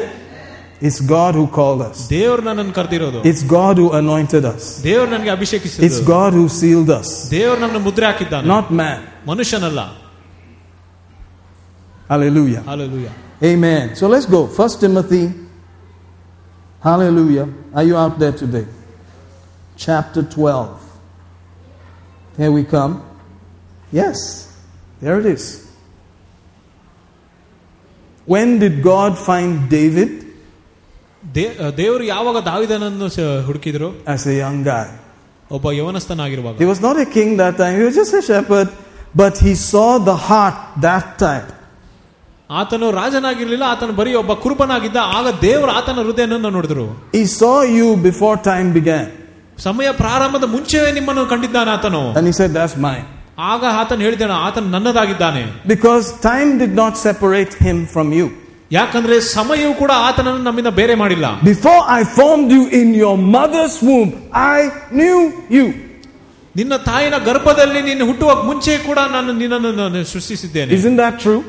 It's God who called us. ದೇವ್ರು ನನ್ನನ್ನು ಕರೆದಿರೋದು It's God who anointed us. ದೇವ್ರು ನನಗೆ It's ಅಭಿಷೇಕಿಸಿದ God who sealed us, ದೇವ್ರು ನನ್ನ ಮುದ್ರೆ ಹಾಕಿದ್ದಾನೆ not man. ಮನುಷ್ಯನಲ್ಲ Hallelujah. Hallelujah Amen. So let's go. First Timothy. Hallelujah. Are you out there today? Chapter 12. Here we come. Yes. There it is. When did God find David? ದೇವರು ಯಾವಾಗ ದಾವಿದನನ್ನು ಸ- ಹುಡುಕಿದ್ರು As a young guy. ಒಬ್ಬ ಯವನಸ್ಥನಾಗಿರುವಾಗ He was not a king that time, he was just a shepherd, but he saw the heart that time. ಆತನು ರಾಜನಾಗಿರ್ಲಿಲ್ಲ ಆತನು ಬರೀ ಒಬ್ಬ ಕುರುಬನಾಗಿದ್ದ ಆಗ ದೇವರು ಆತನ ಹೃದಯನನ್ನು ನೋಡಿದ್ರು He saw you before time began. ಸಮಯ ಪ್ರಾರಂಭದ ಮುಂಚೆವೇ ನಿಮ್ಮನ್ನು ಕಂಡಿದ್ದಾನೆ ಆತನು And he said, That's mine. ಆಗ ಆತನು ಹೇಳಿದ್ದಾನೆ ಆತನು ನನ್ನದಾಗಿದ್ದಾನೆ Because time did not separate him from you. ಯಾಕಂದ್ರೆ ಸಮಯವು ಕೂಡ ಆತನನ್ನು ನಮ್ಮಿಂದ ಬೇರೆ ಮಾಡಿಲ್ಲ Before I formed you in your mother's womb, I knew you. ನಿನ್ನ ತಾಯಿನ ಗರ್ಭದಲ್ಲಿ ನೀನು ಹುಟ್ಟುವ ಮುಂಚೆ ಕೂಡ ನಾನು ನಿನ್ನನ್ನು ನಾನು ಸೃಷ್ಟಿಸಿದ್ದೇನೆ Isn't that true?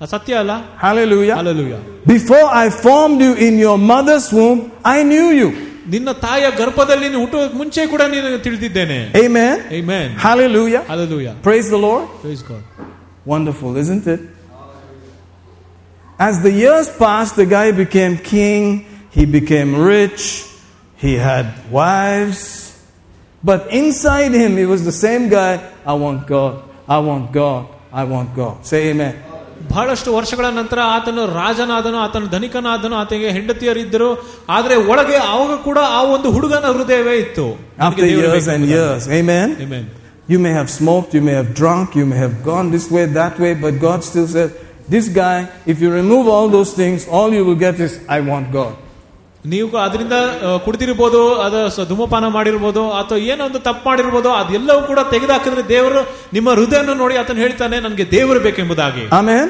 ಅದು ಸತ್ಯ ಅಲ್ಲ Hallelujah. Hallelujah. Before I formed you in your mother's womb, I knew you. ನಿನ್ನ ತಾಯಿಯ ಗರ್ಭದಲ್ಲಿ ನೀನು ಹುಟ್ಟುವ ಮುಂಚೆ ಕೂಡ ನೀನು ತಿಳಿದಿದ್ದೇನೆ Amen. Amen. Hallelujah. Hallelujah. Praise the Lord. Praise God. Wonderful, isn't it? As the years passed, the guy became king, he became rich, he had wives. But inside him, he was the same guy I want God, I want God, I want God. Say amen. ಬಹಳಷ್ಟು ವರ್ಷಗಳ ನಂತರ ಆತನು ರಾಜನಾದನು ಆತನು ಧನಿಕನಾದನು ಆತನಿಗೆ ಹೆಂಡತಿಯರಿದ್ದರು ಆದ್ರೆ ಒಳಗೆ ಅವಾಗ ಕೂಡ ಆ ಒಂದು ಹುಡುಗನ ಹೃದಯವೇ ಇತ್ತು After years and years. Amen. Amen. You may have smoked, you may have drunk, you may have gone this way, that way, but God still says, This guy, if you remove all those things, all you will get is, I want God. ನೀವು ಅದರಿಂದ ಕುಡಿದಿರ್ಬೋದು ಅದು ಧೂಮಪಾನ ಮಾಡಿರ್ಬೋದು ಅಥವಾ ಏನೋ ಒಂದು ತಪ್ಪು ಮಾಡಿರ್ಬೋದು ಅದೆಲ್ಲವೂ ಕೂಡ ತೆಗೆದುಹಾಕಿದ್ರೆ ದೇವರು ನಿಮ್ಮ ಹೃದಯವನ್ನು ನೋಡಿ ಆತನು ಹೇಳ್ತಾನೆ ನನಗೆ ದೇವರು ಬೇಕೆಂಬುದಾಗಿ Amen.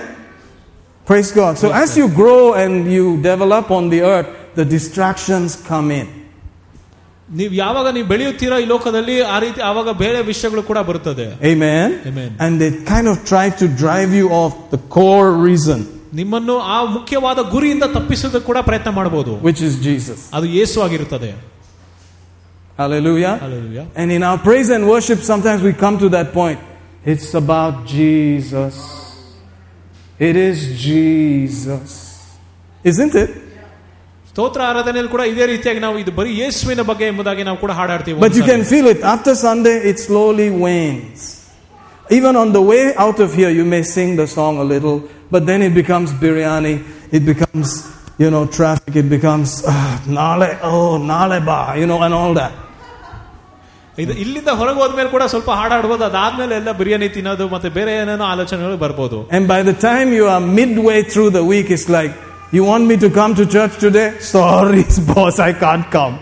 Praise God. So as you grow and you develop on the earth, the distractions come in. ನೀವು ಯಾವಾಗ ನೀವು ಬೆಳೆಯುತ್ತೀರಾ ಈ ಲೋಕದಲ್ಲಿ ಆ ರೀತಿ ಆವಾಗ ಬೇರೆ ವಿಷಯಗಳು ಕೂಡ ಬರುತ್ತದೆ Amen. Amen. And they kind of try to drive you of the core reason, ನಿಮ್ಮನ್ನು ಆ ಮುಖ್ಯವಾದ ಗುರಿಯಿಂದ ತಪ್ಪಿಸೋದಕ್ಕೆ ಕೂಡ ಪ್ರಯತ್ನ ಮಾಡಬಹುದು which is Jesus. ಅದು ಯೇಸು ಆಗಿರುತ್ತದೆ Hallelujah. Hallelujah. And in our praise and worship, sometimes we come to that point. It's about Jesus. It is Jesus. Isn't it? ಸ್ತೋತ್ರ ಆರಾಧನೆಯಲ್ಲಿ ಕೂಡ ಇದೇ ರೀತಿಯಾಗಿ ನಾವು ಇದು ಬರೀ ಯೇಸುವಿನ ಬಗ್ಗೆ ಎಂಬುದಾಗಿ ನಾವು ಕೂಡ ಹಾಡಾಡ್ತೀವಿ But you ಒಂದ್ಸಲ. can feel it. After Sunday, it slowly wanes. Even on the way out of here, you may sing the song a little, but then it becomes biryani, it becomes, you know, traffic, it becomes, ah, nale, oh, nale ba, you know, and all that. ಇದು ಇಲ್ಲಿಂದ ಹೊರಗೆ ಹೋದ್ಮೇಲೆ ಕೂಡ ಸ್ವಲ್ಪ ಹಾಡಾಡ್ಬೋದು ಅದಾದ್ಮೇಲೆ ಎಲ್ಲ ಬಿರಿಯಾನಿ ತಿನ್ನೋದು ಮತ್ತೆ ಬೇರೆ ಏನೇನೋ ಆಲೋಚನೆಗಳು ಬರ್ಬೋದು And by the time you are midway through the week, it's like, you want me to come to church today? Sorry, boss, I can't come.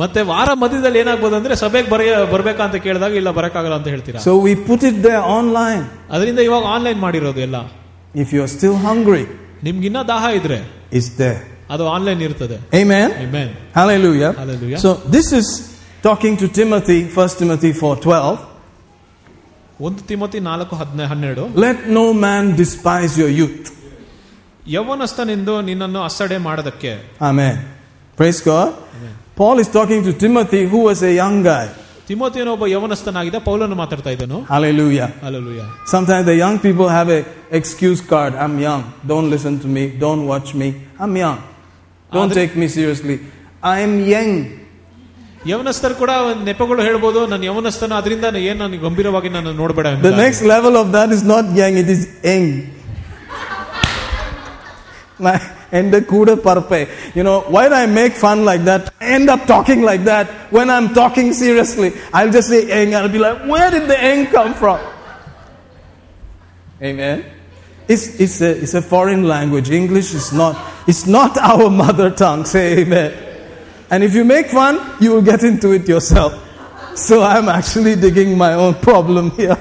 ಮತ್ತೆ ವಾರ ಮಧ್ಯದಲ್ಲಿ ಏನಾಗ್ಬೋದು ಅಂದ್ರೆ ಸಭೆಗೆ ಬರೆಯ ಬರ್ಬೇಕಂತ ಕೇಳಿದಾಗ ಇಲ್ಲ ಬರಕ್ಕಾಗಲ್ಲ ಅಂತ ಹೇಳ್ತೀರಾ So we put it there online. ಅದರಿಂದ ಇವಾಗ ಆನ್ಲೈನ್ ಮಾಡಿರೋದು ಎಲ್ಲ If you're still hungry, ನಿಮ್ಗಿನ್ನ ದಾಹ ಇದ್ರೆ it's there. ಅದು ಆನ್ಲೈನ್ ಇರ್ತದೆ Amen? Amen. Hallelujah. Hallelujah. So this is talking to Timothy, 1 Timothy 4:12. ಒಂದು ತಿಮತಿ ನಾಲ್ಕು ಹದಿನ ಹನ್ನೆರಡು Let no man despise your youth. ಯೌವನಸ್ಥನೆಂದು ನಿನ್ನನ್ನು ಅಸಡೆ ಮಾಡದಕ್ಕೆ Amen. Praise God. Paul is talking to Timothy, who was a young guy. ತಿಮೋತಿಯನ್ನು ಒಬ್ಬ ಯೌವನಸ್ಥನಾಗಿದ್ದ ಪೌಲನ್ನು ಮಾತಾಡ್ತಾ ಇದ್ದನು Hallelujah. Alleluia Sometimes the young people have a excuse card. I'm young. Don't listen to me. Don't watch me. I'm young. Don't Adri- take me seriously. I'm young. ಯೌವನಸ್ಥರು ಕೂಡ ಒಂದ್ ನೆಪಗಳು ಹೇಳ್ಬೋದು ನಾನು ಯೌವನಸ್ಥನ ಅದರಿಂದ ಏನ್ ನಾನು ಗಂಭೀರವಾಗಿ ನಾನು ನೋಡ್ಬೇಡ The ಎಂಬುದಾಗಿ. next level of that is not young, it is young. And the kuda parpe. You know, why do I make fun like that? I end up talking like that when I'm talking seriously. I'll just say eng. I'll be like, where did the eng come from? Amen. It's, it's, a, it's a foreign language. English is not, it's not our mother tongue. Say amen. And if you make fun, you will get into it yourself. So I'm actually digging my own problem here.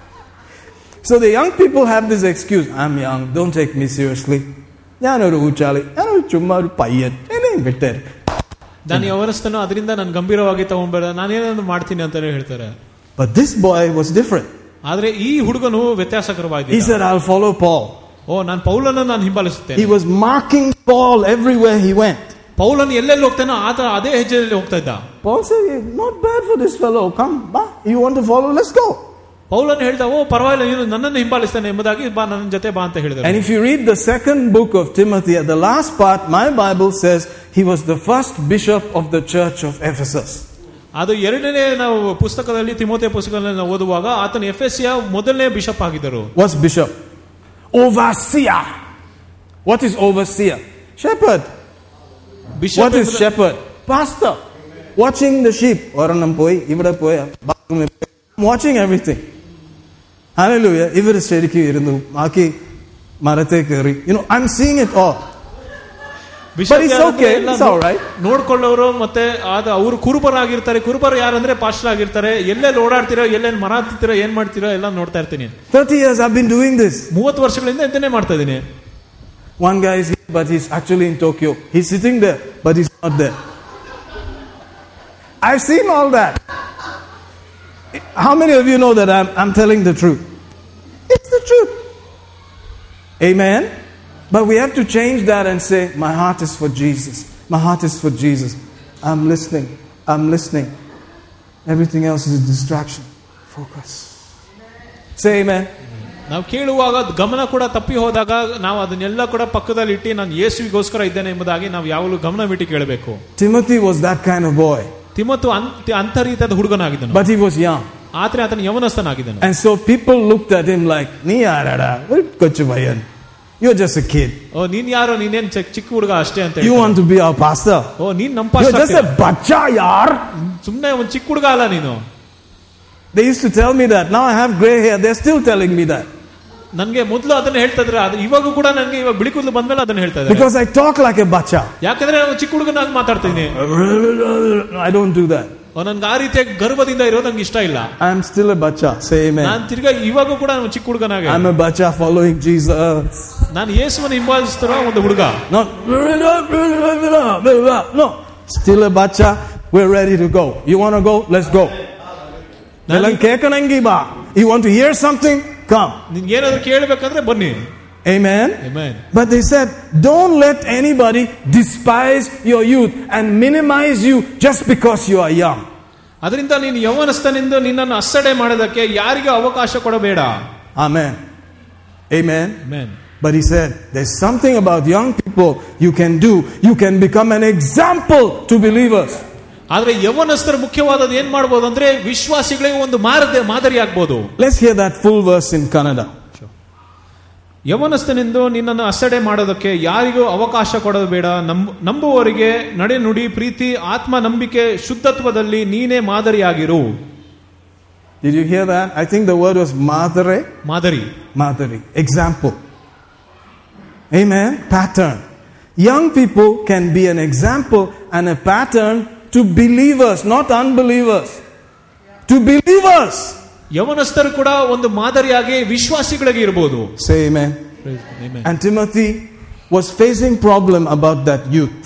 so the young people have this excuse I'm young, don't take me seriously. ഞാനൊരു ഊച്ചാളി ഞാനൊരു ചുമ്മാ ഒരു പയ്യൻ എന്നെയും വിട്ടേര് ನಾನು ಯೌವನಸ್ಥನು ಅದರಿಂದ ನಾನು ಗಂಭೀರವಾಗಿ ತಗೊಂಡ್ಬೇಡ ನಾನೇನಾದ್ರು ಮಾಡ್ತೀನಿ ಅಂತಾನೆ ಹೇಳ್ತಾರೆ But this boy was different. ಆದ್ರೆ ಈ ಹುಡುಗನು He ವ್ಯತ್ಯಾಸಕರವಾಗಿದೆ said, I'll follow Paul. ಓ ನಾನು ಪೌಲನ್ನು ನಾನು He ಹಿಂಬಾಲಿಸುತ್ತೇನೆ was marking Paul everywhere he went. ಪೌಲನ್ ಎಲ್ಲೆಲ್ಲಿ ಹೋಗ್ತಾನೋ ಆತ ಅದೇ ಹೆಜ್ಜೆಯಲ್ಲಿ ಹೋಗ್ತಾ ಇದ್ದ Paul said, Not bad for this fellow. Come, bah, you want to follow? Let's go. ಪೌಲನ್ ಹೇಳ್ದ ಓ ಪರವಾಗಿಲ್ಲ ನೀನು ನನ್ನನ್ನು ಹಿಂಬಾಲಿಸ್ತಾನೆ ಎಂಬುದಾಗಿ ಬಾ ನನ್ನ ಜೊತೆ ಬಾ ಅಂತ ಹೇಳಿದ And if you read the second book of Timothy, at the last part, my Bible says he was the first bishop of the church of Ephesus. ಅದು ಎರಡನೇ ನಾವು ಪುಸ್ತಕದಲ್ಲಿ ತಿಮೋತೆ ಪುಸ್ತಕದಲ್ಲಿ ನಾವು ಓದುವಾಗ ಆತನ ಎಫ್ ಎಸ್ ಮೊದಲನೇ ಬಿಷಪ್ ಆಗಿದ್ದರು What's bishop? Overseer. What is overseer? Shepherd. Bishop What is shepherd? Pastor. Watching the sheep. ഒരെണ്ണം പോയി ഇവിടെ പോയി bathroom ൽ പോയി. I'm watching everything. Hallelujah. ഇവർ ശരിക്കും ഇരുന്നു ബാക്കി മരത്തെ കയറി You know, I'm seeing it all. But it's okay, it's all right. ನೋಡ್ಕೊಳ್ಳೋರು ಮತ್ತೆ ಆದ ಅವರು ಕುರುಬರಾಗಿರ್ತಾರೆ ಕುರುಬರು ಯಾರಂದ್ರೆ ಪಾಸ್ಟರ್ ಆಗಿರ್ತಾರೆ ಎಲ್ಲೆಲ್ಲಿ ಓಡಾಡ್ತಿರೋ ಎಲ್ಲೆಲ್ಲಿ ಮರ ಹತ್ತಿರೋ ಏನ್ ಮಾಡ್ತಿರೋ ಎಲ್ಲ ನೋಡ್ತಾ ಇರ್ತೀನಿ 30 years I've been doing this. ಮೂವತ್ತು ವರ್ಷಗಳಿಂದ ಇದನ್ನೇ ಮಾಡ್ತಾ ಇದ್ದೀನಿ One guy is here, but he's actually in Tokyo. He's sitting there, but he's not there. I've seen all that. How many of you know that I'm, I'm telling the truth? It's the truth. Amen? But we have to change that and say, My heart is for Jesus. My heart is for Jesus. I'm listening. I'm listening. Everything else is a distraction. Focus. Say amen. ನಾವು ಕೇಳುವಾಗ ಅದ್ ಗಮನ ಕೂಡ ತಪ್ಪಿ ಹೋದಾಗ ನಾವು ಅದನ್ನೆಲ್ಲ ಕೂಡ ಪಕ್ಕದಲ್ಲಿ ಇಟ್ಟು ನಾನು ಯೇಸುವಿಗೋಸ್ಕರ ಇದ್ದೇನೆ ಎಂಬುದಾಗಿ ನಾವು ಯಾವಾಗಲೂ ಗಮನವಿಟ್ಟು ಕೇಳಬೇಕು Timothy was that kind of boy, ತಿಮ್ಮತ್ತು ಅಂತ ಅಂತ ರೀತಿಯಾದ ಹುಡುಗನಾಗಿದ್ದನು but he was young. ಆದ್ರೆ ಆತನ ಯವನಸ್ಥನಾಗಿದ್ದನು And so people looked at him like, "Nee yaarada, kochu bayan. You're just a kid. ಓ ನೀನ್ ಯಾರೋ ನೀನೇನ್ ಚಿಕ್ಕ ಚಿಕ್ಕ ಹುಡುಗ ಅಷ್ಟೇ ಅಂತ You ಹೇಳ್ತಾರೆ. want to be our pastor? ಓ ನೀನ್ ನಮ್ You're just pastor a bacha yaar." ಸುಮ್ನೆ ಒಂದ್ ಚಿಕ್ಕ ಹುಡುಗ ಅಲ್ಲ ನೀನು They used to tell me that. Now I have gray hair. They're still telling me that ನನ್ಗೆ ಮೊದಲು ಅದನ್ನ ಹೇಳ್ತಾ ಇದ್ರೆ ಅದು ಇವಾಗ ಕೂಡ ನನ್ಗೆ ಇವಾಗ ಬಿಳಿ ಕೂದಲು ಬಂದ್ಮೇಲೆ ಅದನ್ನ ಹೇಳ್ತಾ ಇದ್ದಾರೆ because I talk like a bacha. ಯಾಕಂದ್ರೆ ನಾನು ಚಿಕ್ಕ ಹುಡುಗನಾಗಿ ಮಾತಾಡ್ತೀನಿ I don't do that. ಓ, ನನ್ಗೆ ಆ ರೀತಿಯ ಗರ್ಭದಿಂದ ಇರೋದು ನಂಗೆ ಇಷ್ಟ ಇಲ್ಲ I'm still a bacha. Say amen. ನಾನ್ ತಿರ್ಗಾ ಇವಾಗ ಕೂಡ ನಾನು ಚಿಕ್ಕ ಹುಡುಗನಾಗೆ I'm a bacha following Jesus. ನಾನು ಯೇಸುವನ್ನು ಹಿಂಬಾಲಿಸ್ತಿರೋ ಒಂದು ಹುಡುಗ Not no. Still a bacha. We're ready to go. You want to go? Let's go. ನಾನು You want to hear something? Come. ನಿನ್ಗೆ ಏನಾದ್ರು ಕೇಳ್ಬೇಕಂದ್ರೆ ಬನ್ನಿ Amen. Amen. But they said, don't let anybody despise your youth and minimize you just because you are young. ಅದರಿಂದ ನೀನು ಯೌವನಸ್ಥನಿಂದ ನಿನ್ನನ್ನು ಅಸಡೆ ಮಾಡೋದಕ್ಕೆ ಯಾರಿಗೂ ಅವಕಾಶ ಕೊಡಬೇಡ Amen. Amen. Amen. But he said, there's something about young people you can do. You can become an example to believers. ಆದ್ರೆ ಯೌವನಸ್ಥರು ಮುಖ್ಯವಾದದ್ದು ಏನ್ ಮಾಡ್ಬೋದು ಅಂದ್ರೆ ವಿಶ್ವಾಸಿಗಳಿಗೆ ಒಂದು ಮಾರದೆ ಮಾದರಿ ಆಗ್ಬೋದು Let's hear that full verse in Kannada. ಯವನಸ್ಥನೆಂದು ನಿನ್ನನ್ನು ಅಸಡೆ ಮಾಡೋದಕ್ಕೆ ಯಾರಿಗೂ ಅವಕಾಶ ಕೊಡೋದು ಬೇಡ ನಂಬ ನಂಬುವವರಿಗೆ ನಡೆ ನುಡಿ ಪ್ರೀತಿ ಆತ್ಮ ನಂಬಿಕೆ ಶುದ್ಧತ್ವದಲ್ಲಿ ನೀನೇ ಮಾದರಿಯಾಗಿರು Did you hear that? I think the word was madare. ಮಾದರಿ Madari. Example. Amen. Pattern. Young people can be an example and a pattern to believers, not unbelievers. To believers. ಯವನಸ್ಥರು ಕೂಡ ಒಂದು ಮಾದರಿಯಾಗಿ ವಿಶ್ವಾಸಿಗಳಿಗೆ ಇರಬಹುದು ಸೇಮೆ Timothy was facing problem about that youth.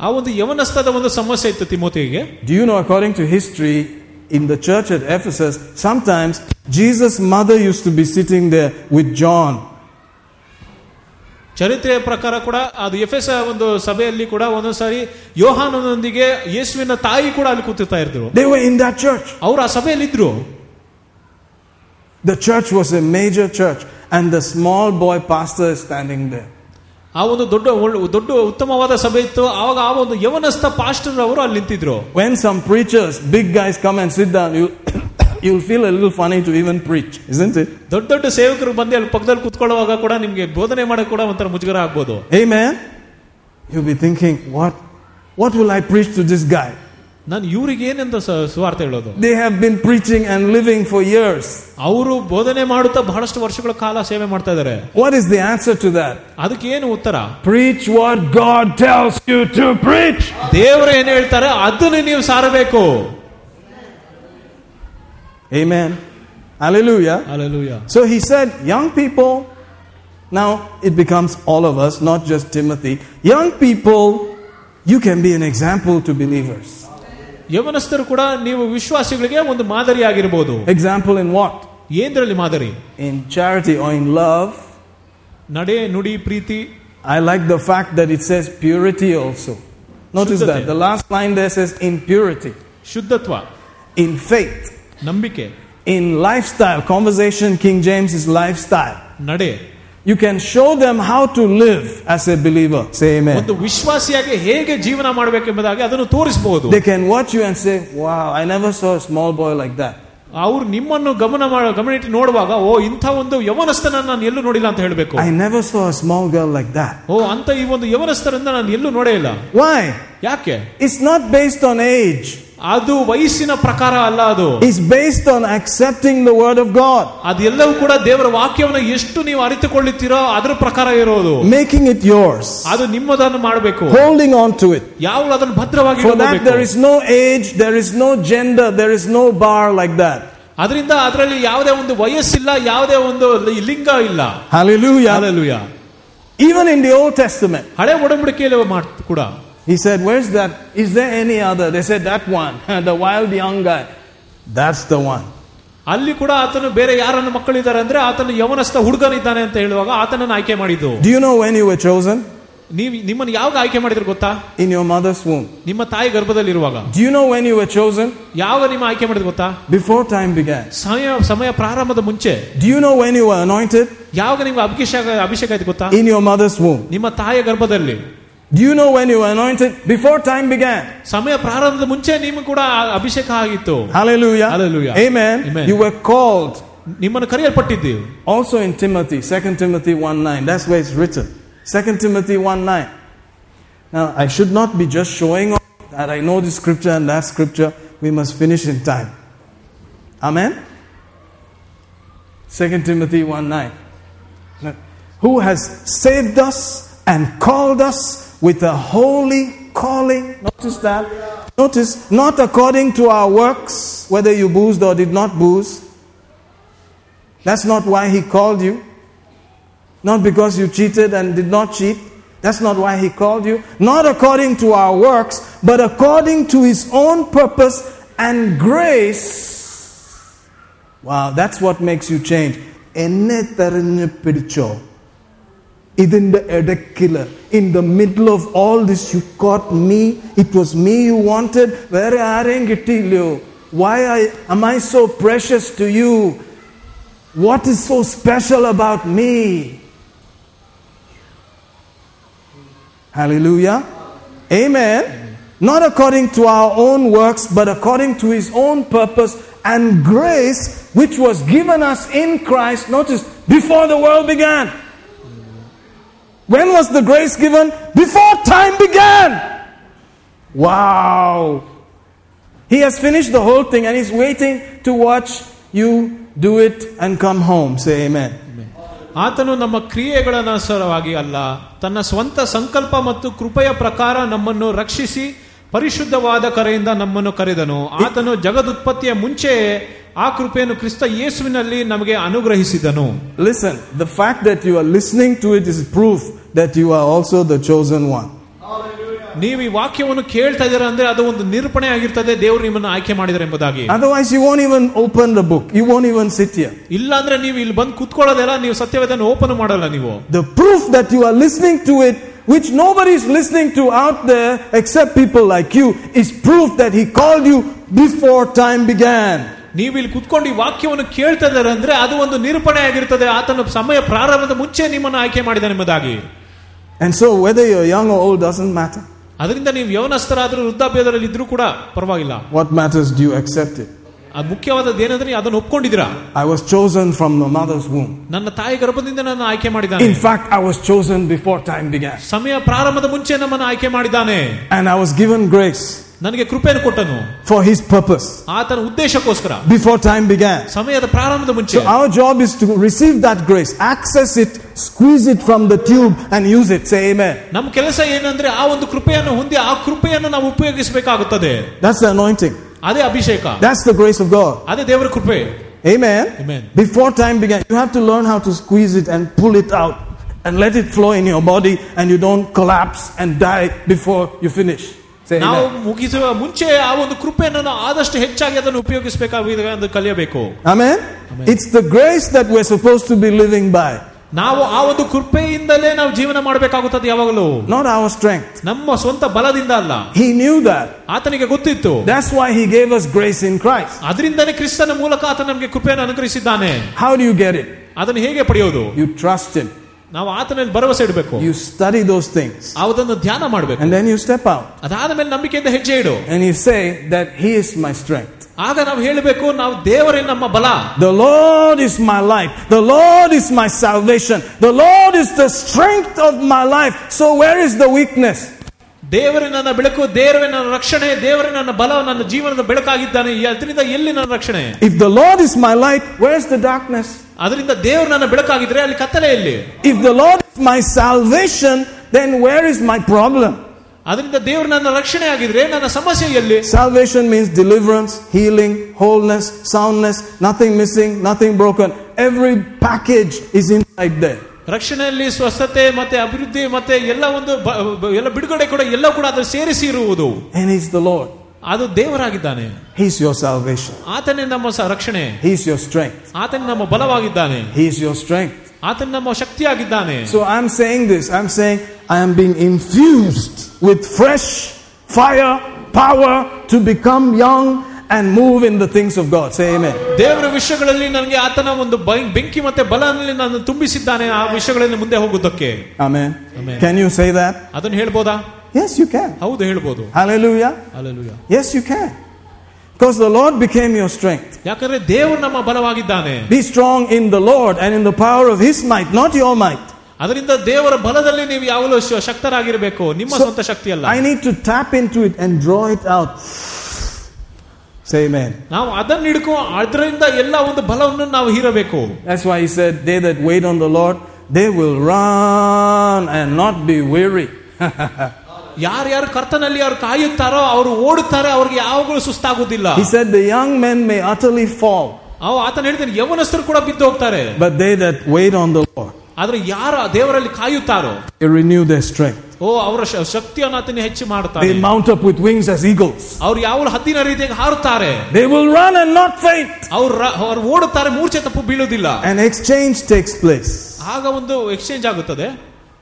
ಆ ಒಂದು ಯವನಸ್ಥದ ಒಂದು ಸಮಸ್ಯೆ ಇತ್ತು ತಿಮೋತಿಗೆ Do you know, according to history, in the church at Ephesus, sometimes Jesus' mother used to be sitting there with John. ಚರಿತ್ರೆಯ ಪ್ರಕಾರ ಕೂಡ ಅದು ಎಫ್ ಎಸ್ ಒಂದು ಸಭೆಯಲ್ಲಿ ಕೂಡ ಒಂದೊಂದ್ಸಾರಿ ಯೋಹಾನನೊಂದಿಗೆ ಯೇಸುವಿನ ತಾಯಿ ಕೂಡ ಅಲ್ಲಿ ಕೂತಿರ್ತಾ ಇದ್ರು ದೇವ ಇನ್ ದಟ್ ಚರ್ಚ್ ಅವರು ಅವ್ರು ಆ ಸಭೆಯಲ್ಲಿ ಇದ್ರು The church was a major church, and the small boy pastor is standing there. ಆ ಒಂದು ದೊಡ್ಡ ಒಳ್ಳೆ- ದೊಡ್ಡ ಉತ್ತಮವಾದ ಸಭೆ ಇತ್ತು ಆವಾಗ ಆ ಒಂದು ಯವನಸ್ಥ ಪಾಸ್ಟರ್ ಅವರು ಅಲ್ಲಿ ನಿಂತಿದ್ರು When some preachers, big guys, come and sit down, you, you'll feel a little funny to even preach, isn't it? ದೊಡ್ಡ ದೊಡ್ಡ ಸೇವಕರು ಬಂದು ಅಲ್ಲಿ ಪಕ್ಕದಲ್ಲಿ ಕುತ್ಕೊಳ್ಳುವಾಗ ಕೂಡ ನಿಮ್ಗೆ ಬೋಧನೆ ಮಾಡಕ್ ಕೂಡ ಒಂಥರ ಮುಜುಗರ ಆಗ್ಬೋದು Amen? You'll be thinking, what, what will I preach to this guy? ನಾನು ಇವ್ರಿಗೆ ಏನಂತ ಸ- ಸುವಾರ್ತೆ ಹೇಳೋದು They have been preaching and living for years. ಅವರು ಬೋಧನೆ ಮಾಡುತ್ತಾ ಬಹಳಷ್ಟು ವರ್ಷಗಳ ಕಾಲ ಸೇವೆ ಮಾಡ್ತಾ ಇದಾರೆ What is the answer to that? ಅದಕ್ಕೆ ಏನು ಉತ್ತರ Preach what God tells you to preach. ದೇವರು ಏನ್ ಹೇಳ್ತಾರೆ ಅದನ್ನು ನೀವು ಸಾರಬೇಕು Amen. Hallelujah. Alleluia So he said, young people, now it becomes all of us, not just Timothy. Young people, you can be an example to believers. ಯವನಸ್ಥರು ಕೂಡ ನೀವು ವಿಶ್ವಾಸಿಗಳಿಗೆ ಒಂದು ಮಾದರಿ ಆಗಿರ್ಬೋದು Example in what? ಏನ್ರಲ್ಲಿ ಮಾದರಿ In charity or in love. ನಡೆ ನುಡಿ ಪ್ರೀತಿ I like the fact that it says purity also. Notice Shuddhate. that. The last line there says in purity, ಶುದ್ಧತ್ವ in faith, ನಂಬಿಕೆ in lifestyle. Conversation, King James is lifestyle. ನಡೆ You can show them how to live as a believer. Say amen. ಒಂದು ವಿಶ್ವಾಸಿಯಾಗಿ ಹೇಗೆ ಜೀವನ ಮಾಡಬೇಕೆಂಬುದಾಗಿ ಅದನ್ನು ತೋರಿಸಬಹುದು They can watch you and say, Wow, I never saw a small boy like that. ಅವ್ರು ನಿಮ್ಮನ್ನು ಗಮನ ಮಾಡ ಗಮನಿಟ್ಟು ನೋಡುವಾಗ ಓ ಇಂಥ ಒಂದು ಯವನಸ್ಥನ ನಾನು ಎಲ್ಲೂ ನೋಡಿಲ್ಲ ಅಂತ ಹೇಳಬೇಕು I never saw a small girl like that. ಓ ಅಂತ ಈ ಒಂದು ಯವನಸ್ಥರಿಂದ ನಾನು ಎಲ್ಲೂ ನೋಡೇ ಇಲ್ಲ Why? ಯಾಕೆ It's not based on age, ಅದು ವಯಸ್ಸಿನ ಪ್ರಕಾರ ಅಲ್ಲ ಅದು it's based on accepting the word of God, ಅದೆಲ್ಲವೂ ಕೂಡ ದೇವರ ವಾಕ್ಯವನ್ನು ಎಷ್ಟು ನೀವು ಅರಿತುಕೊಳ್ಳುತ್ತೀರೋ ಅದ್ರ ಪ್ರಕಾರ ಇರೋದು making it yours, ಅದು ನಿಮ್ಮದನ್ನು ಮಾಡಬೇಕು holding on to it. ಯಾವಾಗ ಅದನ್ನು ಭದ್ರವಾಗಿ For that, there ಇಟ್ಕೊಳ್ಬೇಕು. is no age, there is no gender, there is no bar like that. ಅದರಿಂದ ಅದರಲ್ಲಿ ಯಾವುದೇ ಒಂದು ವಯಸ್ಸಿಲ್ಲ ಯಾವುದೇ ಒಂದು ಲಿ- ಲಿಂಗ ಇಲ್ಲ Hallelujah. Hallelujah. Even in the Old Testament, ಹಳೆ ಒಡಂಬಡಿಕೆಯಲ್ಲಿ ಮಾಡ್- ಕೂಡ he said, Where's that? Is there any other? They said, That one, the wild young guy. That's the one. ಅಲ್ಲಿ ಕೂಡ ಆತನು ಬೇರೆ ಯಾರನ್ನು ಮಕ್ಕಳಿದ್ದಾರೆ ಅಂದ್ರೆ ಆತನು ಯವನಸ್ಥ ಹುಡುಗನಿದ್ದಾನೆ ಅಂತ ಹೇಳುವಾಗ ಆತನನ್ನು ಆಯ್ಕೆ ಮಾಡಿದ್ದು Do you know when you were chosen? ನೀವು ನಿಮ್ಮನ್ನು ಯಾವಾಗ ಆಯ್ಕೆ ಮಾಡಿದ್ರು ಗೊತ್ತಾ In your mother's womb. ನಿಮ್ಮ ತಾಯಿ ಗರ್ಭದಲ್ಲಿ ಇರುವಾಗ Do you know when you were chosen? ಯಾವಾಗ ನಿಮ್ಮ ಆಯ್ಕೆ ಮಾಡಿದ್ರು ಗೊತ್ತಾ Before time began. ಸಮಯ ಸಮಯ ಪ್ರಾರಂಭದ ಮುಂಚೆ Do you know when you were anointed? ಯಾವಾಗ ನಿಮ್ಗೆ ಅಭಿಷೇಕ ಅಭಿಷೇಕ ಆಯ್ತು ಗೊತ್ತಾ In your mother's womb. ನಿಮ್ಮ ತಾಯಿಯ ಗರ್ಭದಲ್ಲಿ Do you know when you were anointed? Before time began. ಸಮಯ ಪ್ರಾರಂಭದ ಮುಂಚೆ ನಿಮ್ಗೆ ಕೂಡ ಆ ಅಭಿಷೇಕ ಆಗಿತ್ತು Hallelujah. Hallelujah. Amen. Amen. You were called. ನಿಮ್ಮನ್ನು ಕರೆಯಲ್ಪಟ್ಟಿದ್ದೀವಿ Also in Timothy, 2 Timothy 1 9. That's where it's written. 2 Timothy 1 9. Now, I should not be just showing off that I know this scripture and that scripture. We must finish in time. Amen? 2 Timothy 1 9. Now, Who has saved us and called us with a holy calling. Notice that. Notice, not according to our works, whether you boozed or did not booze. That's not why he called you. Not because you cheated and did not cheat. That's not why he called you. Not according to our works, but according to his own purpose and grace. Wow, that's what makes you change. എന്നെ തെരഞ്ഞു പിടിച്ചോ ഇതിന്റെ ഇടയ്ക്കില് in the middle of all this you caught me it was me you wanted വേറെ ആരെയും കിട്ടിയില്ലയോ why I am I so precious to you what is so special about me hallelujah amen not according to our own works but according to his own purpose and grace which was given us in Christ notice before the world began When was the grace given? Before time began. Wow. He has finished the whole thing and he's waiting to watch you do it and come home. Say amen. ಆತನು ನಮ್ಮ ಕ್ರಿಯೆಗಳನುಸಾರವಾಗಿ ಅಲ್ಲ ತನ್ನ ಸ್ವಂತ ಸಂಕಲ್ಪ ಮತ್ತು ಕೃಪೆಯ ಪ್ರಕಾರ ನಮ್ಮನ್ನು ರಕ್ಷಿಸಿ ಪರಿಶುದ್ಧವಾದ ಕರೆಯಿಂದ ನಮ್ಮನ್ನು ಕರೆದನು ಆತನು ಜಗದುತ್ಪತ್ತಿಯ ಮುಂಚೆಯೇ ಆ ಕೃಪೆಯನ್ನು ಕ್ರಿಸ್ತ ಯೇಸುವಿನಲ್ಲಿ ನಮಗೆ ಅನುಗ್ರಹಿಸಿದನು Listen, the fact that you are listening to it is proof that you are also the chosen one. ನೀವು ಈ ವಾಕ್ಯವನ್ನು ಕೇಳ್ತಾ ಇದ್ದೀರಾ ಅಂದ್ರೆ ಅದು ಒಂದು ನಿರೂಪಣೆ ಆಗಿರ್ತದೆ ದೇವರು ನಿಮ್ಮನ್ನು ಆಯ್ಕೆ ಮಾಡಿದ್ದಾರೆ ಎಂಬುದಾಗಿ Otherwise, you won't even open the book. You won't even sit here. ಇಲ್ಲ ಅಂದ್ರೆ ನೀವು ಇಲ್ಲಿ ಬಂದು ಕುತ್ಕೊಳ್ಳೋದೆಲ್ಲ ನೀವು ಸತ್ಯವೇದನ ಓಪನ್ ಮಾಡಲ್ಲ ನೀವು The proof that you are listening to it, which nobody is listening to out there except people like you, is proof that He called you before time began. ನೀವು ಇಲ್ಲಿ ಕುತ್ಕೊಂಡು ಈ ವಾಕ್ಯವನ್ನು ಕೇಳ್ತಾ ಇದ್ದಾರೆ ಅಂದ್ರೆ ಅದು ಒಂದು ನಿರೂಪಣೆ ಆಗಿರ್ತದೆ ಆತನ ಸಮಯ ಪ್ರಾರಂಭದ ಮುಂಚೆ ನಿಮ್ಮನ್ನು ಆಯ್ಕೆ ಮಾಡಿದ ಎಂಬುದಾಗಿ And so, whether you're young or old doesn't matter. ಅದರಿಂದ ನೀವು ಯವನಸ್ಥರಾದ್ರೂ ವೃದ್ಧಾಪ್ಯದಲ್ಲಿ ಇದ್ರೂ ಕೂಡ ಪರವಾಗಿಲ್ಲ What matters, do you accept it? ಅದು ಮುಖ್ಯವಾದದ್ದು ಏನಂದ್ರೆ ನೀವು ಅದನ್ನು ಒಪ್ಕೊಂಡಿದ್ದೀರಾ I was chosen from the mother's womb. ನನ್ನ ತಾಯಿ ಗರ್ಭದಿಂದ ನನ್ನ ಆಯ್ಕೆ ಮಾಡಿದ್ದಾನೆ In fact, I was chosen before time began. ಸಮಯ ಪ್ರಾರಂಭದ ಮುಂಚೆ ನಮ್ಮನ್ನು ಆಯ್ಕೆ ಮಾಡಿದ್ದಾನೆ And I was given grace ನನಗೆ ಕೃಪೆಯನ್ನು ಕೊಟ್ಟನು for His purpose ಆತನ ಉದ್ದೇಶಕ್ಕೋಸ್ಕರ before time began. ಸಮಯದ ಪ್ರಾರಂಭದ ಮುಂಚೆ So our job is to receive that grace, access it, squeeze it from the tube, and use it. Say amen. ನಮ್ಮ ಕೆಲಸ ಏನಂದ್ರೆ ಆ ಒಂದು ಕೃಪೆಯನ್ನು ಹೊಂದಿ ಆ ಕೃಪೆಯನ್ನು ನಾವು ಉಪಯೋಗಿಸಬೇಕಾಗುತ್ತದೆ That's the anointing. ಅದೇ ಅಭಿಷೇಕ That's the grace of God. ಅದೇ ದೇವರ ಕೃಪೆ Amen. Amen. Before time began, you have to learn how to squeeze it and pull it out and let it flow in your body, and you don't collapse and die before you finish. Say ನಾವು amen. ಮುಗಿಸುವ ಮುಂಚೆ ಆ ಒಂದು ಕೃಪೆಯನ್ನು ನಾವು ಆದಷ್ಟು ಹೆಚ್ಚಾಗಿ ಅದನ್ನು ಉಪಯೋಗಿಸಬೇಕಾಗಿದೆ ಎಂದು ಕಲಿಯಬೇಕು Amen. It's the grace that we're supposed to be living by, ನಾವು ಆ ಒಂದು ಕೃಪೆಯಿಂದಲೇ ನಾವು ಜೀವನ ಮಾಡಬೇಕಾಗುತ್ತದೆ ಯಾವಾಗಲೂ not our strength. ನಮ್ಮ ಸ್ವಂತ ಬಲದಿಂದ ಅಲ್ಲ He knew that. ಆತನಿಗೆ ಗೊತ್ತಿತ್ತು That's why He gave us grace in Christ. ಅದರಿಂದನೇ ಕ್ರಿಸ್ತನ ಮೂಲಕ ಆತ ನಮಗೆ ಕೃಪೆಯನ್ನು ಅನುಗ್ರಹಿಸಿದ್ದಾನೆ How do you get it? ಅದನ್ನು ಹೇಗೆ ಪಡೆಯೋದು You trust Him. ನಾವು ಆತನಲ್ಲಿ ಭರವಸೆ ಇಡಬೇಕು You study those things. ಅದನ್ನು ಧ್ಯಾನ ಮಾಡಬೇಕು And then you step out ಅದಾದ ಮೇಲೆ ನಂಬಿಕೆಯಿಂದ ಹೆಜ್ಜೆ ಇಡು and you say that He is my strength. ಆಗ ನಾವು ಹೇಳಬೇಕು ನಾವು ದೇವರೇ ನಮ್ಮ ಬಲ The Lord is my life. The Lord is my salvation. The Lord is the strength of my life. So where is the weakness? ದೇವರೇ ನನ್ನ ಬೆಳಕು ದೇವರೇ ನನ್ನ ರಕ್ಷಣೆ ದೇವರೇ ನನ್ನ ಬಲ ನನ್ನ ಜೀವನದ ಬೆಳಕಾಗಿದ್ದಾನೆ ಅದರಿಂದ ಎಲ್ಲಿ ನನ್ನ ರಕ್ಷಣೆ If the Lord is my light, where's the darkness? ಅದರಿಂದ ದೇವರು ನನ್ನ ಬೆಳಕಾಗಿದ್ರೆ ಅಲ್ಲಿ ಕತ್ತಲೆ ಎಲ್ಲಿ If the Lord is my salvation, then where is my problem? ಅದರಿಂದ ದೇವರು ನನ್ನ ರಕ್ಷಣೆ ಆಗಿದ್ರೆ ನನ್ನ ಸಮಸ್ಯೆ ಎಲ್ಲಿ Salvation means deliverance, healing, wholeness, soundness, nothing missing, nothing broken. Every package is inside there. ರಕ್ಷಣೆಯಲ್ಲಿ ಸ್ವಸ್ಥತೆ ಮತ್ತೆ ಅಭಿವೃದ್ಧಿ ಮತ್ತೆ ಎಲ್ಲ ಒಂದು ಬ- ಬ- ಎಲ್ಲ ಬಿಡುಗಡೆ ಕೂಡ ಎಲ್ಲ ಕೂಡ ಅದ್ರ ಸೇರಿಸಿ ಇರುವುದು And He's the Lord. ಅದು ದೇವರಾಗಿದ್ದಾನೆ He's your salvation. ಆತನೇ ನಮ್ಮ ಸ- ರಕ್ಷಣೆ He's your strength. ಆತನೇ ನಮ್ಮ ಬಲವಾಗಿದ್ದಾನೆ He's your strength. ಆತನ ನಮ್ಮ ಶಕ್ತಿಯಾಗಿದ್ದಾನೆ So I'm saying this. I'm saying I am being infused with fresh fire, power to become young and move in the things of God. Say amen. ದೇವರ ವಿಷಯಗಳಲ್ಲಿ ನನಗೆ ಆತನ ಒಂದು by- ಬೆಂಕಿ ಮತ್ತೆ ಬಲನಲ್ಲಿ ನಾನು ತುಂಬಿಸಿದ್ದಾನೆ ಆ ವಿಷಯಗಳಲ್ಲಿ ಮುಂದೆ ಹೋಗುವುದಕ್ಕೆ Amen. Amen. Can you say that? ಅದನ್ನು ಹೇಳ್ಬೋದಾ Yes, you can. ಹೌದು ಹೇಳ್ಬೋದು Hallelujah. Hallelujah. Yes, you can. Because the Lord became your strength. ಯಾಕಂದ್ರೆ ದೇವರು ನಮ್ಮ ಬಲವಾಗಿದ್ದಾನೆ Be strong in the Lord and in the power of His might, not your might. ಅದರಿಂದ ದೇವರ ಬಲದಲ್ಲಿ ನೀವು ಯಾವಾಗಲೂ ಶ- ಶಕ್ತರಾಗಿರಬೇಕು ನಿಮ್ಮ So, ಸ್ವಂತ ಶಕ್ತಿ ಅಲ್ಲ I need to tap into it and draw it out. Say amen. ನಾವು ಅದನ್ನ ಹಿಡ್ಕೊ ಅದರಿಂದ ಎಲ್ಲ ಒಂದು ಬಲವನ್ನು ನಾವು ಹೀರಬೇಕು That's why He said, They that wait on the Lord, they will run and not be weary. ಯಾರ್ಯಾರು ಕರ್ತನಲ್ಲಿ ಅವ್ರು ಕಾಯುತ್ತಾರೋ ಅವರು ಓಡುತ್ತಾರೆ ಅವ್ರಿಗೆ ಯಾವಾಗಲೂ ಸುಸ್ತಾಗುದಿಲ್ಲ He said, The young men may utterly fall, ಅವು ಆತನ ಹೇಳ್ತಾನೆ ಯವನಸ್ಥರು ಕೂಡ ಬಿದ್ದು ಹೋಗ್ತಾರೆ but they that wait on the Lord, ಆದ್ರೆ ಯಾರ ದೇವರಲ್ಲಿ ಕಾಯುತ್ತಾರೋ they renew their strength. ಓ ಅವರ ಶ- ಶಕ್ತಿಯನ್ನು ಆತನ ಹೆಚ್ಚು ಮಾಡ್ತಾರೆ They mount up with wings as eagles. ಅವ್ರು ಯಾವಾಗಲೂ ಹದ್ದಿನ ರೀತಿಯಾಗಿ ಹಾರುತ್ತಾರೆ They will run and not faint. ಅವ್ರು ರ- ಅವ್ರು ಓಡುತ್ತಾರೆ ಮೂರ್ಛೆ ತಪ್ಪು ಬೀಳುವುದಿಲ್ಲ An exchange takes place. ಆಗ ಒಂದು ಎಕ್ಸ್ಚೇಂಜ್ ಆಗುತ್ತದೆ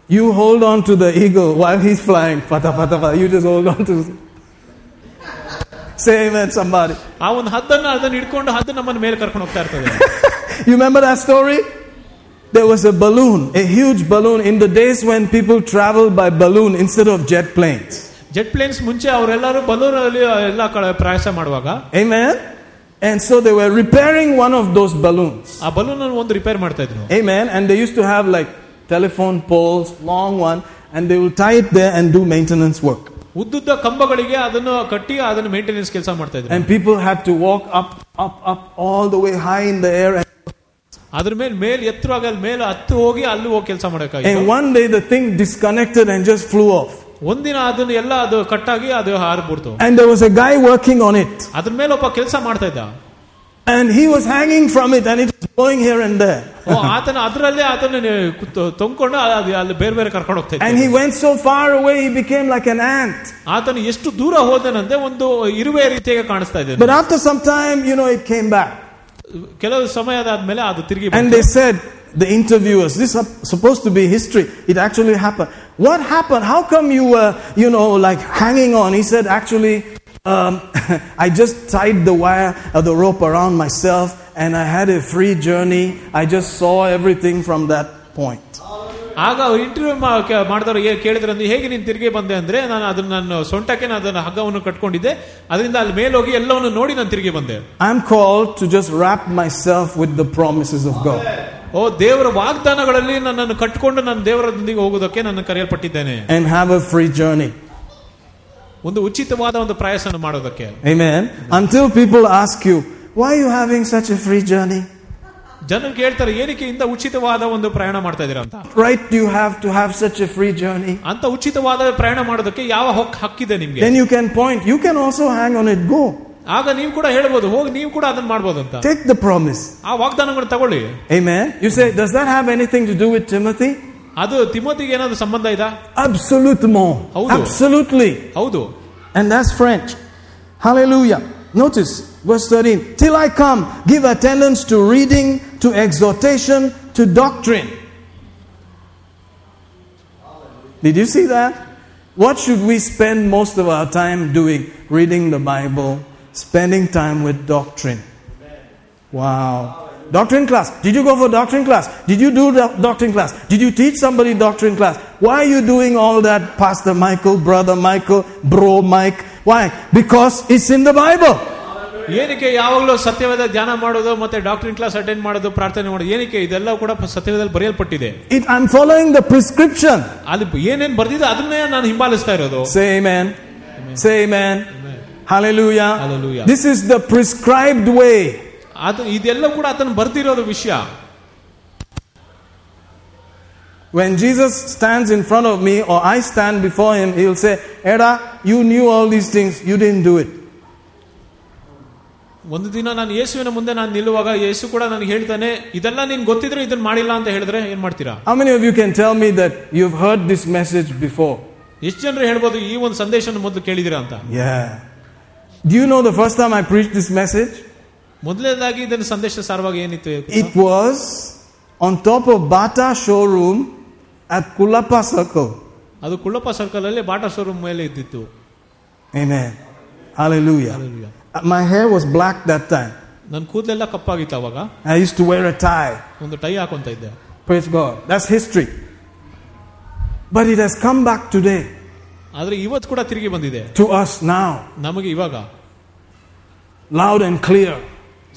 You hold on to the eagle while he's flying. Pata, pata, pata. You just hold on to. Say amen, somebody. ಆ ಒಂದು ಹದ್ದನ್ನು ಅದನ್ನು ಹಿಡ್ಕೊಂಡು ಹದ್ದು ನಮ್ಮನ್ನ ಮೇಲೆ ಕರ್ಕೊಂಡು ಹೋಗ್ತಾ ಇರ್ತದೆ You remember that story? There was a balloon, a huge balloon, in the days when people traveled by balloon instead of jet planes. Jet planes ಮುಂಚೆ ಅವರೆಲ್ಲರೂ ಬಲೂನಲ್ಲಿ ಎಲ್ಲ ಕಡೆ ಪ್ರಯಾಸ ಮಾಡುವಾಗ Amen? And so they were repairing one of those balloons. ಆ balloon ಒಂದು repair ಮಾಡ್ತಾ ಇದ್ರು Amen? And they used to have like telephone poles, long one, and they will tie it there and do maintenance work. ಉದ್ದುದ್ದ ಕಂಬಗಳಿಗೆ ಅದನ್ನು ಕಟ್ಟಿ ಅದನ್ನು maintenance ಕೆಲಸ ಮಾಡ್ತಾ ಇದ್ರು And people had to walk up, up, up, all the way high in the air. And, ಅದ್ರ ಮೇಲೆ ಮೇಲ್ ಎತ್ತರವಾಗಿ ಅಲ್ಲಿ ಮೇಲೆ ಹತ್ತು ಹೋಗಿ ಅಲ್ಲಿ ಹೋಗಿ ಕೆಲಸ ಮಾಡಕ್ಕಾಗಿತ್ತು and one day the thing disconnected and just flew off. ಒಂದಿನ ಅದನ್ನ ಎಲ್ಲ ಅದು ಕಟ್ಟಾಗಿ ಅದು ಹಾರ್ಬಿಡ್ತು And there was a guy working on it. ಅದ್ರ ಮೇಲೆ ಒಬ್ಬ ಕೆಲಸ ಮಾಡ್ತಾ ಇದ್ದ And he was hanging from it and it was going here and there. ಓ, ಆತನ ಅದರಲ್ಲೇ ಆತನ ತೊಂಕೊಂಡು ಅದು ಅಲ್ಲಿ ಬೇರೆ ಬೇರೆ ಕರ್ಕೊಂಡು ಹೋಗ್ತಾ And ಇದ್ದ he went so far away, he became like an ant. ಆತನು ಎಷ್ಟು ದೂರ ಹೋದನಂದ್ರೆ ಒಂದು ಇರುವೆ ರೀತಿಯಾಗಿ ಕಾಣಿಸ್ತಾ ಇದೆ But after some time, you know, it came back. ಕೆಲವು ಸಮಯದ ಆದ್ಮೇಲೆ ಅದು ತಿರುಗಿ And they said, the interviewers, this is supposed to be history. It actually happened. What happened? How come you were, you know, like hanging on? He said, actually, um, I just tied the wire of the rope around myself and I had a free journey. I just saw everything from that point. ಆಗ interview ಮಾಡಿದವರು ಕೇಳಿದ್ರೆ ಅಂದ್ರೆ ಹೇಗೆ ನೀನು ತಿರುಗಿ ಬಂದೆ ಅಂದ್ರೆ ನಾನು ಅದನ್ನ ನಾನು ಸೊಂಟಕ್ಕೆ ನಾನು ಅದನ್ನ ಹಗ್ಗವನ್ನು ಕಟ್ಕೊಂಡಿದ್ದೆ ಅದರಿಂದ ಅಲ್ಲಿ ಮೇಲೆ ಹೋಗಿ ಎಲ್ಲವನ್ನು ನೋಡಿ ನಾನು ತಿರುಗಿ ಬಂದೆ I'm called to just wrap myself with the promises of God. ಓ ದೇವರ ವಾಗ್ದಾನಗಳಲ್ಲಿ ನನ್ನನ್ನು ಕಟ್ಟಿಕೊಂಡು ನಾನು ದೇವರೊಂದಿಗೆ ಹೋಗೋದಕ್ಕೆ ನಾನು ಕರೆಯಲ್ಪಟ್ಟಿದ್ದೇನೆ and have a free journey. ಒಂದು ಉಚಿತವಾದ ಒಂದು ಪ್ರಯಾಸನ ಮಾಡೋದಕ್ಕೆ Amen. Until people ask you, why are you having such a free journey? ಜನರು ಕೇಳ್ತಾರೆ ಏನಕ್ಕೆ ಇಂದ ಉಚಿತವಾದ ಒಂದು ಪ್ರಯಾಣ ಮಾಡ್ತಾ ಇದೀರ ಅಂತ Right, do you have to have such a free journey? ಅಂತ ಉಚಿತವಾದ ಪ್ರಯಾಣ ಮಾಡೋದಕ್ಕೆ ಯಾವ ಹಕ್ ಹಕ್ಕಿದೆ ನಿಮ್ಗೆ Then you can point. You can also hang on it. Go. ಆಗ ನೀವು ಕೂಡ ಹೇಳ್ಬೋದು ಹೋಗಿ ನೀವು ಕೂಡ ಅದನ್ನ ಮಾಡ್ಬೋದು ಅಂತ Take the promise. ಆ ವಾಗ್ದಾನಗಳನ್ನ ತಗೊಳ್ಳಿ Amen. You say, does that have anything to do with Timothy? ಅದು ತಿಮೋತಿಗೆ ಏನಾದ್ರು ಸಂಬಂಧ ಇದಾ Absolutement. Howdo. Absolutely. ಹೌದು And that's French. Hallelujah. Notice verse 13. Till I come, give attendance to reading, to exhortation, to doctrine. Did you see that? What should we spend most of our time doing? Reading the Bible, spending time with doctrine. Wow. Doctrine class. Did you go for doctrine class? Did you do doc- doctrine class? Did you teach somebody doctrine class? Why are you doing all that, Pastor Michael, Brother Michael, Bro Mike? Why? Because it's in the Bible. ಏನಕ್ಕೆ ಯಾವಾಗಲೂ ಸತ್ಯವೇದ ಧ್ಯಾನ ಮಾಡೋದು ಮತ್ತೆ ಡಾಕ್ಟರಿನ್ class attend ಮಾಡೋದು ಪ್ರಾರ್ಥನೆ ಮಾಡೋದು ಏನಕ್ಕೆ ಇದೆಲ್ಲ ಕೂಡ ಸತ್ಯವೇದಲ್ಲಿ ಬರೆಯಲ್ಪಟ್ಟಿದೆ It, I'm following the prescription. ಅಲ್ಲಿ ಏನೇನ್ ಬರ್ದಿದೆ ಅದನ್ನೇ ನಾನು ಹಿಂಬಾಲಿಸ್ತಾ ಇರೋದು Say amen. Say amen. Hallelujah. Hallelujah. This is the prescribed way. ಅದು ಇದೆಲ್ಲ ಕೂಡ ಆತನ ಬರ್ದಿರೋದು ವಿಷಯ When Jesus stands in front of me or I stand before him, he'll say, Era, you knew all these things, you didn't do it. ಒಂದು ದಿನ ನಾನು ಯೇಸುವಿನ ಮುಂದೆ ನಾನು ನಿಲ್ಲುವಾಗ ಯೇಸು ಕೂಡ ನನಗೆ ಹೇಳ್ತಾನೆ ಇದೆಲ್ಲ ನೀನ್ ಗೊತ್ತಿದ್ರೆ ಇದನ್ನ ಮಾಡಿಲ್ಲ ಅಂತ ಹೇಳಿದ್ರೆ ಏನ್ ಮಾಡ್ತೀರಾ How many of you can tell me that you've heard this message before? ಎಷ್ಟು ಜನರು ಹೇಳ್ಬೋದು ಈ ಒಂದು ಸಂದೇಶ ಮೊದಲು ಕೇಳಿದಿರಾ ಅಂತ Yeah. Do you know the first time I preached this message? ಮೊದಲನೇದಾಗಿ ಇದನ್ನ ಸಂದೇಶ ಸಾರವಾಗಿ ಏನಿತ್ತು It was on top of Bata showroom at Kulapa Circle. ಅದು ಕುಳ್ಳಪ್ಪ ಸರ್ಕಲ್ ಅಲ್ಲಿ ಬಾಟಾ ಶೋರೂಮ್ ಮೇಲೆ ಇದ್ದಿತ್ತು Amen. Hallelujah. Hallelujah. Uh, My hair was black that time. ನನ್ನ ಕೂದಲೆಲ್ಲ ಕಪ್ಪಾಗಿತ್ತು ಅವಾಗ I used to wear a tie. ಒಂದು ಟೈ ಹಾಕೊಂತ ಇದ್ದೆ Praise God. That's history. But it has come back today ಆದ್ರೆ ಇವತ್ತು ಕೂಡ ತಿರುಗಿ ಬಂದಿದೆ to us now, ನಮಗೆ ಇವಾಗ loud and clear.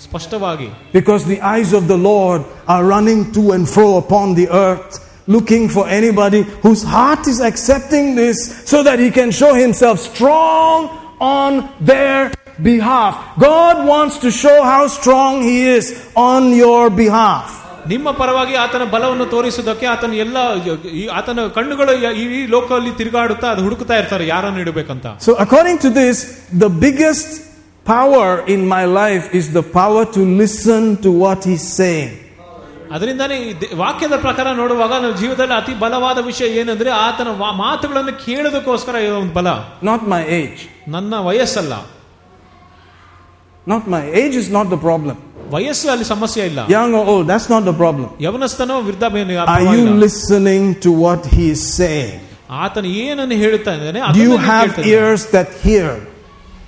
ಸ್ಪಷ್ಟವಾಗಿ Because the eyes of the Lord are running to and fro upon the earth, looking for anybody whose heart is accepting this so that he can show himself strong on their behalf. God wants to show how strong he is on your behalf. ನಿಮ್ಮ ಪರವಾಗಿ ಆತನ ಬಲವನ್ನು ತೋರಿಸುವುದಕ್ಕೆ ಆತನ ಎಲ್ಲ ಈ ಆತನ ಕಣ್ಣುಗಳು ಈ ಈ ಲೋಕದಲ್ಲಿ ತಿರುಗಾಡುತ್ತಾ ಅದು ಹುಡುಕ್ತಾ ಇರ್ತಾರೆ ಯಾರನ್ನು ಇಡಬೇಕಂತ So, according to this, the biggest power in my life is the power to listen to what he's saying. ಅದರಿಂದಾನೇ ಈ ದೆ- ವಾಕ್ಯದ ಪ್ರಕಾರ ನೋಡುವಾಗ ನಮ್ಮ ಜೀವಿತದಲ್ಲಿ ಅತಿ ಬಲವಾದ ವಿಷಯ ಏನಂದ್ರೆ ಆತನ ವಾ- ಮಾತುಗಳನ್ನು ಕೇಳೋದಕ್ಕೋಸ್ಕರ ಇರೋ ಒಂದು ಬಲ Not my age. ನನ್ನ ವಯಸ್ಸಲ್ಲ Not my age is not the problem. ವಯಸ್ಸು ಅಲ್ಲಿ ಸಮಸ್ಯೆ ಇಲ್ಲ Young or old, that's not the problem. ಯವನಸ್ಥನೋ ವೃದ್ಧಾಪ್ಯನೋ Are ಪರವಾಗಿಲ್ಲ. you listening to what he is saying? ಆತನ ಏನನ್ನು ಹೇಳುತ್ತಾ ಇದ್ದಾನೆ Do ಅದನ್ನ you ನೀವು have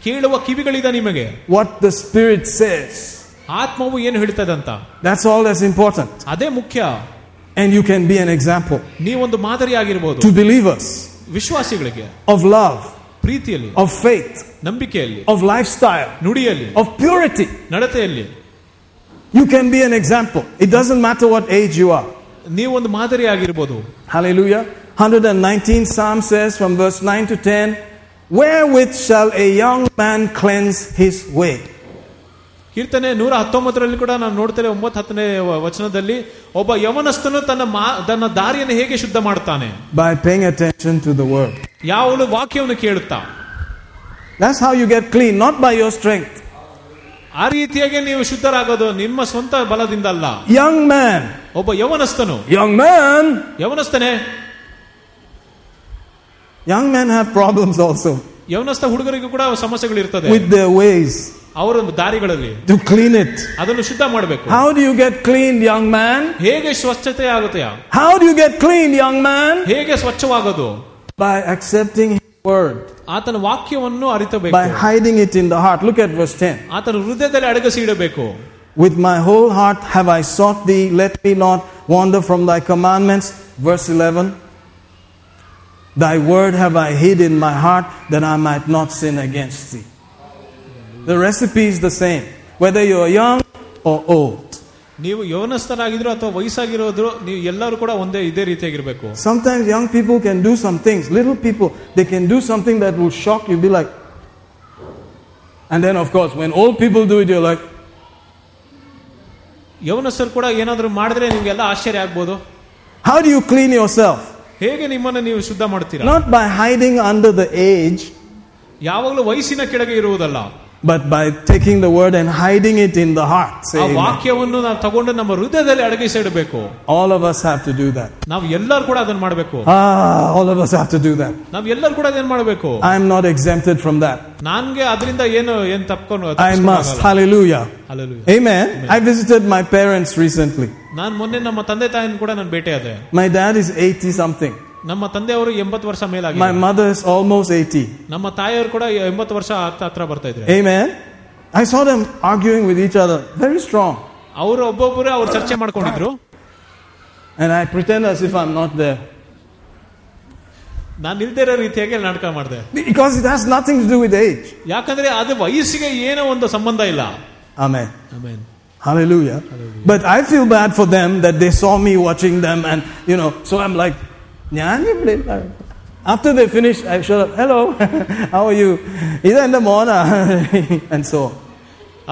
ಕೇಳುವ ಕಿವಿಗಳಿದೆ ನಿಮಗೆ what the Spirit says? ಆತ್ಮವು ಏನು ಹೇಳ್ತದೆ ಅಂತ That's all that's important. ಅದೇ ಮುಖ್ಯ And you can be an example ನೀವೊಂದು ಮಾದರಿ ಆಗಿರ್ಬೋದು to believers ವಿಶ್ವಾಸಿಗಳಿಗೆ of love, ಪ್ರೀತಿಯಲ್ಲಿ of faith, ನಂಬಿಕೆಯಲ್ಲಿ of lifestyle, ನುಡಿಯಲ್ಲಿ of purity. ನಡತೆಯಲ್ಲಿ You can be an example. It doesn't matter what age you are. ನೀವೊಂದು ಮಾದರಿ ಆಗಿರ್ಬೋದು Hallelujah. 119 Psalm says from verse 9 to 10, Wherewith shall a young man cleanse his way? ಕೀರ್ತನೆ ನೂರ ಹತ್ತೊಂಬತ್ತರಲ್ಲಿ ಕೂಡ ನಾವು ನೋಡ್ತೇವೆ ಒಂಬತ್ತು ಹತ್ತನೇ ವ- ವಚನದಲ್ಲಿ ಒಬ್ಬ ಯವನಸ್ಥನು ತನ್ನ ಮಾ ತನ್ನ ದಾರಿಯನ್ನು ಹೇಗೆ ಶುದ್ಧ ಮಾಡ್ತಾನೆ By paying attention to the word. ಯಾವಳು ವಾಕ್ಯವನ್ನು ಕೇಳುತ್ತಾ That's how you get clean, not by your strength. ಆ ರೀತಿಯಾಗಿ ನೀವು ಶುದ್ಧರಾಗೋದು ನಿಮ್ಮ ಸ್ವಂತ ಬಲದಿಂದ ಅಲ್ಲ Young man, ಒಬ್ಬ ಯವನಸ್ಥನು young man, ಯವನಸ್ಥನೇ young men have problems also ಯವನಸ್ಥ ಹುಡುಗರಿಗೂ ಕೂಡ ಸಮಸ್ಯೆಗಳು ಇರ್ತದೆ with their ways ಅವರ ದಾರಿಗಳಲ್ಲಿ to clean it. ಅದನ್ನು ಶುದ್ಧ ಮಾಡಬೇಕು How do you get clean, young man? ಹೇಗೆ ಸ್ವಚ್ಛತೆ ಆಗುತ್ತೆಯ How do you get clean, young man? ಹೇಗೆ ಸ್ವಚ್ಛವಾಗೋದು By accepting his word, ಆತನ ವಾಕ್ಯವನ್ನು ಅರಿತಬೇಕು by hiding it in the heart. Look at verse 10. ಆತನ ಹೃದಯದಲ್ಲಿ ಅಡಗಿಸಿ ಇಡಬೇಕು With my whole heart have I sought thee, let me not wander from thy commandments. Verse 11. Thy word have I hid in my heart that I might not sin against thee. The recipe is the same, whether you're young or old. ನೀವು ಯವನಸ್ಥರಾಗಿದ್ರು ಅಥವಾ ವಯಸ್ಸಾಗಿರೋದ್ರು ನೀವು ಎಲ್ಲರೂ ಕೂಡ ಒಂದೇ ಇದೇ ರೀತಿಯಾಗಿರ್ಬೇಕು Sometimes young people can do some things, little people, they can do something that will shock you, be like, and then of course, when old people do it, you're like, ಯವನಸ್ಥರು ಕೂಡ ಏನಾದ್ರು ಮಾಡಿದ್ರೆ ನಿಮ್ಗೆಲ್ಲ ಆಶ್ಚರ್ಯ ಆಗ್ಬೋದು how do you clean yourself? ಹೇಗೆ ನಿಮ್ಮನ್ನು ನೀವು ಶುದ್ಧ ಮಾಡ್ತೀರಾ? Not by hiding under the age ಯಾವಾಗಲೂ ವಯಸ್ಸಿನ ಕೆಳಗೆ ಇರುವುದಲ್ಲ. but by taking the word and hiding it in the heart. Say ಆ amen. ವಾಕ್ಯವನ್ನು ನಾವು ತಗೊಂಡು ನಮ್ಮ ಹೃದಯದಲ್ಲಿ ಅಡಗಿಸಿ ಇಡಬೇಕು All of us have to do that. ನಾವು ಎಲ್ಲರೂ ಕೂಡ ಅದನ್ನ ಮಾಡಬೇಕು Ah, all of us have to do that. ನಾವ್ ಎಲ್ಲರೂ ಕೂಡ ಅದೇನ್ ಮಾಡಬೇಕು I'm not exempted from that. ನನ್ಗೆ ಅದರಿಂದ ಏನು ಏನ್ ತಪ್ಕೊಂಡು I must. Hallelujah. Amen. I visited my parents recently. ನಾನು ಮೊನ್ನೆ ನಮ್ಮ ತಂದೆ ತಾಯಿನ ಕೂಡ ನಾನು ಭೇಟಿಯಾದೆ My dad is 80 something. ನಮ್ಮ ತಂದೆಯವರು ಎಂಬತ್ತು ವರ್ಷ My ಮೇಲಾಗಿದೆ mother is almost 80. ನಮ್ಮ ತಾಯಿಯವರು ಕೂಡ ಎಂಬತ್ತು ವರ್ಷ ಹತ್ತ- ಹತ್ರ ಬರ್ತಾ ಇದ್ರೆ Amen. I saw them arguing with each other, very strong. ಅವರು ಒಬ್ಬೊಬ್ಬರೇ ಅವ್ರು ಚರ್ಚೆ ಮಾಡ್ಕೊಂಡಿದ್ರು And I pretend as if I'm not there. ನಾನು ಇಲ್ದೇ ಇರೋ ರೀತಿಯಾಗಿ ಅಲ್ಲಿ ನಾಟಕ ಮಾಡಿದೆ Because it has nothing to do with age. ಯಾಕಂದ್ರೆ ಅದು ವಯಸ್ಸಿಗೆ ಏನೋ ಒಂದು ಸಂಬಂಧ ಇಲ್ಲ Amen. Amen. Hallelujah. But I feel bad for them that they saw me watching them and, you know, so I'm like, "Nyan, you play that." after they finish, I show up, hello, how are you? Either in the morning and so on.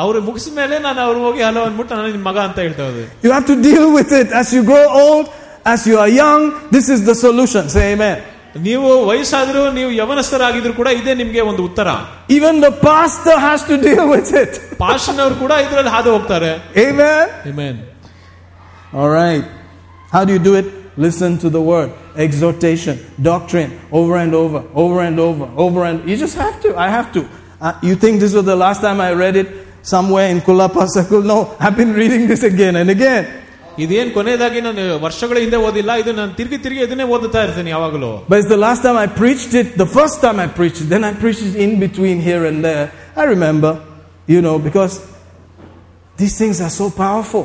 ಅವ್ರು ಮುಗಿಸಿದ ಮೇಲೆ ನಾನು ಅವ್ರು ಹೋಗಿ hello ಅಂದ್ಬಿಟ್ಟು ನಾನು ನಿನ್ ಮಗ ಅಂತ ಹೇಳ್ತಾ ಇದ್ದೆ You have to deal with it as you grow old, as you are young. This is the solution. Say amen. ನೀವು ವಯಸ್ಸಾದ್ರೂ ನೀವು ಯವನಸ್ಥರಾಗಿದ್ರು ಕೂಡ ಇದೇ ನಿಮ್ಗೆ ಒಂದು ಉತ್ತರ Even the pastor has to deal with it. ಪಾಶನವ್ರು ಕೂಡ ಇದ್ರಲ್ಲಿ ಹಾದು ಹೋಗ್ತಾರೆ Amen. Amen. All right. How do you do it? Listen to the word, exhortation, doctrine, over and over, over and over, over and you just have to. I have to. Uh, you think this was the last time I read it somewhere in Kulapa Circle? No, I've been reading this again and again. ಇದೇನ್ ಕೊನೆಯದಾಗಿ ನಾನು ವರ್ಷಗಳ ಹಿಂದೆ ಓದಿಲ್ಲ ಇದು ನಾನು ತಿರುಗಿ ತಿರುಗಿ ಇದನ್ನೇ ಓದುತ್ತಾ ಇರ್ತೀನಿ ಯಾವಾಗಲೂ But it's the last time I preached it, the first time I preached it, then I preached it in between here and there. I remember, you know, because these things are so powerful.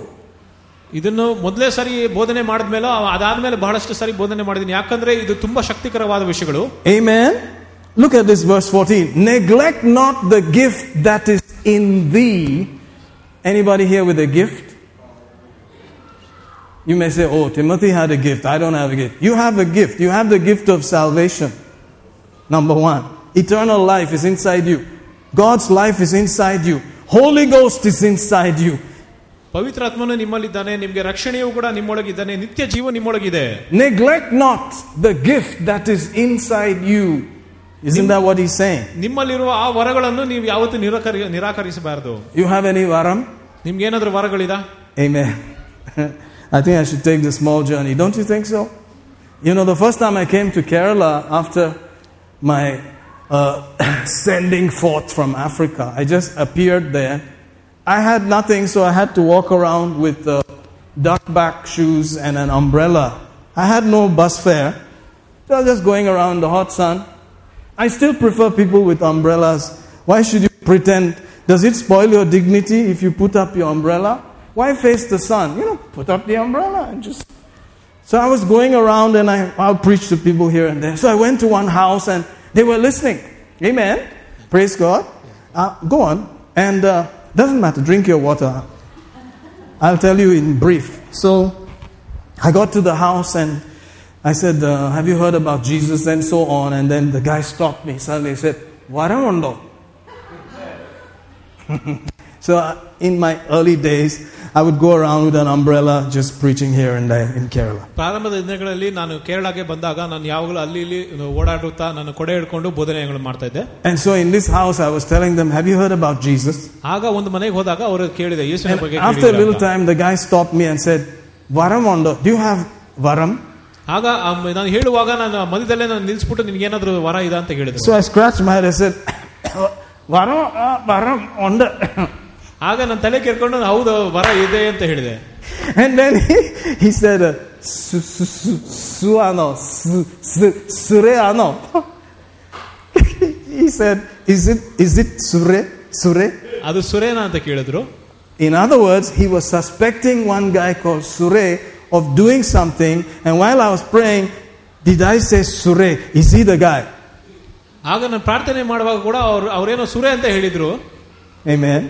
ಇದನ್ನು ಮೊದಲೇ ಸರಿ ಬೋಧನೆ ಮಾಡಿದ್ಮೇಲೆ ಅದಾದ್ಮೇಲೆ ಬಹಳಷ್ಟು ಸರಿ ಬೋಧನೆ ಮಾಡಿದೀನಿ ಯಾಕಂದ್ರೆ ಇದು ತುಂಬಾ ಶಕ್ತಿಕರವಾದ ವಿಷಯಗಳು Amen. Look at this verse 14. Neglect not the gift that is in thee. Anybody here with a gift? You may say, Oh, Timothy had a gift. I don't have a gift. You have a gift. You have the gift of salvation. Number one. Eternal life is inside you. God's life is inside you. Holy Ghost is inside you. ಪವಿತ್ರಾತ್ಮನು ನಿಮ್ಮಲ್ಲಿದ್ದಾನೆ ನಿಮ್ಗೆ ರಕ್ಷಣೆಯೂ ಕೂಡ ನಿಮ್ಮೊಳಗಿದ್ದಾನೆ ನಿತ್ಯ ಜೀವ ನಿಮ್ಮೊಳಗಿದೆ Neglect not the gift that is inside you. Isn't that what he's saying? ನಿಮ್ಮಲ್ಲಿರುವ ಆ ವರಗಳನ್ನು ನೀವು ಯಾವತ್ತೂ ನಿರಾಕರಿ ನಿರಾಕರಿಸಬಾರದು You have any varam? ನಿಮ್ಗೆ ಏನಾದ್ರೂ ವರಗಳಿದ Amen. I think I should take the small journey. Don't you think so? You know, the first time I came to Kerala after my uh, sending forth from Africa, I just appeared there. I had nothing, so I had to walk around with uh, duckback shoes and an umbrella. I had no bus fare. So I was just going around the hot sun. I still prefer people with umbrellas. Why should you pretend? Does it spoil your dignity if you put up your umbrella? Why face the sun? You know, put up the umbrella and just. So I was going around and I, I'll preach to people here and there. So I went to one house and they were listening. Amen. Praise God. Uh, go on. And uh, doesn't matter. Drink your water. I'll tell you in brief. So I got to the house and I said, uh, Have you heard about Jesus? And so on. And then the guy stopped me. Suddenly he said, Varamundo. so uh, in my early days, I would go around with an umbrella just preaching here and there in Kerala. ಪ್ರಾರಂಭದ ದಿನಗಳಲ್ಲಿ ನಾನು ಕೇರಳಕ್ಕೆ ಬಂದಾಗ ನಾನು ಯಾವಾಗಲೂ ಅಲ್ಲಿ ಇಲ್ಲಿ ಓಡಾಡುತ್ತಾ ನಾನು ಕೊಡೆ ಹಿಡ್ಕೊಂಡು ಬೋಧನೆಗಳು ಮಾಡ್ತಾ ಇದ್ದೆ And so in this house, I was telling them, Have you heard about Jesus? ಆಗ ಒಂದು ಮನೆಗೆ ಹೋದಾಗ ಅವರು ಕೇಳಿದೆ ಯೇಸುವಿನ And ಬಗ್ಗೆ after a ಕೇಳಿದ್ದೀರಾ little ಅಂತ. time, the guy stopped me and said, Varamundo, do you have Varam? ಆಗ ಆ ಮ- ನಾನು ಹೇಳುವಾಗ ನಾನು ಮಧ್ಯದಲ್ಲೇ ನಾನು ನಿಲ್ಸ್ಬಿಟ್ಟು ನಿನ್ಗೇನಾದ್ರೂ ವರ ಇದೆ ಅಂತ ಹೇಳಿದ್ರು So I scratched my head. I said, Varam, uh, Varam, onda. ಆಗ ನಾನು ತಲೆ ಕೇರ್ಕೊಂಡು ಹೌದು ವರ ಇದೆ ಅಂತ ಹೇಳಿದೆ And then he, he said, uh, su, su, su, suano, su, su, sureano. he said, is it, is it sure? Sure? ಅದು ಸುರೇನ ಅಂತ ಕೇಳಿದ್ರು In other words, he was suspecting one guy called Sure of doing something. And while I was praying, did I say Sure? Is he the guy? ಆಗ ನಾನು ಪ್ರಾರ್ಥನೆ ಮಾಡುವಾಗ ಕೂಡ ಅವ್ರು ಅವ್ರೇನೋ ಸುರೆ ಅಂತ ಹೇಳಿದ್ರು Amen.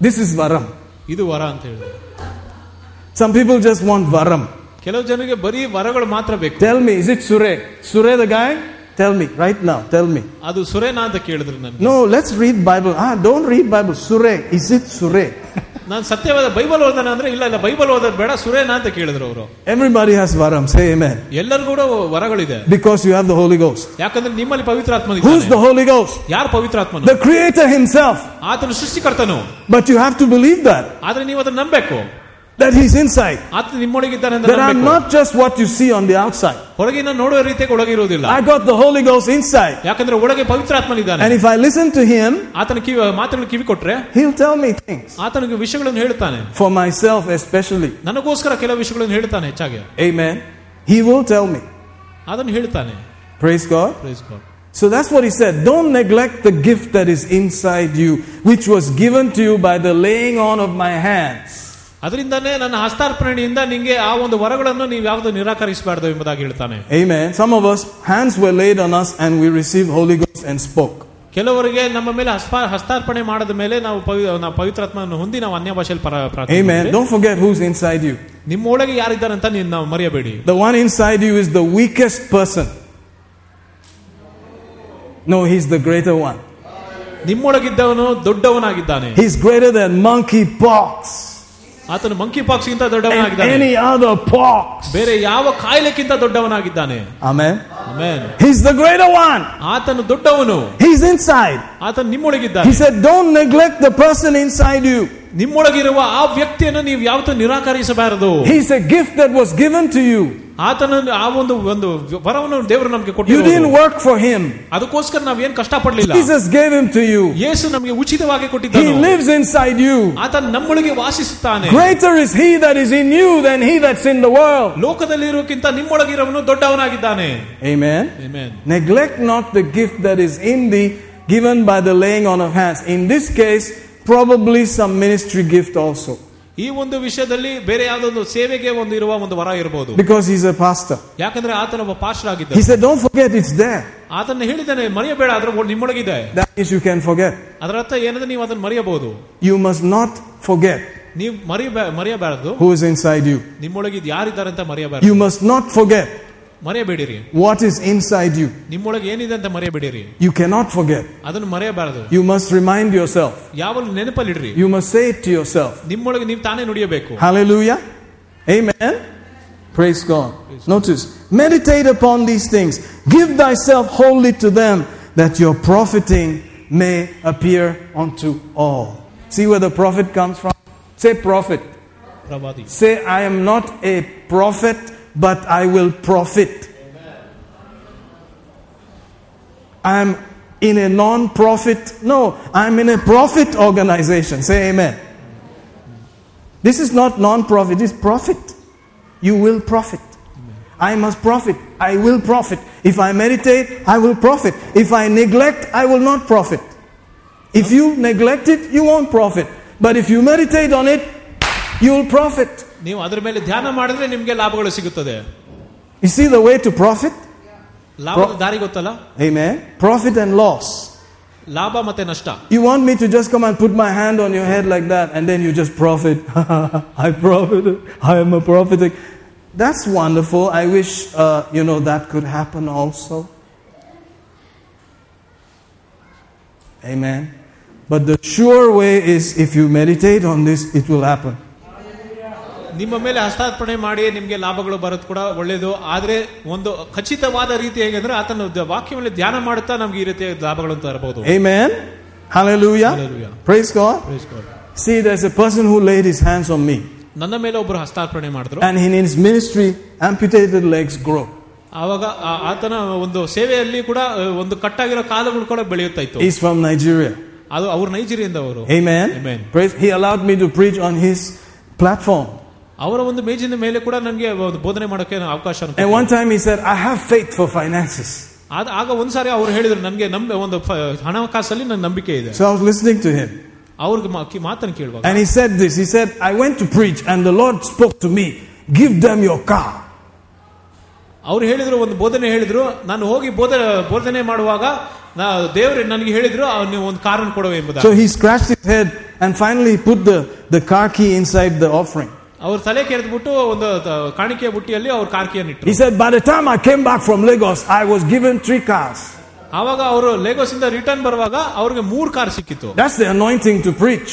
This is Varam. ಇದು ವರ ಅಂತ ಹೇಳಿದ್ರು Some people just want Varam. ಕೆಲವು ಜನರಿಗೆ ಬರೀ ವರಗಳು ಮಾತ್ರ ಬೇಕು Tell me, is it Sure? Sure the guy? Tell me, right now, tell me. ಅದು ಸುರೇನಾ ಅಂತ ಕೇಳಿದ್ರು ನನಗೆ No, let's read Bible. Ah, don't read Bible. Sure. Is it Sure? ನಾನು ಸತ್ಯವಾದ ಬೈಬಲ್ ಓದನ ಅಂದ್ರೆ ಇಲ್ಲ ಇಲ್ಲ ಬೈಬಲ್ ಓದೋದು ಬೇಡ ಸುರೇನಾ ಅಂತ ಕೇಳಿದ್ರು ಅವರು Everybody has Varam. Say amen. ಎಲ್ಲರಿಗೂ ಕೂಡ ವರಗಳಿದೆ Because you have the Holy Ghost. ಯಾಕಂದ್ರೆ ನಿಮ್ಮಲ್ಲಿ ಪವಿತ್ರಾತ್ಮ Who's the Holy Ghost? ಯಾರು ಪವಿತ್ರಾತ್ಮನು The Creator Himself. ಆತನು ಸೃಷ್ಟಿಕರ್ತನು But you have to believe that. ಆದ್ರೆ ನೀವು ಅದನ್ನ ನಂಬಬೇಕು That He's inside. ಆತ ನಿಮ್ಮೊಳಗಿದ್ದಾನೆ ಅಂತ That I'm ನಂಬಬೇಕು. not just what you see on the outside. ಹೊರಗಿನ ನೋಡುವ ರೀತಿಯಾಗಿ ಒಳಗಿರುವುದಿಲ್ಲ I got the Holy Ghost inside. ಯಾಕಂದ್ರೆ ಒಳಗೆ ಪವಿತ್ರಾತ್ಮನಿದ್ದಾನೆ And if I listen to Him, ಆತನ ಕಿವಿ ಮಾತುಗಳು ಕಿವಿ ಕೊಟ್ರೆ He'll tell me things. ಆತನಿಗೆ ವಿಷಯಗಳನ್ನು ಹೇಳ್ತಾನೆ For myself, especially. ನನಗೋಸ್ಕರ ಕೆಲವು ವಿಷಯಗಳನ್ನು ಹೇಳ್ತಾನೆ ಹೆಚ್ಚಾಗಿ Amen. He will tell me. ಅದನ್ನು ಹೇಳ್ತಾನೆ Praise God. Praise God. So that's what he said. Don't neglect the gift that is inside you, which was given to you by the laying on of my hands. ಅದರಿಂದಾನೇ ನನ್ನ ಹಸ್ತಾರ್ಪಣೆಯಿಂದ ನಿಂಗೆ ಆ ಒಂದು ವರಗಳನ್ನು ನೀವು ಯಾವುದು ನಿರಾಕರಿಸಬಾರ್ದು ಎಂಬುದಾಗಿ ಹೇಳ್ತಾನೆ Amen. Some of us, hands were laid on us and we received Holy Ghost and spoke. ಕೆಲವರಿಗೆ ನಮ್ಮ ಮೇಲೆ ಹಸ್ಪ- ಹಸ್ತಾರ್ಪಣೆ ಮಾಡದ ಮೇಲೆ ನಾವು ಪವಿ- ನಾವು ಪವಿತ್ರಾತ್ಮವನ್ನು ಹೊಂದಿ ನಾವು ಅನ್ಯ ಭಾಷೆಯಲ್ಲಿ ಪರ ಪ್ರಾರ್ಥನೆ Amen. ಮಾಡಿದ್ರೆ, Don't forget who's inside you. ನಿಮ್ಮ ಒಳಗೆ ಯಾರಿದ್ದಾರೆ ಅಂತ ನೀವು ನಾವು ಮರೆಯಬೇಡಿ The one inside you is the weakest person. No, he's the greater one. ನಿಮ್ಮೊಳಗಿದ್ದವನು ದೊಡ್ಡವನಾಗಿದ್ದಾನೆ He's greater than monkeypox ಆತನು ಮಂಕಿ ಪಾಕ್ಸ್ ಗಿಂತ and ದೊಡ್ಡವನಾಗಿದ್ದಾನೆ any other pox. ಬೇರೆ ಯಾವ ಕಾಯಿಲೆಕ್ಕಿಂತ ದೊಡ್ಡವನಾಗಿದ್ದಾನೆ Amen. Amen. He's the greater one. ಆತನು ದೊಡ್ಡವನು He's inside. ಆತನು He ನಿಮ್ಮೊಳಗಿದ್ದಾನೆ said, Don't neglect the person inside you. ನಿಮ್ಮೊಳಗಿರುವ ಆ ವ್ಯಕ್ತಿಯನ್ನು ನೀವು ಯಾವತ್ತೂ ನಿರಾಕರಿಸಬಾರದು He's a gift that was given to you. ಆತನ ಆ ಒಂದು ಒಂದು ವರವನ್ನು ದೇವರು ನಮಗೆ You ಕೊಟ್ಟಿರೋದು didn't work for him. ಅದಕ್ಕೋಸ್ಕರ ನಾವೇನ್ ಕಷ್ಟಪಡ್ಲಿಲ್ಲ Jesus gave him to you. ಯೇಸು ನಮಗೆ ಉಚಿತವಾಗಿ He ಕೊಟ್ಟಿದ್ದನು lives inside you. ಆತ ನಮ್ಮೊಳಗೆ ವಾಸಿಸುತ್ತಾನೆ Greater is he that is in you than he that's in the world. ಲೋಕದಲ್ಲಿರೋಕ್ಕಿಂತ ನಿಮ್ಮೊಳಗಿರೋವನು ದೊಡ್ಡವನಾಗಿದ್ದಾನೆ Amen. Amen. Neglect not the gift that is in thee, given by the laying on of hands. In this case, probably some ministry gift also. ಈ ಒಂದು ವಿಷಯದಲ್ಲಿ ಬೇರೆ ಯಾವ್ದೊಂದು ಸೇವೆಗೆ ಒಂದು ಇರುವ ಒಂದು ವರ ಇರಬಹುದು Because he's a pastor. ಯಾಕಂದ್ರೆ ಆತನೊಬ್ಬ ಪಾಸ್ಟರ್ He ಆಗಿದ್ದ said, Don't forget it's there. ಆತನ ಹೇಳಿದ್ದಾನೆ ಮರೆಯಬೇಡ ಅದ್ರ ನಿಮ್ಮೊಳಗಿದೆ That means you can forget. ಅದರ ಅರ್ಥ ಏನಂದ್ರೆ ನೀವು ಅದನ್ನ ಮರೆಯಬಹುದು You must not forget ನೀವು ಮರೆಯ ಮರೆಯಬಾರದು who is inside you. ನಿಮ್ಮೊಳಗೆ ಯಾರಿದ್ದಾರೆ ಅಂತ ಮರೆಯಬಾರದು You must not forget ಮರೆಯಬೇಡಿರಿ what is inside you. ನಿಮ್ಮೊಳಗೆ ಏನಿದೆ ಅಂತ ಮರೆಯಬೇಡಿರಿ You cannot forget. ಅದನ್ನು ಮರೆಯಬಾರದು You must remind yourself. ಯಾವಲ್ಲಿ ನೆನಪಲ್ಲಿಡ್ರಿ You must say it to yourself. ನಿಮ್ಮೊಳಗೆ ನೀವು ತಾನೇ ನುಡಿಯಬೇಕು Hallelujah. Amen. Praise God. Notice, meditate upon these things. Give thyself wholly to them, that your profiting may appear unto all. See where the profit comes from? Say profit. ಪ್ರವಾದಿ Say, I am not a prophet, but I will profit. I am in a non profit. No, I'm in a profit organization. Say amen. This is not non profit, it's profit. You will profit. I must profit. I will profit. If I meditate, I will profit. If I neglect, I will not profit. If you neglect it, you won't profit. But if you meditate on it, you will profit. ನೀವು ಅದ್ರ ಮೇಲೆ ಧ್ಯಾನ ಮಾಡಿದ್ರೆ ನಿಮ್ಗೆ ಲಾಭಗಳು ಸಿಗುತ್ತದೆ You see the way to profit? ಲಾಭದ ದಾರಿ ಗೊತ್ತಲ್ಲ Amen. Profit and loss. ಲಾಭ ಮತ್ತೆ ನಷ್ಟ You want me to just come and put my hand on your head like that and then you just profit. I profit. I am a prophet. That's wonderful. I wish, uh, you know, that could happen also. Amen. But the sure way is if you meditate on this, it will happen. ನಿಮ್ಮ ಮೇಲೆ ಹಸ್ತಾರ್ಪಣೆ ಮಾಡಿ ನಿಮ್ಗೆ ಲಾಭಗಳು ಬರೋದು ಕೂಡ ಒಳ್ಳೇದು ಆದ್ರೆ ಒಂದು ಖಚಿತವಾದ ರೀತಿ ಹೇಗೆಂದ್ರೆ ಆತನ ದ- ವಾಕ್ಯ ಮೇಲೆ ಧ್ಯಾನ ಮಾಡುತ್ತಾ ನಮ್ಗೆ ಈ ರೀತಿಯ ಲಾಭಗಳನ್ನು ತರಬಹುದು Amen. Hallelujah. Hallelujah. Praise God. Praise God. See, there's a person who laid his hands on me, ನನ್ನ ಮೇಲೆ ಒಬ್ಬರು ಹಸ್ತಾರ್ಪಣೆ ಮಾಡಿದ್ರು and in his ministry, amputated legs grow. ಆವಾಗ ಆ- ಆತನ ಒಂದು ಸೇವೆಯಲ್ಲಿ ಕೂಡ ಆ, ಒಂದು ಕಟ್ಟಾಗಿರೋ ಕಾಲುಗಳು ಕೂಡ ಬೆಳೆಯುತ್ತಾ ಇತ್ತು He's from Nigeria. ಅದು ಅವ್ರು ನೈಜೀರಿಯಿಂದ ಅವರು Amen. Amen. Praise. He allowed me to preach on his platform. ಅವರ ಒಂದು ಮೇಜಿನ ಮೇಲೆ ಕೂಡ ನನಗೆ ಒಂದು ಬೋಧನೆ ಮಾಡೋಕೆ ಅವಕಾಶ ಅನುಕೂಲ. And one time he said, I have faith for finances. ಆದ- ಆಗ ಒಂದ್ಸಾರಿ ಅವ್ರು ಹೇಳಿದ್ರು ನನಗೆ ನಮ್ ಒಂದು ಫ- ಹಣಕಾಸಲ್ಲಿ ನನ್ನ ನಂಬಿಕೆ ಇದೆ So I was listening to him. ಅವ್ರಿಗೆ ಮಾ- ಕಿ- ಮಾತನ್ನು ಕೇಳುವಾಗ And he said this He said, I went to preach, and the Lord spoke to me, Give them your car. ಅವ್ರು ಹೇಳಿದ್ರು ಒಂದು ಬೋಧನೆ ಹೇಳಿದ್ರು ನಾನು ಹೋಗಿ ಬೋಧನೆ ಬೋಧನೆ ಮಾಡುವಾಗ ನಾ ದೇವರು ನನಗೆ ಹೇಳಿದ್ರು ಅವ್ರು ನೀವು ಒಂದು ಕಾರನ್ನು ಕೊಡುವೆ ಎಂಬುದ So he scratched his head and finally he put the, the car key inside the offering. ಅವ್ರ ತಲೆ ಕೆರೆದ್ಬಿಟ್ಟು ಒಂದು ತ- ಕಾಣಿಕೆಯ ಬುಟ್ಟಿಯಲ್ಲಿ ಅವ್ರ ಕಾರ್ಕಿಯನ್ನು ಇಟ್ಟರು He said, By the time I came back from Lagos, I was given three cars. ಆವಾಗ ಅವರು ಲೇಗೋಸ್ ಇಂದ ರಿಟರ್ನ್ ಬರುವಾಗ ಅವ್ರಿಗೆ ಮೂರ್ ಕಾರ್ ಸಿಕ್ಕಿತ್ತು That's the anointing to preach.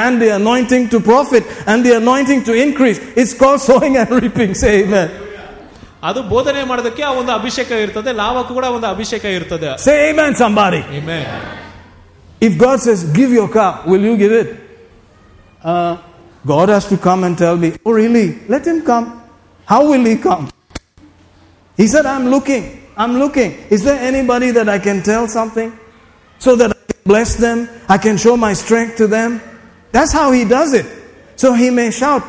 And the anointing to profit and the anointing to increase. It's called sowing and reaping. Say amen. ಅದು ಬೋಧನೆ ಮಾಡೋದಕ್ಕೆ ಆ ಒಂದು ಅಭಿಷೇಕ ಇರ್ತದೆ ಲಾಭಕ್ಕೂ ಕೂಡ ಒಂದು ಅಭಿಷೇಕ ಇರ್ತದೆ Say amen, somebody. Amen. If God says, Give your car, will you give it? Uh, God has to come and tell me, Oh, really? Let him come. How will he come? He said, I'm looking. I'm looking. Is there anybody that I can tell something? So that I can bless them? I can show my strength to them? That's how he does it. So he may shout,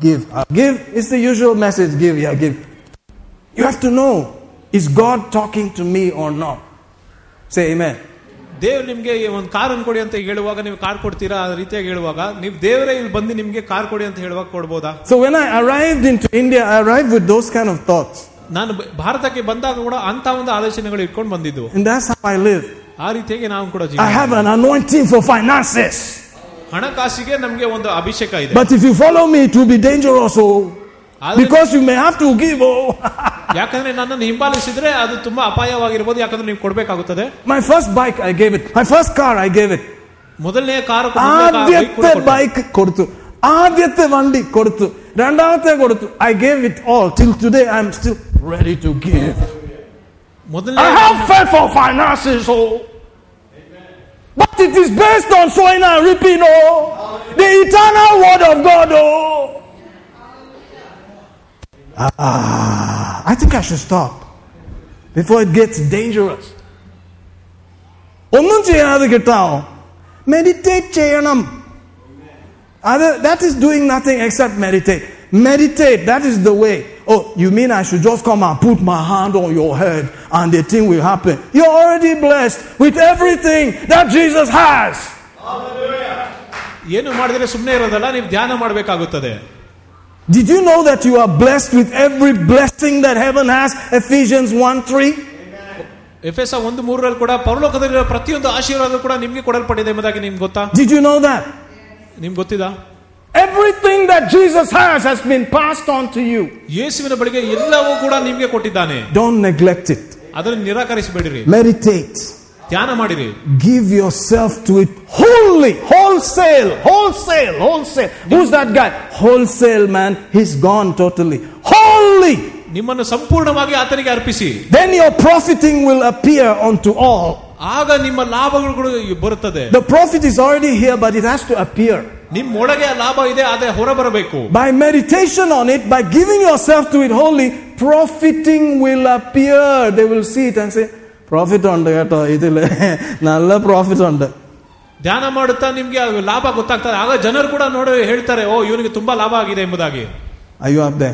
Give. Uh, give is the usual message. Give, yeah, give. You have to know, is God talking to me or not? Say amen. ದೇವ್ರು ನಿಮ್ಗೆ ಒಂದು car ಕೊಡಿ ಅಂತ ಹೇಳುವಾಗ ನೀವು car ಕೊಡ್ತೀರಾ ಆ ರೀತಿಯಾಗಿ ಹೇಳುವಾಗ ನೀವು ದೇವರೇ ಇಲ್ಲಿ ಬಂದು ನಿಮ್ಗೆ ಕಾರ್ ಕೊಡಿ ಅಂತ ಹೇಳುವಾಗ ಕೊಡ್ಬೋದಾ So when I arrived into India, I arrived with those kind of thoughts. ನಾನು ಬ- ಭಾರತಕ್ಕೆ ಬಂದಾಗ ಕೂಡ ಅಂತ ಒಂದು ಆಲೋಚನೆಗಳು ಇಟ್ಕೊಂಡು ಬಂದಿದ್ದು And that's how I live. ಆ ರೀತಿಯಾಗಿ ನಾವು ಕೂಡ I ಜೀವನ have an anointing for finances. ಹಣಕಾಸಿಗೆ ನಮ್ಗೆ ಒಂದು ಅಭಿಷೇಕ ಇದೆ But if you follow me, it will be dangerous. Oh, ಆದ್ರೆ because you may have to give. Oh, ಯಾಕಂದ್ರೆ ನನ್ನನ್ನು ಹಿಂಬಾಲಿಸಿದ್ರೆ ಅದು ತುಂಬಾ ಅಪಾಯವಾಗಿರ್ಬೋದು ಯಾಕಂದ್ರೆ ನೀವು ಕೊಡ್ಬೇಕಾಗುತ್ತದೆ my first bike, I gave it. My first car, I gave it. ಮೊದಲನೇ ಕಾರು ആദ്യത്തെ ബൈക്ക് കൊടുത്തു ആദ്യത്തെ വണ്ടി കൊടുത്തു രണ്ടാമത്തെ കൊടുത്തു I gave it all till today I am still ready to give ಮೊದಲನೇ I have faith for finances, oh. But it is based on sowing and reaping, oh. The eternal word of God, oh. Ah, I think I should stop before it gets dangerous. ഒന്നും ചെയ്യാതെ കിട്ടാമോ meditate ചെയ്യണം അത് that is doing nothing except meditate meditate that is the way oh you mean I should just come and put my hand on your head and the thing will happen you are already blessed with everything that Jesus has ಏನು ಮಾಡಿದ್ರೆ ಸುಮ್ಮನೆ ಇರೋದಲ್ಲ ನೀವು ಧ್ಯಾನ ಮಾಡಬೇಕಾಗುತ್ತದೆ Did you know that you are blessed with every blessing that heaven has? Ephesians 1 3. F S ಒಂದು ಮೂರರಲ್ಲಿ ಕೂಡ ಪರಲೋಕದಲ್ಲಿರೋ ಪ್ರತಿಯೊಂದು ಆಶೀರ್ವಾದ ಕೂಡ ನಿಮ್ಗೆ ಕೊಡಲ್ಪಟ್ಟಿದೆ ಎಂಬುದಾಗಿ ನಿಮ್ಗೆ ಗೊತ್ತಾ Did you know that? ನಿಮ್ಗೆ ಗೊತ್ತಿದ Everything that Jesus has has been passed on to you. ಯೇಸುವಿನ ಬಳಿಗೆ ಎಲ್ಲವೂ ಕೂಡ ನಿಮ್ಗೆ ಕೊಟ್ಟಿದ್ದಾನೆ Don't neglect it. ಅದನ್ನು ನಿರಾಕರಿಸಬೇಡಿರಿ Meditate. ಧ್ಯಾನ ಮಾಡಿರಿ Give yourself to it wholly, wholesale, wholesale, wholesale. Who's that guy? Wholesale man. He's gone totally. Wholly. ನಿಮ್ಮನ್ನು ಸಂಪೂರ್ಣವಾಗಿ ಆತನಿಗೆ ಅರ್ಪಿಸಿ Then your profiting will appear unto all. ಆಗ ನಿಮ್ಮ ಲಾಭಗಳು ಕೂಡ ಬರುತ್ತದೆ The profit is already here, but it has to appear. ನಿಮ್ಮೊಳಗೆ ಆ ಲಾಭ ಇದೆ ಆದ್ರೆ ಹೊರಬರಬೇಕು By meditation on it, by giving yourself to it wholly, profiting will appear. They will see it and say, profit ಉಂಟು ಕೇಟೋ ಇದಿಲ್ಲ ನಲ್ಲ ಪ್ರಾಫಿಟ್ ಉಂಟು ಧ್ಯಾನ ಮಾಡುತ್ತಾ ನಿಮ್ಗೆ ಲಾಭ ಗೊತ್ತಾಗ್ತದೆ ಆಗ ಜನರು ಕೂಡ ನೋಡಿ ಹೇಳ್ತಾರೆ ಓ ಇವನಿಗೆ ತುಂಬಾ ಲಾಭ ಆಗಿದೆ ಎಂಬುದಾಗಿ ಅಯ್ಯೋ ಅಬ್ದೆ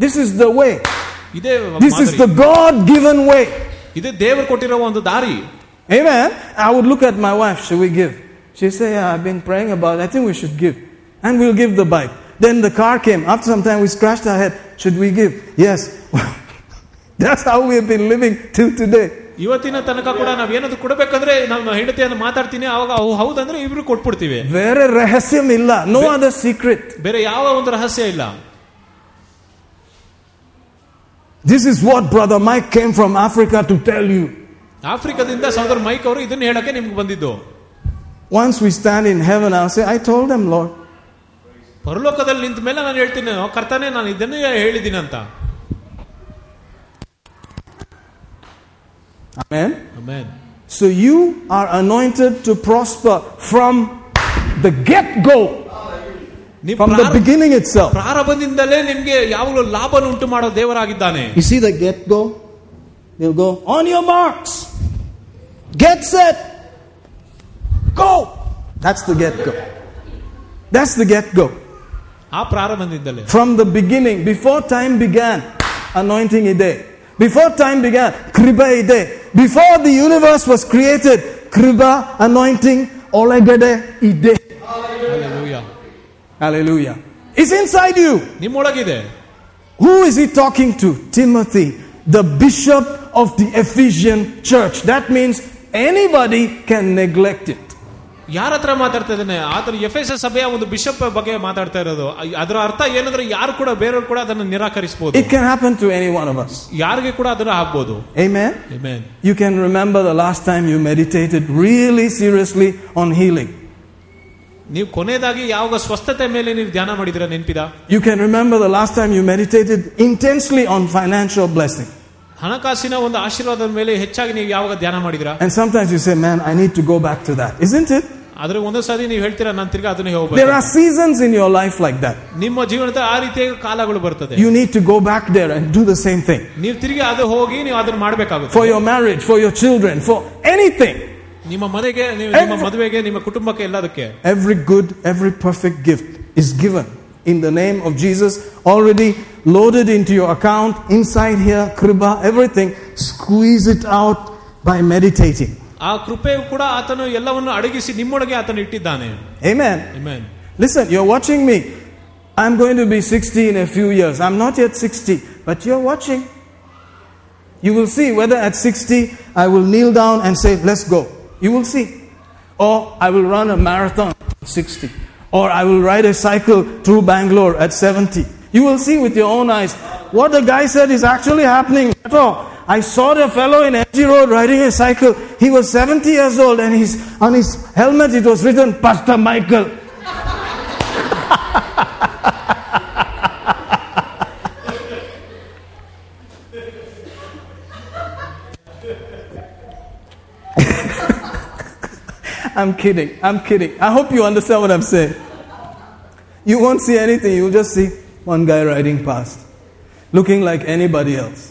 ದಿಸ್ ಇಸ್ ದ ವೇ ಇದೇ this is the God given way ಇದು ದೇವರು ಕೊಟ್ಟಿರೋ ಒಂದು ದಾರಿ Amen. I would look at my wife, should we give? She said, yeah, I've been praying about it. I think we should give. And we'll give the bike. Then the car came. After some time, we scratched our head. Should we give? Yes. That's how we have been living till today. ಇವತ್ತಿನ ತನಕ ಕೂಡ ನಾವ್ ಏನಾದ್ರು ಕೊಡ್ಬೇಕಂದ್ರೆ ನಮ್ಮ ಹೆಂಡತಿಯನ್ನು ಮಾತಾಡ್ತೀನಿ ಅವಾಗ ಅವು ಹೌದಂದ್ರೆ ಇಬ್ರು ಕೊಟ್ಬಿಡ್ತೀವಿ ಬೇರೆ ರಹಸ್ಯಂ ಇಲ್ಲ ನೋ ಅದರ್ ಸೀಕ್ರೆಟ್ ಬೇರೆ ಯಾವ ಒಂದು ರಹಸ್ಯ ಇಲ್ಲ This is what Brother Mike came from Africa to tell you. ಆಫ್ರಿಕಾದಿಂದ ಸಹೋದರ ಮೈಕ್ ಅವರು ಇದನ್ನ ಹೇಳಕ್ಕೆ ನಿಮ್ಗೆ ಬಂದಿದ್ದು Once we stand in heaven, I'll say, I told them, Lord. ಪರಲೋಕದಲ್ಲಿ ನಿಂತ ಮೇಲೆ ನಾನು ಹೇಳ್ತೀನಿ ಕರ್ತಾನೆ ನಾನು ಇದನ್ನೇ ಹೇಳಿದ್ದೀನಿ ಅಂತ Amen. Amen. So you are anointed to prosper from the get go, ನೀವು from the ಪ್ರಾರ- beginning itself. ಪ್ರಾರಂಭದಿಂದಲೇ ನಿಮ್ಗೆ ಯಾವಾಗಲೂ ಲಾಭನ ಉಂಟು ಮಾಡೋ ದೇವರಾಗಿದ್ದಾನೆ You see the get go? He'll go, on your marks, get set, go. That's the get go. That's the get go. ಆ ಪ್ರಾರಂಭದಿಂದಲೇ From the beginning, before time began, anointing ide. Before time began, Kriba Ide. Before the universe was created, Kriba, anointing, Olegede Ide. Hallelujah. Hallelujah. It's inside you. Who is he talking to? Timothy, the bishop of the Ephesian church. That means anybody can neglect it. ಯಾರ ಹತ್ರ ಮಾತಾಡ್ತಾ ಇದ್ದಾನೆ ಆತನ F S S ಸಭೆಯ ಒಂದು bishop ಬಗ್ಗೆ ಮಾತಾಡ್ತಾ ಇರೋದು ಅದರ ಅರ್ಥ ಏನಂದ್ರೆ ಯಾರು ಕೂಡ ಬೇರೆಯವರು ಕೂಡ ಅದನ್ನು ನಿರಾಕರಿಸಬಹುದು It can happen to any one of us. ಯಾರಿಗೆ ಕೂಡ ಅದನ್ನ ಆಗ್ಬೋದು Amen. Amen. You can remember the last time you meditated really seriously on healing. ನೀವು ಕೊನೆಯದಾಗಿ ಯಾವಾಗ ಸ್ವಸ್ಥತೆ ಮೇಲೆ ನೀವು ಧ್ಯಾನ ಮಾಡಿದಿರ ನೆನಪಿದ You can remember the last time you meditated intensely on financial blessing. ಹಣಕಾಸಿನ ಒಂದು ಆಶೀರ್ವಾದದ ಮೇಲೆ ಹೆಚ್ಚಾಗಿ ನೀವು ಯಾವಾಗ ಧ್ಯಾನ ಮಾಡಿದಿರ And sometimes you say, Man, I need to go back to that. Isn't it? ಆದ್ರೆ ಒಂದೊಂದು ಸಾರಿ ನೀವು ಹೇಳ್ತೀರಾ ನಾನು ತಿರ್ಗಾ ಅದನ್ನೇ There ಹೋಗ್ಬೇಕು are seasons in your life like that. ನಿಮ್ಮ ಜೀವನದ ಆ ರೀತಿಯ ಕಾಲಗಳು ಬರ್ತದೆ You need to go back there and do the same thing. ನೀವು ತಿರುಗಿ ಅದು ಹೋಗಿ ನೀವು ಅದನ್ನ ಮಾಡಬೇಕಾಗುತ್ತೆ For your marriage, for your children, for anything. ನಿಮ್ಮ ಮನೆಗೆ ನೀವು- ನಿಮ್ಮ Every- ಮದುವೆಗೆ ನಿಮ್ಮ ಕುಟುಂಬಕ್ಕೆ ಎಲ್ಲದಕ್ಕೆ Every good, every perfect gift is given in the name of Jesus, already loaded into your account, inside here, kriba, everything. Squeeze it out by meditating. ಆ ಕೃಪೆಯು ಕೂಡ ಆತನು ಎಲ್ಲವನ್ನು ಅಡಗಿಸಿ ನಿಮ್ಮೊಳಗೆ ಆತನು ಇಟ್ಟಿದ್ದಾನೆ Amen. Amen. Listen, you're watching me. I'm going to be 60 in a few years. I'm not yet 60, but you're watching. You will see whether at 60 I will kneel down and say, Let's go. You will see. Or I will run a marathon at 60. Or I will ride a cycle through Bangalore at 70. You will see with your own eyes what the guy said is actually happening. At all. I saw the fellow in MG Road riding a cycle. He was 70 years old and he's, on his helmet it was written, Pastor Michael. I'm kidding. I'm kidding. I hope you understand what I'm saying. You won't see anything. You'll just see one guy riding past, looking like anybody else.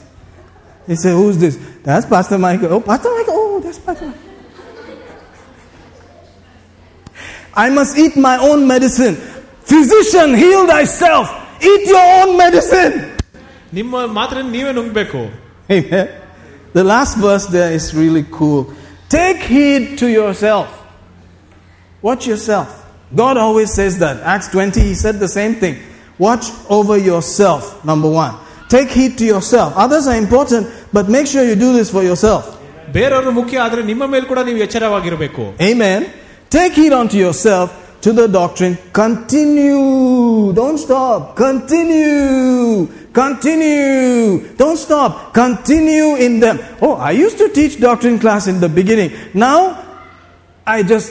He said, Who's this? That's Pastor Michael. Oh, Pastor Michael. Oh, that's Pastor Michael. I must eat my own medicine. Physician, heal thyself. Eat your own medicine. ನಿಮ್ಮ ಮಾತ್ರ ನೀವೇ ನುಂಗ್ಬೇಕು Amen. The last verse there is really cool. Take heed to yourself. Watch yourself. God always says that. Acts 20, he said the same thing. Watch over yourself, number one. Take heed to yourself. Others are important, but make sure you do this for yourself. ಬೇರೆಯವರು ಮುಖ್ಯ ಆದ್ರೆ ನಿಮ್ಮ ಮೇಲೆ ಕೂಡ ನೀವು ಎಚ್ಚರವಾಗಿರಬೇಕು Amen. Take heed unto yourself to the doctrine. Continue. Don't stop. Continue. Continue. Don't stop. Continue in them. Oh, I used to teach doctrine class in the beginning. Now, I just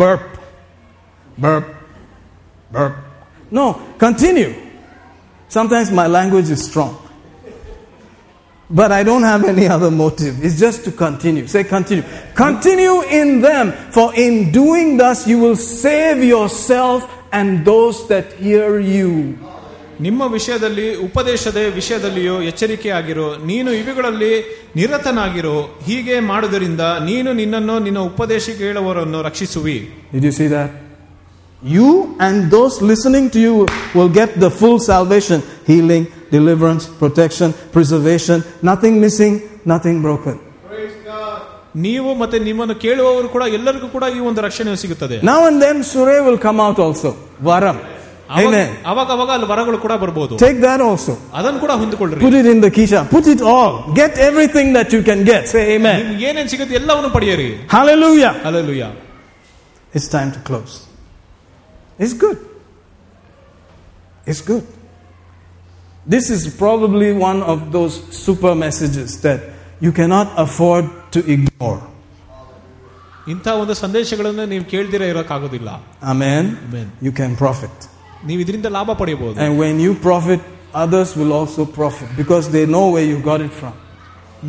burp, burp, burp. No, continue. Sometimes my language is strong. But I don't have any other motive. It's just to continue. Say continue. Continue in them, for in doing thus you will save yourself and those that hear you. ನಿಮ್ಮ ವಿಷಯದಲ್ಲಿ ಉಪದೇಶದ ವಿಷಯದಲ್ಲಿಯೋ ಎಚ್ಚರಿಕೆ ಆಗಿರೋ ನೀನು ಇವುಗಳಲ್ಲಿ ನಿರತನಾಗಿರೋ ಹೀಗೆ ಮಾಡುವುದರಿಂದ ನೀನು ನಿನ್ನನ್ನು ನಿನ್ನ ಉಪದೇಶ ಕೇಳುವವರನ್ನು ರಕ್ಷಿಸುವಿ Did you see that? You and those listening to you will get the full salvation healing, deliverance, protection, preservation, nothing missing, nothing broken. ನೀವು ಮತ್ತೆ ನಿಮ್ಮನ್ನು ಕೇಳುವವರು ಕೂಡ ಎಲ್ಲರಿಗೂ ಕೂಡ ಈ ಒಂದು ರಕ್ಷಣೆ ಸಿಗುತ್ತದೆ Now and then Surah will come out also. Varam. ಅವಾಗ Amen. ಅವಾಗ ಅವಾಗ ಅಲ್ಲಿ ವರಗಳು ಕೂಡ ಬರ್ಬೋದು Take that also. ಅದನ್ನು ಕೂಡ ಹೊಂದಿಕೊಳ್ಳ್ರಿ Put it in the kisha. Put it all. Get everything that you can get. Say amen. ನಿಮ್ಗೆ ಏನೇನ್ ಸಿಗುತ್ತೆ ಎಲ್ಲವನ್ನು ಪಡೆಯಿರಿ Hallelujah. Alleluia It's time to close. It's good. It's good. This is probably one of those super messages that you cannot afford to ignore. ಇಂಥ ಒಂದು ಸಂದೇಶಗಳನ್ನು ನೀವು ಕೇಳ್ದಿರ ಇರೋಕ್ಕಾಗೋದಿಲ್ಲ Amen. Amen. You can profit. ನೀವು ಇದರಿಂದ ಲಾಭ ಪಡೆಯಬಹುದು And when you profit, others will also profit because they know where you got it from.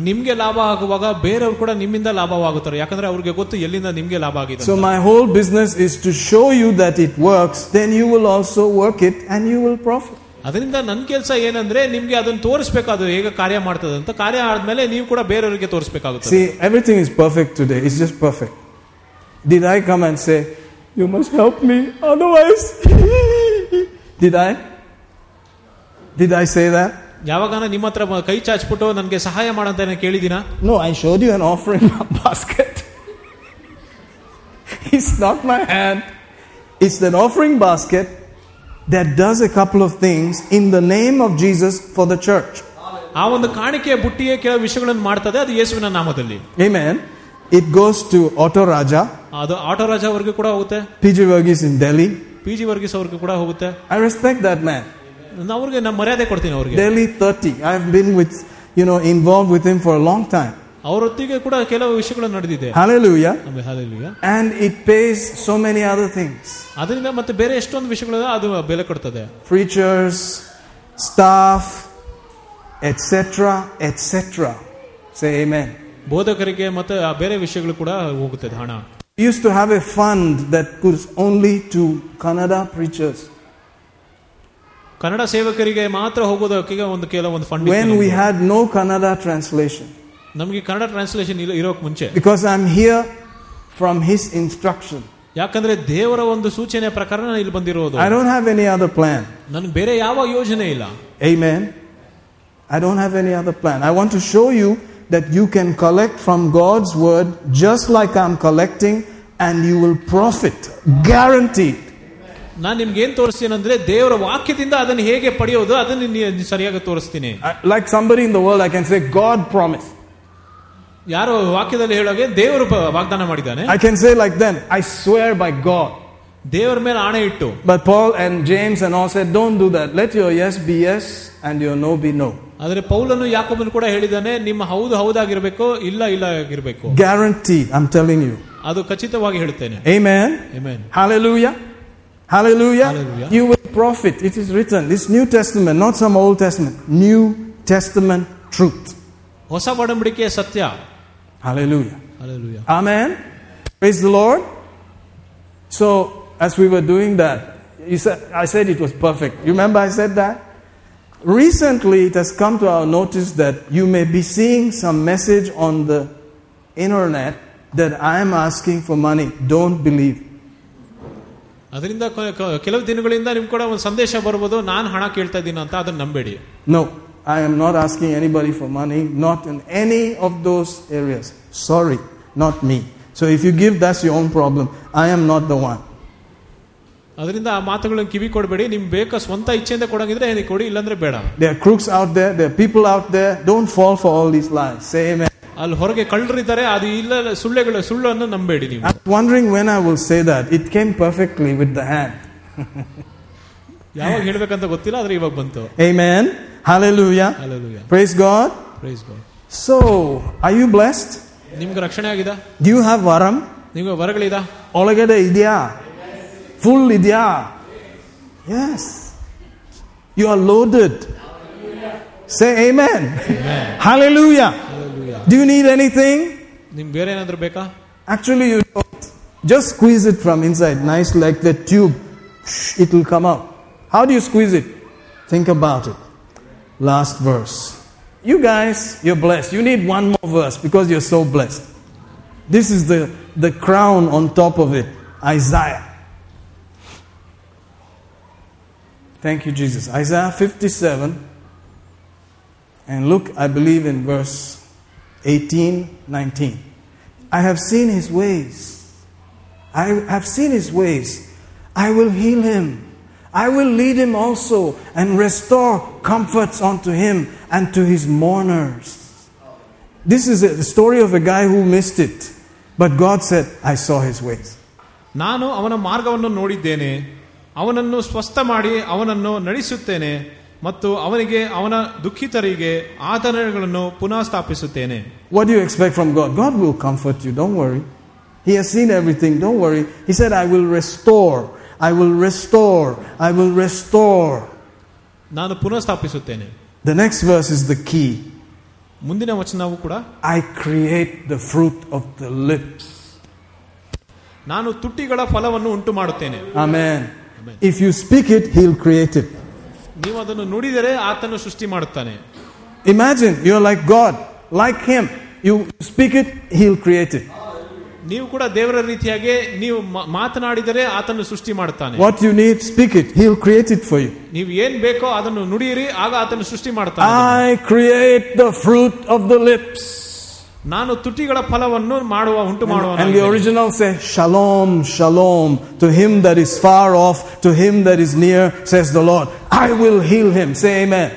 ನಿಮ್ಗೆ ಲಾಭ ಆಗುವಾಗ ಬೇರೆಯವರು ಕೂಡ ನಿಮ್ಮಿಂದ ಲಾಭವಾಗುತ್ತಾರೆ ಯಾಕಂದ್ರೆ ಅವ್ರಿಗೆ ಗೊತ್ತು ಎಲ್ಲಿಂದ ನಿಮ್ಗೆ ಲಾಭ ಆಗಿದೆ So, my whole business is to show you that it works, then you will also work it and you will profit. ಅದರಿಂದ ನನ್ನ ಕೆಲಸ ಏನಂದ್ರೆ ನಿಮ್ಗೆ ಅದನ್ನ ತೋರಿಸ್ಬೇಕು ಅದು ಹೇಗೆ ಕಾರ್ಯ ಮಾಡ್ತದೆ ಅಂತ ಕಾರ್ಯ ಆದ್ಮೇಲೆ ನೀವು ಕೂಡ ಬೇರೆಯವರಿಗೆ ತೋರಿಸ್ಬೇಕಾಗುತ್ತೆ See, everything is perfect today. It's just perfect. Did I come and say, You must help me, otherwise? Did I? Did I say that? ಯಾವಾಗ ನಿಮ್ಮ ಹತ್ರ ಬ- ಕೈ ಚಾಚ್ಬಿಟ್ಟು ನನಗೆ ಸಹಾಯ ಮಾಡಂತ ಏನಾರ ಕೇಳಿದಿನ No, I showed you an offering basket. it's not my hand. It's an offering basket that does a couple of things in the name of Jesus for the church. ಆ ಒಂದು ಕಾಣಿಕೆಯ ಬುಟ್ಟಿಗೆ ಕೆಲವು ವಿಷಯಗಳನ್ನು ಮಾಡ್ತದೆ ಅದು ಯೇಸುವಿನ ನಾಮದಲ್ಲಿ Amen. It goes to Otto Raja, ಅದು ಆಟೋ ರಾಜ ಅವ್ರಿಗೆ ಕೂಡ ಹೋಗುತ್ತೆ PG Verghese in Delhi. P G Varghese ಅವ್ರಿಗೆ ಕೂಡ ಹೋಗುತ್ತೆ I respect that man. ನಾನು ಅವ್ರಿಗೆ ನಾನು ಮರ್ಯಾದೆ ಕೊಡ್ತೀನಿ ಅವ್ರಿಗೆ Delhi 30. I've been with, you know, involved with him for a long time. ಅವರೊತ್ತಿಗೆ ಕೂಡ ಕೆಲವು ವಿಷಯಗಳು ನಡೆದಿದೆ Hallelujah. ಆಮೇಲೆ hallelujah. And it pays so many other things. ಅದರಿಂದ ಮತ್ತೆ ಬೇರೆ ಎಷ್ಟೊಂದು ವಿಷಯಗಳು ಅದು ಬೆಲೆ ಕೊಡ್ತದೆ Preachers, staff, etc., etc. Say amen. ಬೋಧಕರಿಗೆ ಮತ್ತೆ ಆ ಬೇರೆ ವಿಷಯಗಳು ಕೂಡ ಹೋಗುತ್ತದೆ ಹಣ We used to have a fund that was only to Kannada preachers. Kannada ಸೇವಕರಿಗೆ ಮಾತ್ರ ಹೋಗೋದಕ್ಕೆ ಒಂದು ಕೆಲವೊಂದು fund When we had no Kannada translation. ನಮಗೆ ಕನ್ನಡ ಟ್ರಾನ್ಸ್ಲೇಷನ್ ಇರೋಕ್ ಮುಂಚೆ Because I'm here from his instruction. ಯಾಕಂದ್ರೆ ದೇವರ ಒಂದು ಸೂಚನೆ ಪ್ರಕಾರ ನಾನು ಇಲ್ಲಿ ಬಂದಿರೋದು I don't have any other plan. ನನ್ಗೆ ಬೇರೆ ಯಾವ ಯೋಜನೆ ಇಲ್ಲ Amen. I don't have any other plan. I want to show you that you can collect from God's word just like I'm collecting and you will profit. Guaranteed. ನಾನು ನಿಮ್ಗೆ ಏನ್ ತೋರಿಸ್ತೀನಿ ಅಂದ್ರೆ ದೇವರ ವಾಕ್ಯದಿಂದ ಅದನ್ನು ಹೇಗೆ ಪಡೆಯೋದು ಅದನ್ನು ನೀ- ಸರಿಯಾಗಿ ತೋರಿಸ್ತೀನಿ I- Like somebody in the world, I can say, God promised. ಯಾರು ವಾಕ್ಯದಲ್ಲಿ ಹೇಳೋಗೆ ದೇವರು ಪ- ವಾಗ್ದಾನ ಮಾಡಿದ್ದಾನೆ I can say like them, I swear by God. ದೇವರ ಮೇಲೆ ಆಣೆ ಇಟ್ಟು But Paul and James and all said, don't do that. Let your yes be yes and your no be no. ಆದ್ರೆ ಪೌಲನು ಯಾಕೊಬ್ಬನು ಕೂಡ ಹೇಳಿದ್ದಾನೆ ನಿಮ್ಮ ಹೌದು ಹೌದಾಗಿರ್ಬೇಕು ಇಲ್ಲ ಇಲ್ಲ ಆಗಿರ್ಬೇಕು Guaranteed, I'm telling you. ಅದು ಖಚಿತವಾಗಿ ಹೇಳ್ತೇನೆ Amen. Amen. Hallelujah. Hallelujah. Hallelujah. You will profit. It is written. This New Testament, not some Old Testament. New Testament truth. ಹೊಸ ಒಡಂಬಡಿಕೆಯ ಸತ್ಯ Hallelujah. Hallelujah. Amen. Praise the Lord. So, as we were doing that, you said, I said it was perfect. You remember I said that? Recently, it has come to our notice that you may be seeing some message on the internet that I am asking for money. Don't believe. ಅದರಿಂದ ಕ- ಕ- ಕೆಲವು ದಿನಗಳಿಂದ ನಿಮ್ ಕೂಡ ಒಂದು ಸಂದೇಶ ಬರ್ಬೋದು ನಾನು ಹಣ ಕೇಳ್ತಾ ಇದ್ದೀನಿ ಅಂತ ಅದನ್ನ ನಂಬೇಡಿ No, I am not asking anybody for money, not in any of those areas. Sorry, not me. So if you give, that's your own problem. I am not the one. ಅದರಿಂದ ಆ ಮಾತುಗಳನ್ನ ಕಿವಿ ಕೊಡಬೇಡಿ ನಿಮ್ ಬೇಕಾ ಸ್ವಂತ ಇಚ್ಛೆಯಿಂದ ಕೊಡಂಗಿದ್ರೆ ಏನಿಗೆ ಕೊಡಿ ಇಲ್ಲಾಂದ್ರೆ ಬೇಡ There are crooks out there, there are people out there. Don't fall for all these lies. Say amen. ಅಲ್ಲಿ ಹೊರಗೆ ಕಳ್ಳರಿದ್ದಾರೆ ಅದು ಇಲ್ಲ ಸುಳ್ಳೆಗಳು ಸುಳ್ಳನ್ನು ನಂಬೇಡಿ ನೀವು I'm wondering when I will say that. It came perfectly with the hand. ಯಾವಾಗ ಹೇಳ್ಬೇಕಂತ ಗೊತ್ತಿಲ್ಲ ಆದ್ರೆ ಇವಾಗ ಬಂತು Amen. Hallelujah. Hallelujah. Praise God. Praise God. So, are you blessed? ನಿಮ್ಗೆ ರಕ್ಷಣೆ ಆಗಿದೆ Do you have varam? ನಿಮ್ಗೆ ವರಗಳಿದ Olagada idya. Full idya. Yes. You are loaded. Say amen. Hallelujah. Do you need anything? ನಿಮ್ಗೆ ಬೇರೆ ಏನಾದ್ರು ಬೇಕಾ Actually, you don't. Just squeeze it from inside, nice like the tube. Shh, It will come out. How do you squeeze it? Think about it. Last verse. You guys, you're blessed. You need one more verse because you're so blessed. This is the, the crown on top of it Isaiah. Thank you, Jesus. Isaiah 57. And look, I believe in verse 18, 19. I have seen his ways. I have seen his ways. I will heal him. I will lead him also and restore comforts unto him and to his mourners. This is a story of a guy who missed it. But God said, I saw his ways. ನಾನು ಅವನ ಮಾರ್ಗವನ್ನು ನೋಡಿದ್ದೇನೆ ಅವನನ್ನು ಸ್ವಸ್ಥ ಮಾಡಿ ಅವನನ್ನು ನಡೆಸುತ್ತೇನೆ ಮತ್ತು ಅವನಿಗೆ ಅವನ ದುಃಖಿತರಿಗೆ ಆತರಣೆಗಳನ್ನು ಪುನಃ ಸ್ಥಾಪಿಸುತ್ತೇನೆ What do you expect from God? God will comfort you, don't worry. He has seen everything, don't worry. He said, I will restore, I will restore, I will restore. ನಾನು ಪುನಃ ಸ್ಥಾಪಿಸುತ್ತೇನೆ The next verse is the key. ಮುಂದಿನ ವಚನವು ಕೂಡ I create the fruit of the lips. ನಾನು ತುಟಿಗಳ ಫಲವನ್ನು ಉಂಟು ಮಾಡುತ್ತೇನೆ Amen. If you speak it, He'll create it. ನೀವು ಅದನ್ನು ನುಡಿದರೆ ಆತನು ಸೃಷ್ಟಿ ಮಾಡುತ್ತಾನೆ. Imagine you are like God like him you speak it heal create it ನೀವು ಕೂಡ ದೇವರ ರೀತಿಯಾಗಿ ನೀವು ಮಾತನಾಡಿದರೆ ಆತನು ಸೃಷ್ಟಿ ಮಾಡುತ್ತಾನೆ. What you need speak it heal create it for you ನೀವು ಏನು ಬೇಕೋ ಅದನ್ನು ನುಡಿಯಿರಿ ಆಗ ಆತನು ಸೃಷ್ಟಿ ಮಾಡುತ್ತಾನೆ. I create the fruit of the lips ನಾನು ತುಟಿಗಳ ಫಲವನ್ನು ಮಾಡುವ ಉಂಟು ಮಾಡುವ And the original says, Shalom, Shalom, to him that is far off, to him that is near, says the Lord. I will heal him. Say amen.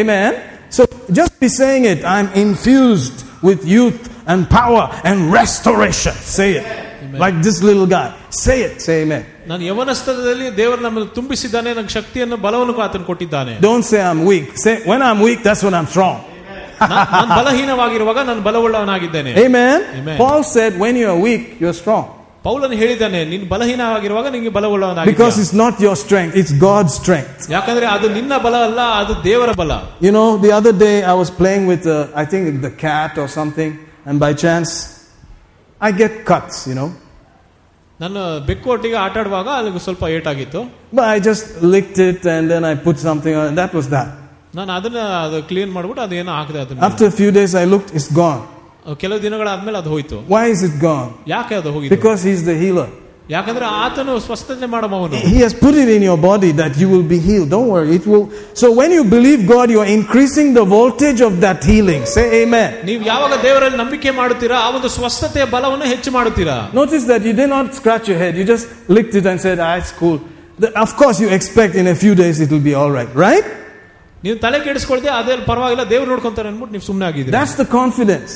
Amen. So just be saying it. I'm infused with youth and power and restoration. Say it. Like this little guy. Say it. Say amen. ನಾನು ಯವನಸ್ಥದಲ್ಲಿ ದೇವರು ನಮ್ಮನ್ನು ತುಂಬಿಸಿದ್ದಾನೆ ನನಗೆ ಶಕ್ತಿಯನ್ನು ಬಲವನ್ನು ಆತನು ಕೊಟ್ಟಿದ್ದಾನೆ Don't say I'm weak. Say, when I'm weak, that's when I'm strong. ನಾನು ಬಲಹೀನವಾಗಿರುವಾಗ ನಾನು ಬಲವುಳ್ಳವನಾಗಿದ್ದೇನೆ Amen. Amen. Paul said, when you're weak, you're strong. ಪೌಲನು ಹೇಳಿದ್ದಾನೆ ನೀನು ಬಲಹೀನವಾಗಿರುವಾಗ ನಿನಗೆ ಬಲವುಳ್ಳವನಾಗಿ Because it's not your strength, it's God's strength. ಯಾಕಂದ್ರೆ ಅದು ನಿನ್ನ ಬಲ ಅಲ್ಲ ಅದು ದೇವರ ಬಲ You know, the other day I was playing with, uh, I think, the cat or something, and by chance, I get cuts, you know. ನಾನು ಬೆಕ್ಕೋಟಿಗೆ ಆಟ ಆಡುವಾಗ ಅದಕ್ಕೆ ಸ್ವಲ್ಪ ಏಟಾಗಿತ್ತು But I just licked it and then I put something on, and that was that. ನಾನು ಅದನ್ನ ಅದು clean ಮಾಡ್ಬಿಟ್ಟು ಅದೇನೋ ಹಾಕಿದೆ ಅದನ್ನ After a few days, I looked, it's gone. ಕೆಲವು ದಿನಗಳಾದ್ಮೇಲೆ ಅದು ಹೋಯ್ತು Why is it gone? ಯಾಕೆ ಅದು ಹೋಗಿತ್ತು Because He's the healer. ಯಾಕಂದ್ರೆ ಆತನು ಸ್ವಸ್ಥತೆ ಮಾಡಮವನು He has put it in your body that you will be healed. Don't worry, it will. So when you believe God, you are increasing the voltage of that healing. Say Amen. ನೀವು ಯಾವಾಗ ದೇವರಲ್ಲಿ ನಂಬಿಕೆ ಮಾಡುತ್ತೀರಾ ಆ ಒಂದು ಸ್ವಸ್ಥತೆಯ ಬಲವನ್ನು ಹೆಚ್ಚು ಮಾಡುತ್ತೀರಾ Notice that you did not scratch your head. You just licked it and said, ah, it's cool. The- of course, you expect in a few days it will be all right, right? ನೀವು ತಲೆ ಕೆಡಿಸ್ಕೊಳ್ದೆ ಅದೇ ಪರವಾಗಿಲ್ಲ ದೇವ್ರು ನೋಡ್ಕೊಂತಾರೆ ಅನ್ಬಿಟ್ಟು ನೀವು ಸುಮ್ಮನೆ ಆಗಿದ್ದೀರಿ That's the confidence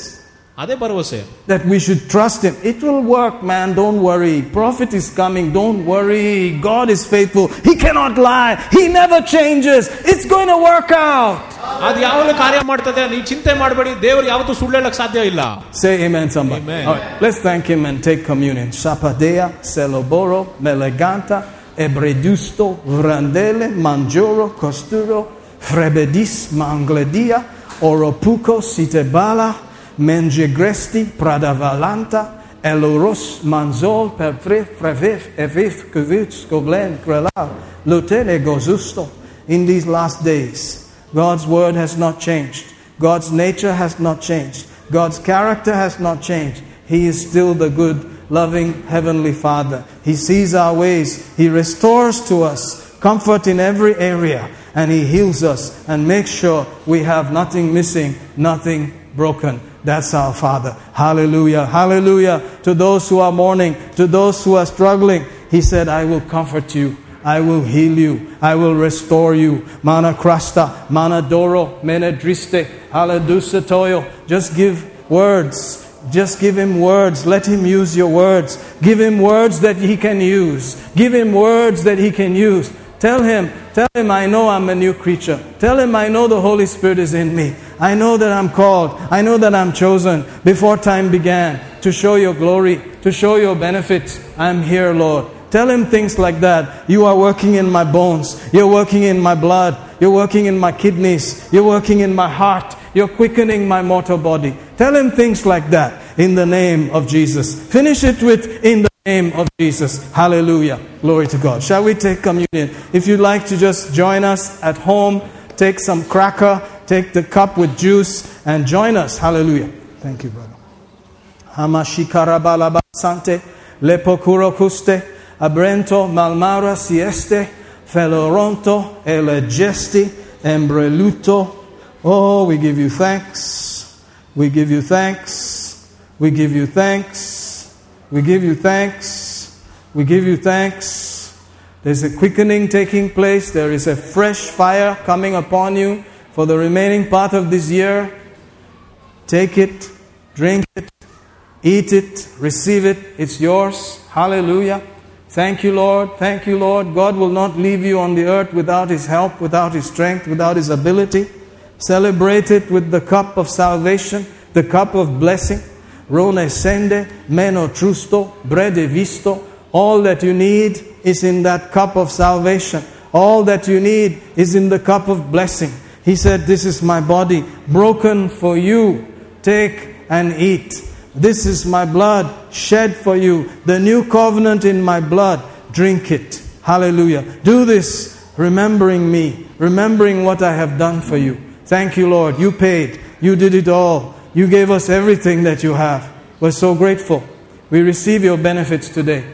ಅದೇ ಭರವಸೆ that we should trust Him. It will work, man. Don't worry. Prophet is coming. Don't worry. God is faithful. He cannot lie. He never changes. It's going to work out. ಅದು ಯಾವಾಗ ಕಾರ್ಯ ಮಾಡ್ತದೆ ನೀವು ಚಿಂತೆ ಮಾಡಬೇಡಿ ದೇವರು ಯಾವತ್ತೂ ಸುಳ್ಳು ಹೇಳಕ್ ಸಾಧ್ಯ ಇಲ್ಲ Say amen, somebody. Amen. All right, let's thank Him and take communion. Shapadea, Celoboro, Meleganta, Ebredusto, Vrandele, Manjoro, Costuro, Frebedis, Mangledia, Oropuco, Sitebala, Mengegresti, Pradavalanta, Eloros, Manzol, Perfre, Frevif, Evif, Kuvitz, Goblen, Krelal, Lutele, Gozusto. In these last days, God's word has not changed. God's nature has not changed. God's character has not changed. He is still the good, loving Heavenly Father. He sees our ways. He restores to us comfort in every area. And He heals us and makes sure we have nothing missing, nothing broken. That's our Father. Hallelujah. Hallelujah. To those who are mourning, to those who are struggling, He said, I will comfort you. I will heal you. I will restore you. Mana crasta, mana doro, mene driste, haladusa toyo. Just give words. Just give him words. Let him use your words. Give him words that he can use. Give him words that he can use. Tell him, tell him, I know I'm a new creature. Tell him, I know the Holy Spirit is in me. I know that I'm called. I know that I'm chosen before time began to show your glory, to show your benefits. I'm here, Lord. Tell him things like that. You are working in my bones. You're working in my blood. You're working in my kidneys. You're working in my heart. You're quickening my mortal body. Tell him things like that in the name of Jesus. Finish it with in the name of Jesus. Hallelujah. Glory to God. Shall we take communion? If you'd like to just join us at home, take some cracker, take the cup with juice, and join us. Hallelujah. Thank you, brother. Hamashikarabalaba sante, lepokuro custe, abrento malmara sieste, feloronto, elegesti, embreluto. Oh, we give you thanks. We give you thanks. We give you thanks. We give you thanks. We give you thanks. There's a quickening taking place. There is a fresh fire coming upon you for the remaining part of this year. Take it, drink it, eat it, receive it. It's yours. Hallelujah. Thank you, Lord. Thank you, Lord. God will not leave you on the earth without His help, without His strength, without His ability. Celebrate it with the cup of salvation, the cup of blessing. Rone sende, meno trusto, brede visto. All that you need is in that cup of salvation. All that you need is in the cup of blessing. He said, This is my body broken for you. Take and eat. This is my blood shed for you. The new covenant in my blood. Drink it. Hallelujah. Do this remembering me, remembering what I have done for you. Thank you, Lord. You paid. You did it all. You gave us everything that you have. We're so grateful. We receive your benefits today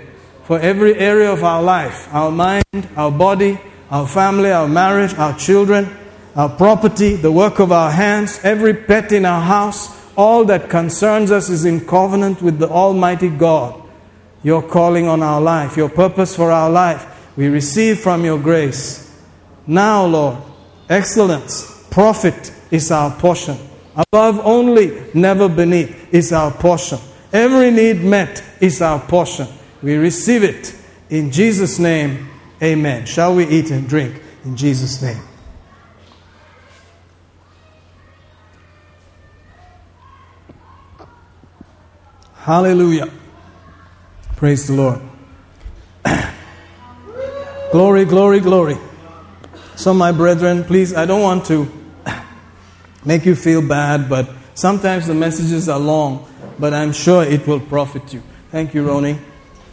for every area of our life our mind, our body, our family, our marriage, our children, our property, the work of our hands, every pet in our house all that concerns us is in covenant with the Almighty God. Your calling on our life, your purpose for our life, we receive from your grace. Now, Lord, excellence, profit is our portion. Above only, never beneath is our portion. Every need met is our portion. We receive it in Jesus' name. Amen. Shall we eat and drink in Jesus' name? Hallelujah. Praise the Lord. glory, glory, glory. So, my brethren, please, I don't want to make you feel bad, but sometimes the messages are long, but I'm sure it will profit you. Thank you, Ronnie.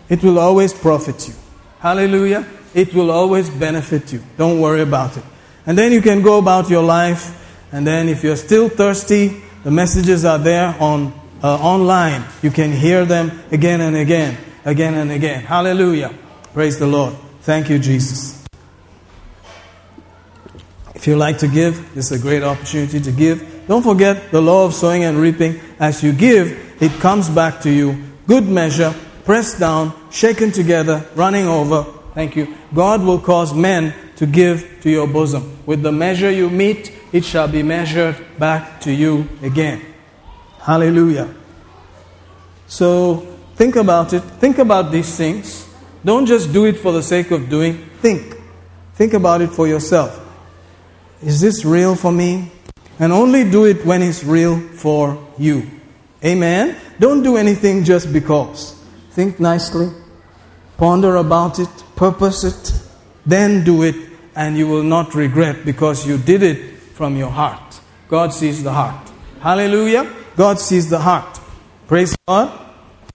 It will always profit you. Hallelujah. It will always benefit you. Don't worry about it. And then you can go about your life, and then if you're still thirsty, the messages are there on uh, online. You can hear them again and again, again and again. Hallelujah. Praise the Lord. Thank you, Jesus. If you like to give, this is a great opportunity to give. Don't forget the law of sowing and reaping. As you give, it comes back to you. Good measure, pressed down, shaken together, running over. Thank you. God will cause men to give to your bosom. With the measure you meet, it shall be measured back to you again. Hallelujah. So think about it. Think about these things. Don't just do it for the sake of doing. Think. Think about it for yourself. Is this real for me? And only do it when it's real for you. Amen? Don't do anything just because. Think nicely. Ponder about it. Purpose it. Then do it. And you will not regret because you did it from your heart. God sees the heart. Hallelujah. God sees the heart. Praise God.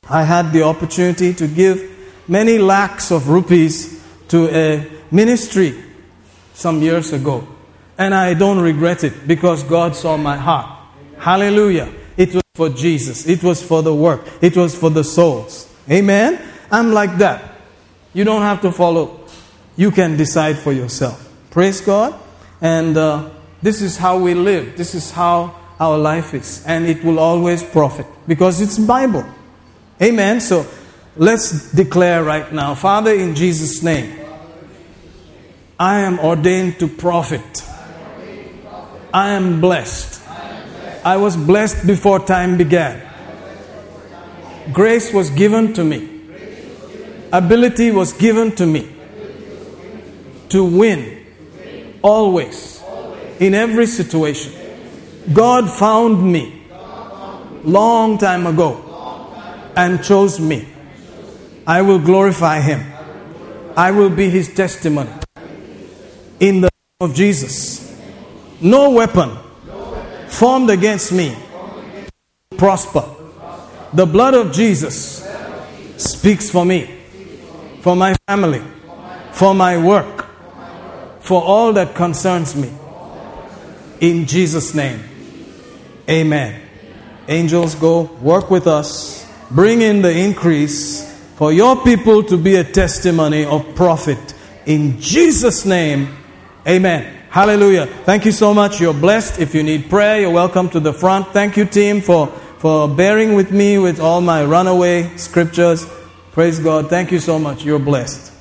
I had the opportunity to give many lakhs of rupees to a ministry some years ago. And I don't regret it because God saw my heart. Hallelujah. It was for Jesus, it was for the work, it was for the souls. Amen. I'm like that. You don't have to follow, you can decide for yourself. Praise God. And uh, this is how we live, this is how our life is. And it will always profit because it's Bible. Amen. So let's declare right now Father, in Jesus' name, I am ordained to profit. I am blessed. I was blessed before time began. Grace was given to me. Ability was given to me to win always in every situation. God found me long time ago and chose me. I will glorify him. I will be his testimony. In the name of Jesus. No weapon formed against me prosper. The blood of Jesus speaks for me, for my family, for my work, for all that concerns me. In Jesus' name. Amen. Angels, go work with us. Bring in the increase for your people to be a testimony of profit. In Jesus' name, amen. Hallelujah. Thank you so much. You're blessed. If you need prayer, you're welcome to the front. Thank you, team, for, for bearing with me with all my runaway scriptures. Praise God. Thank you so much. You're blessed.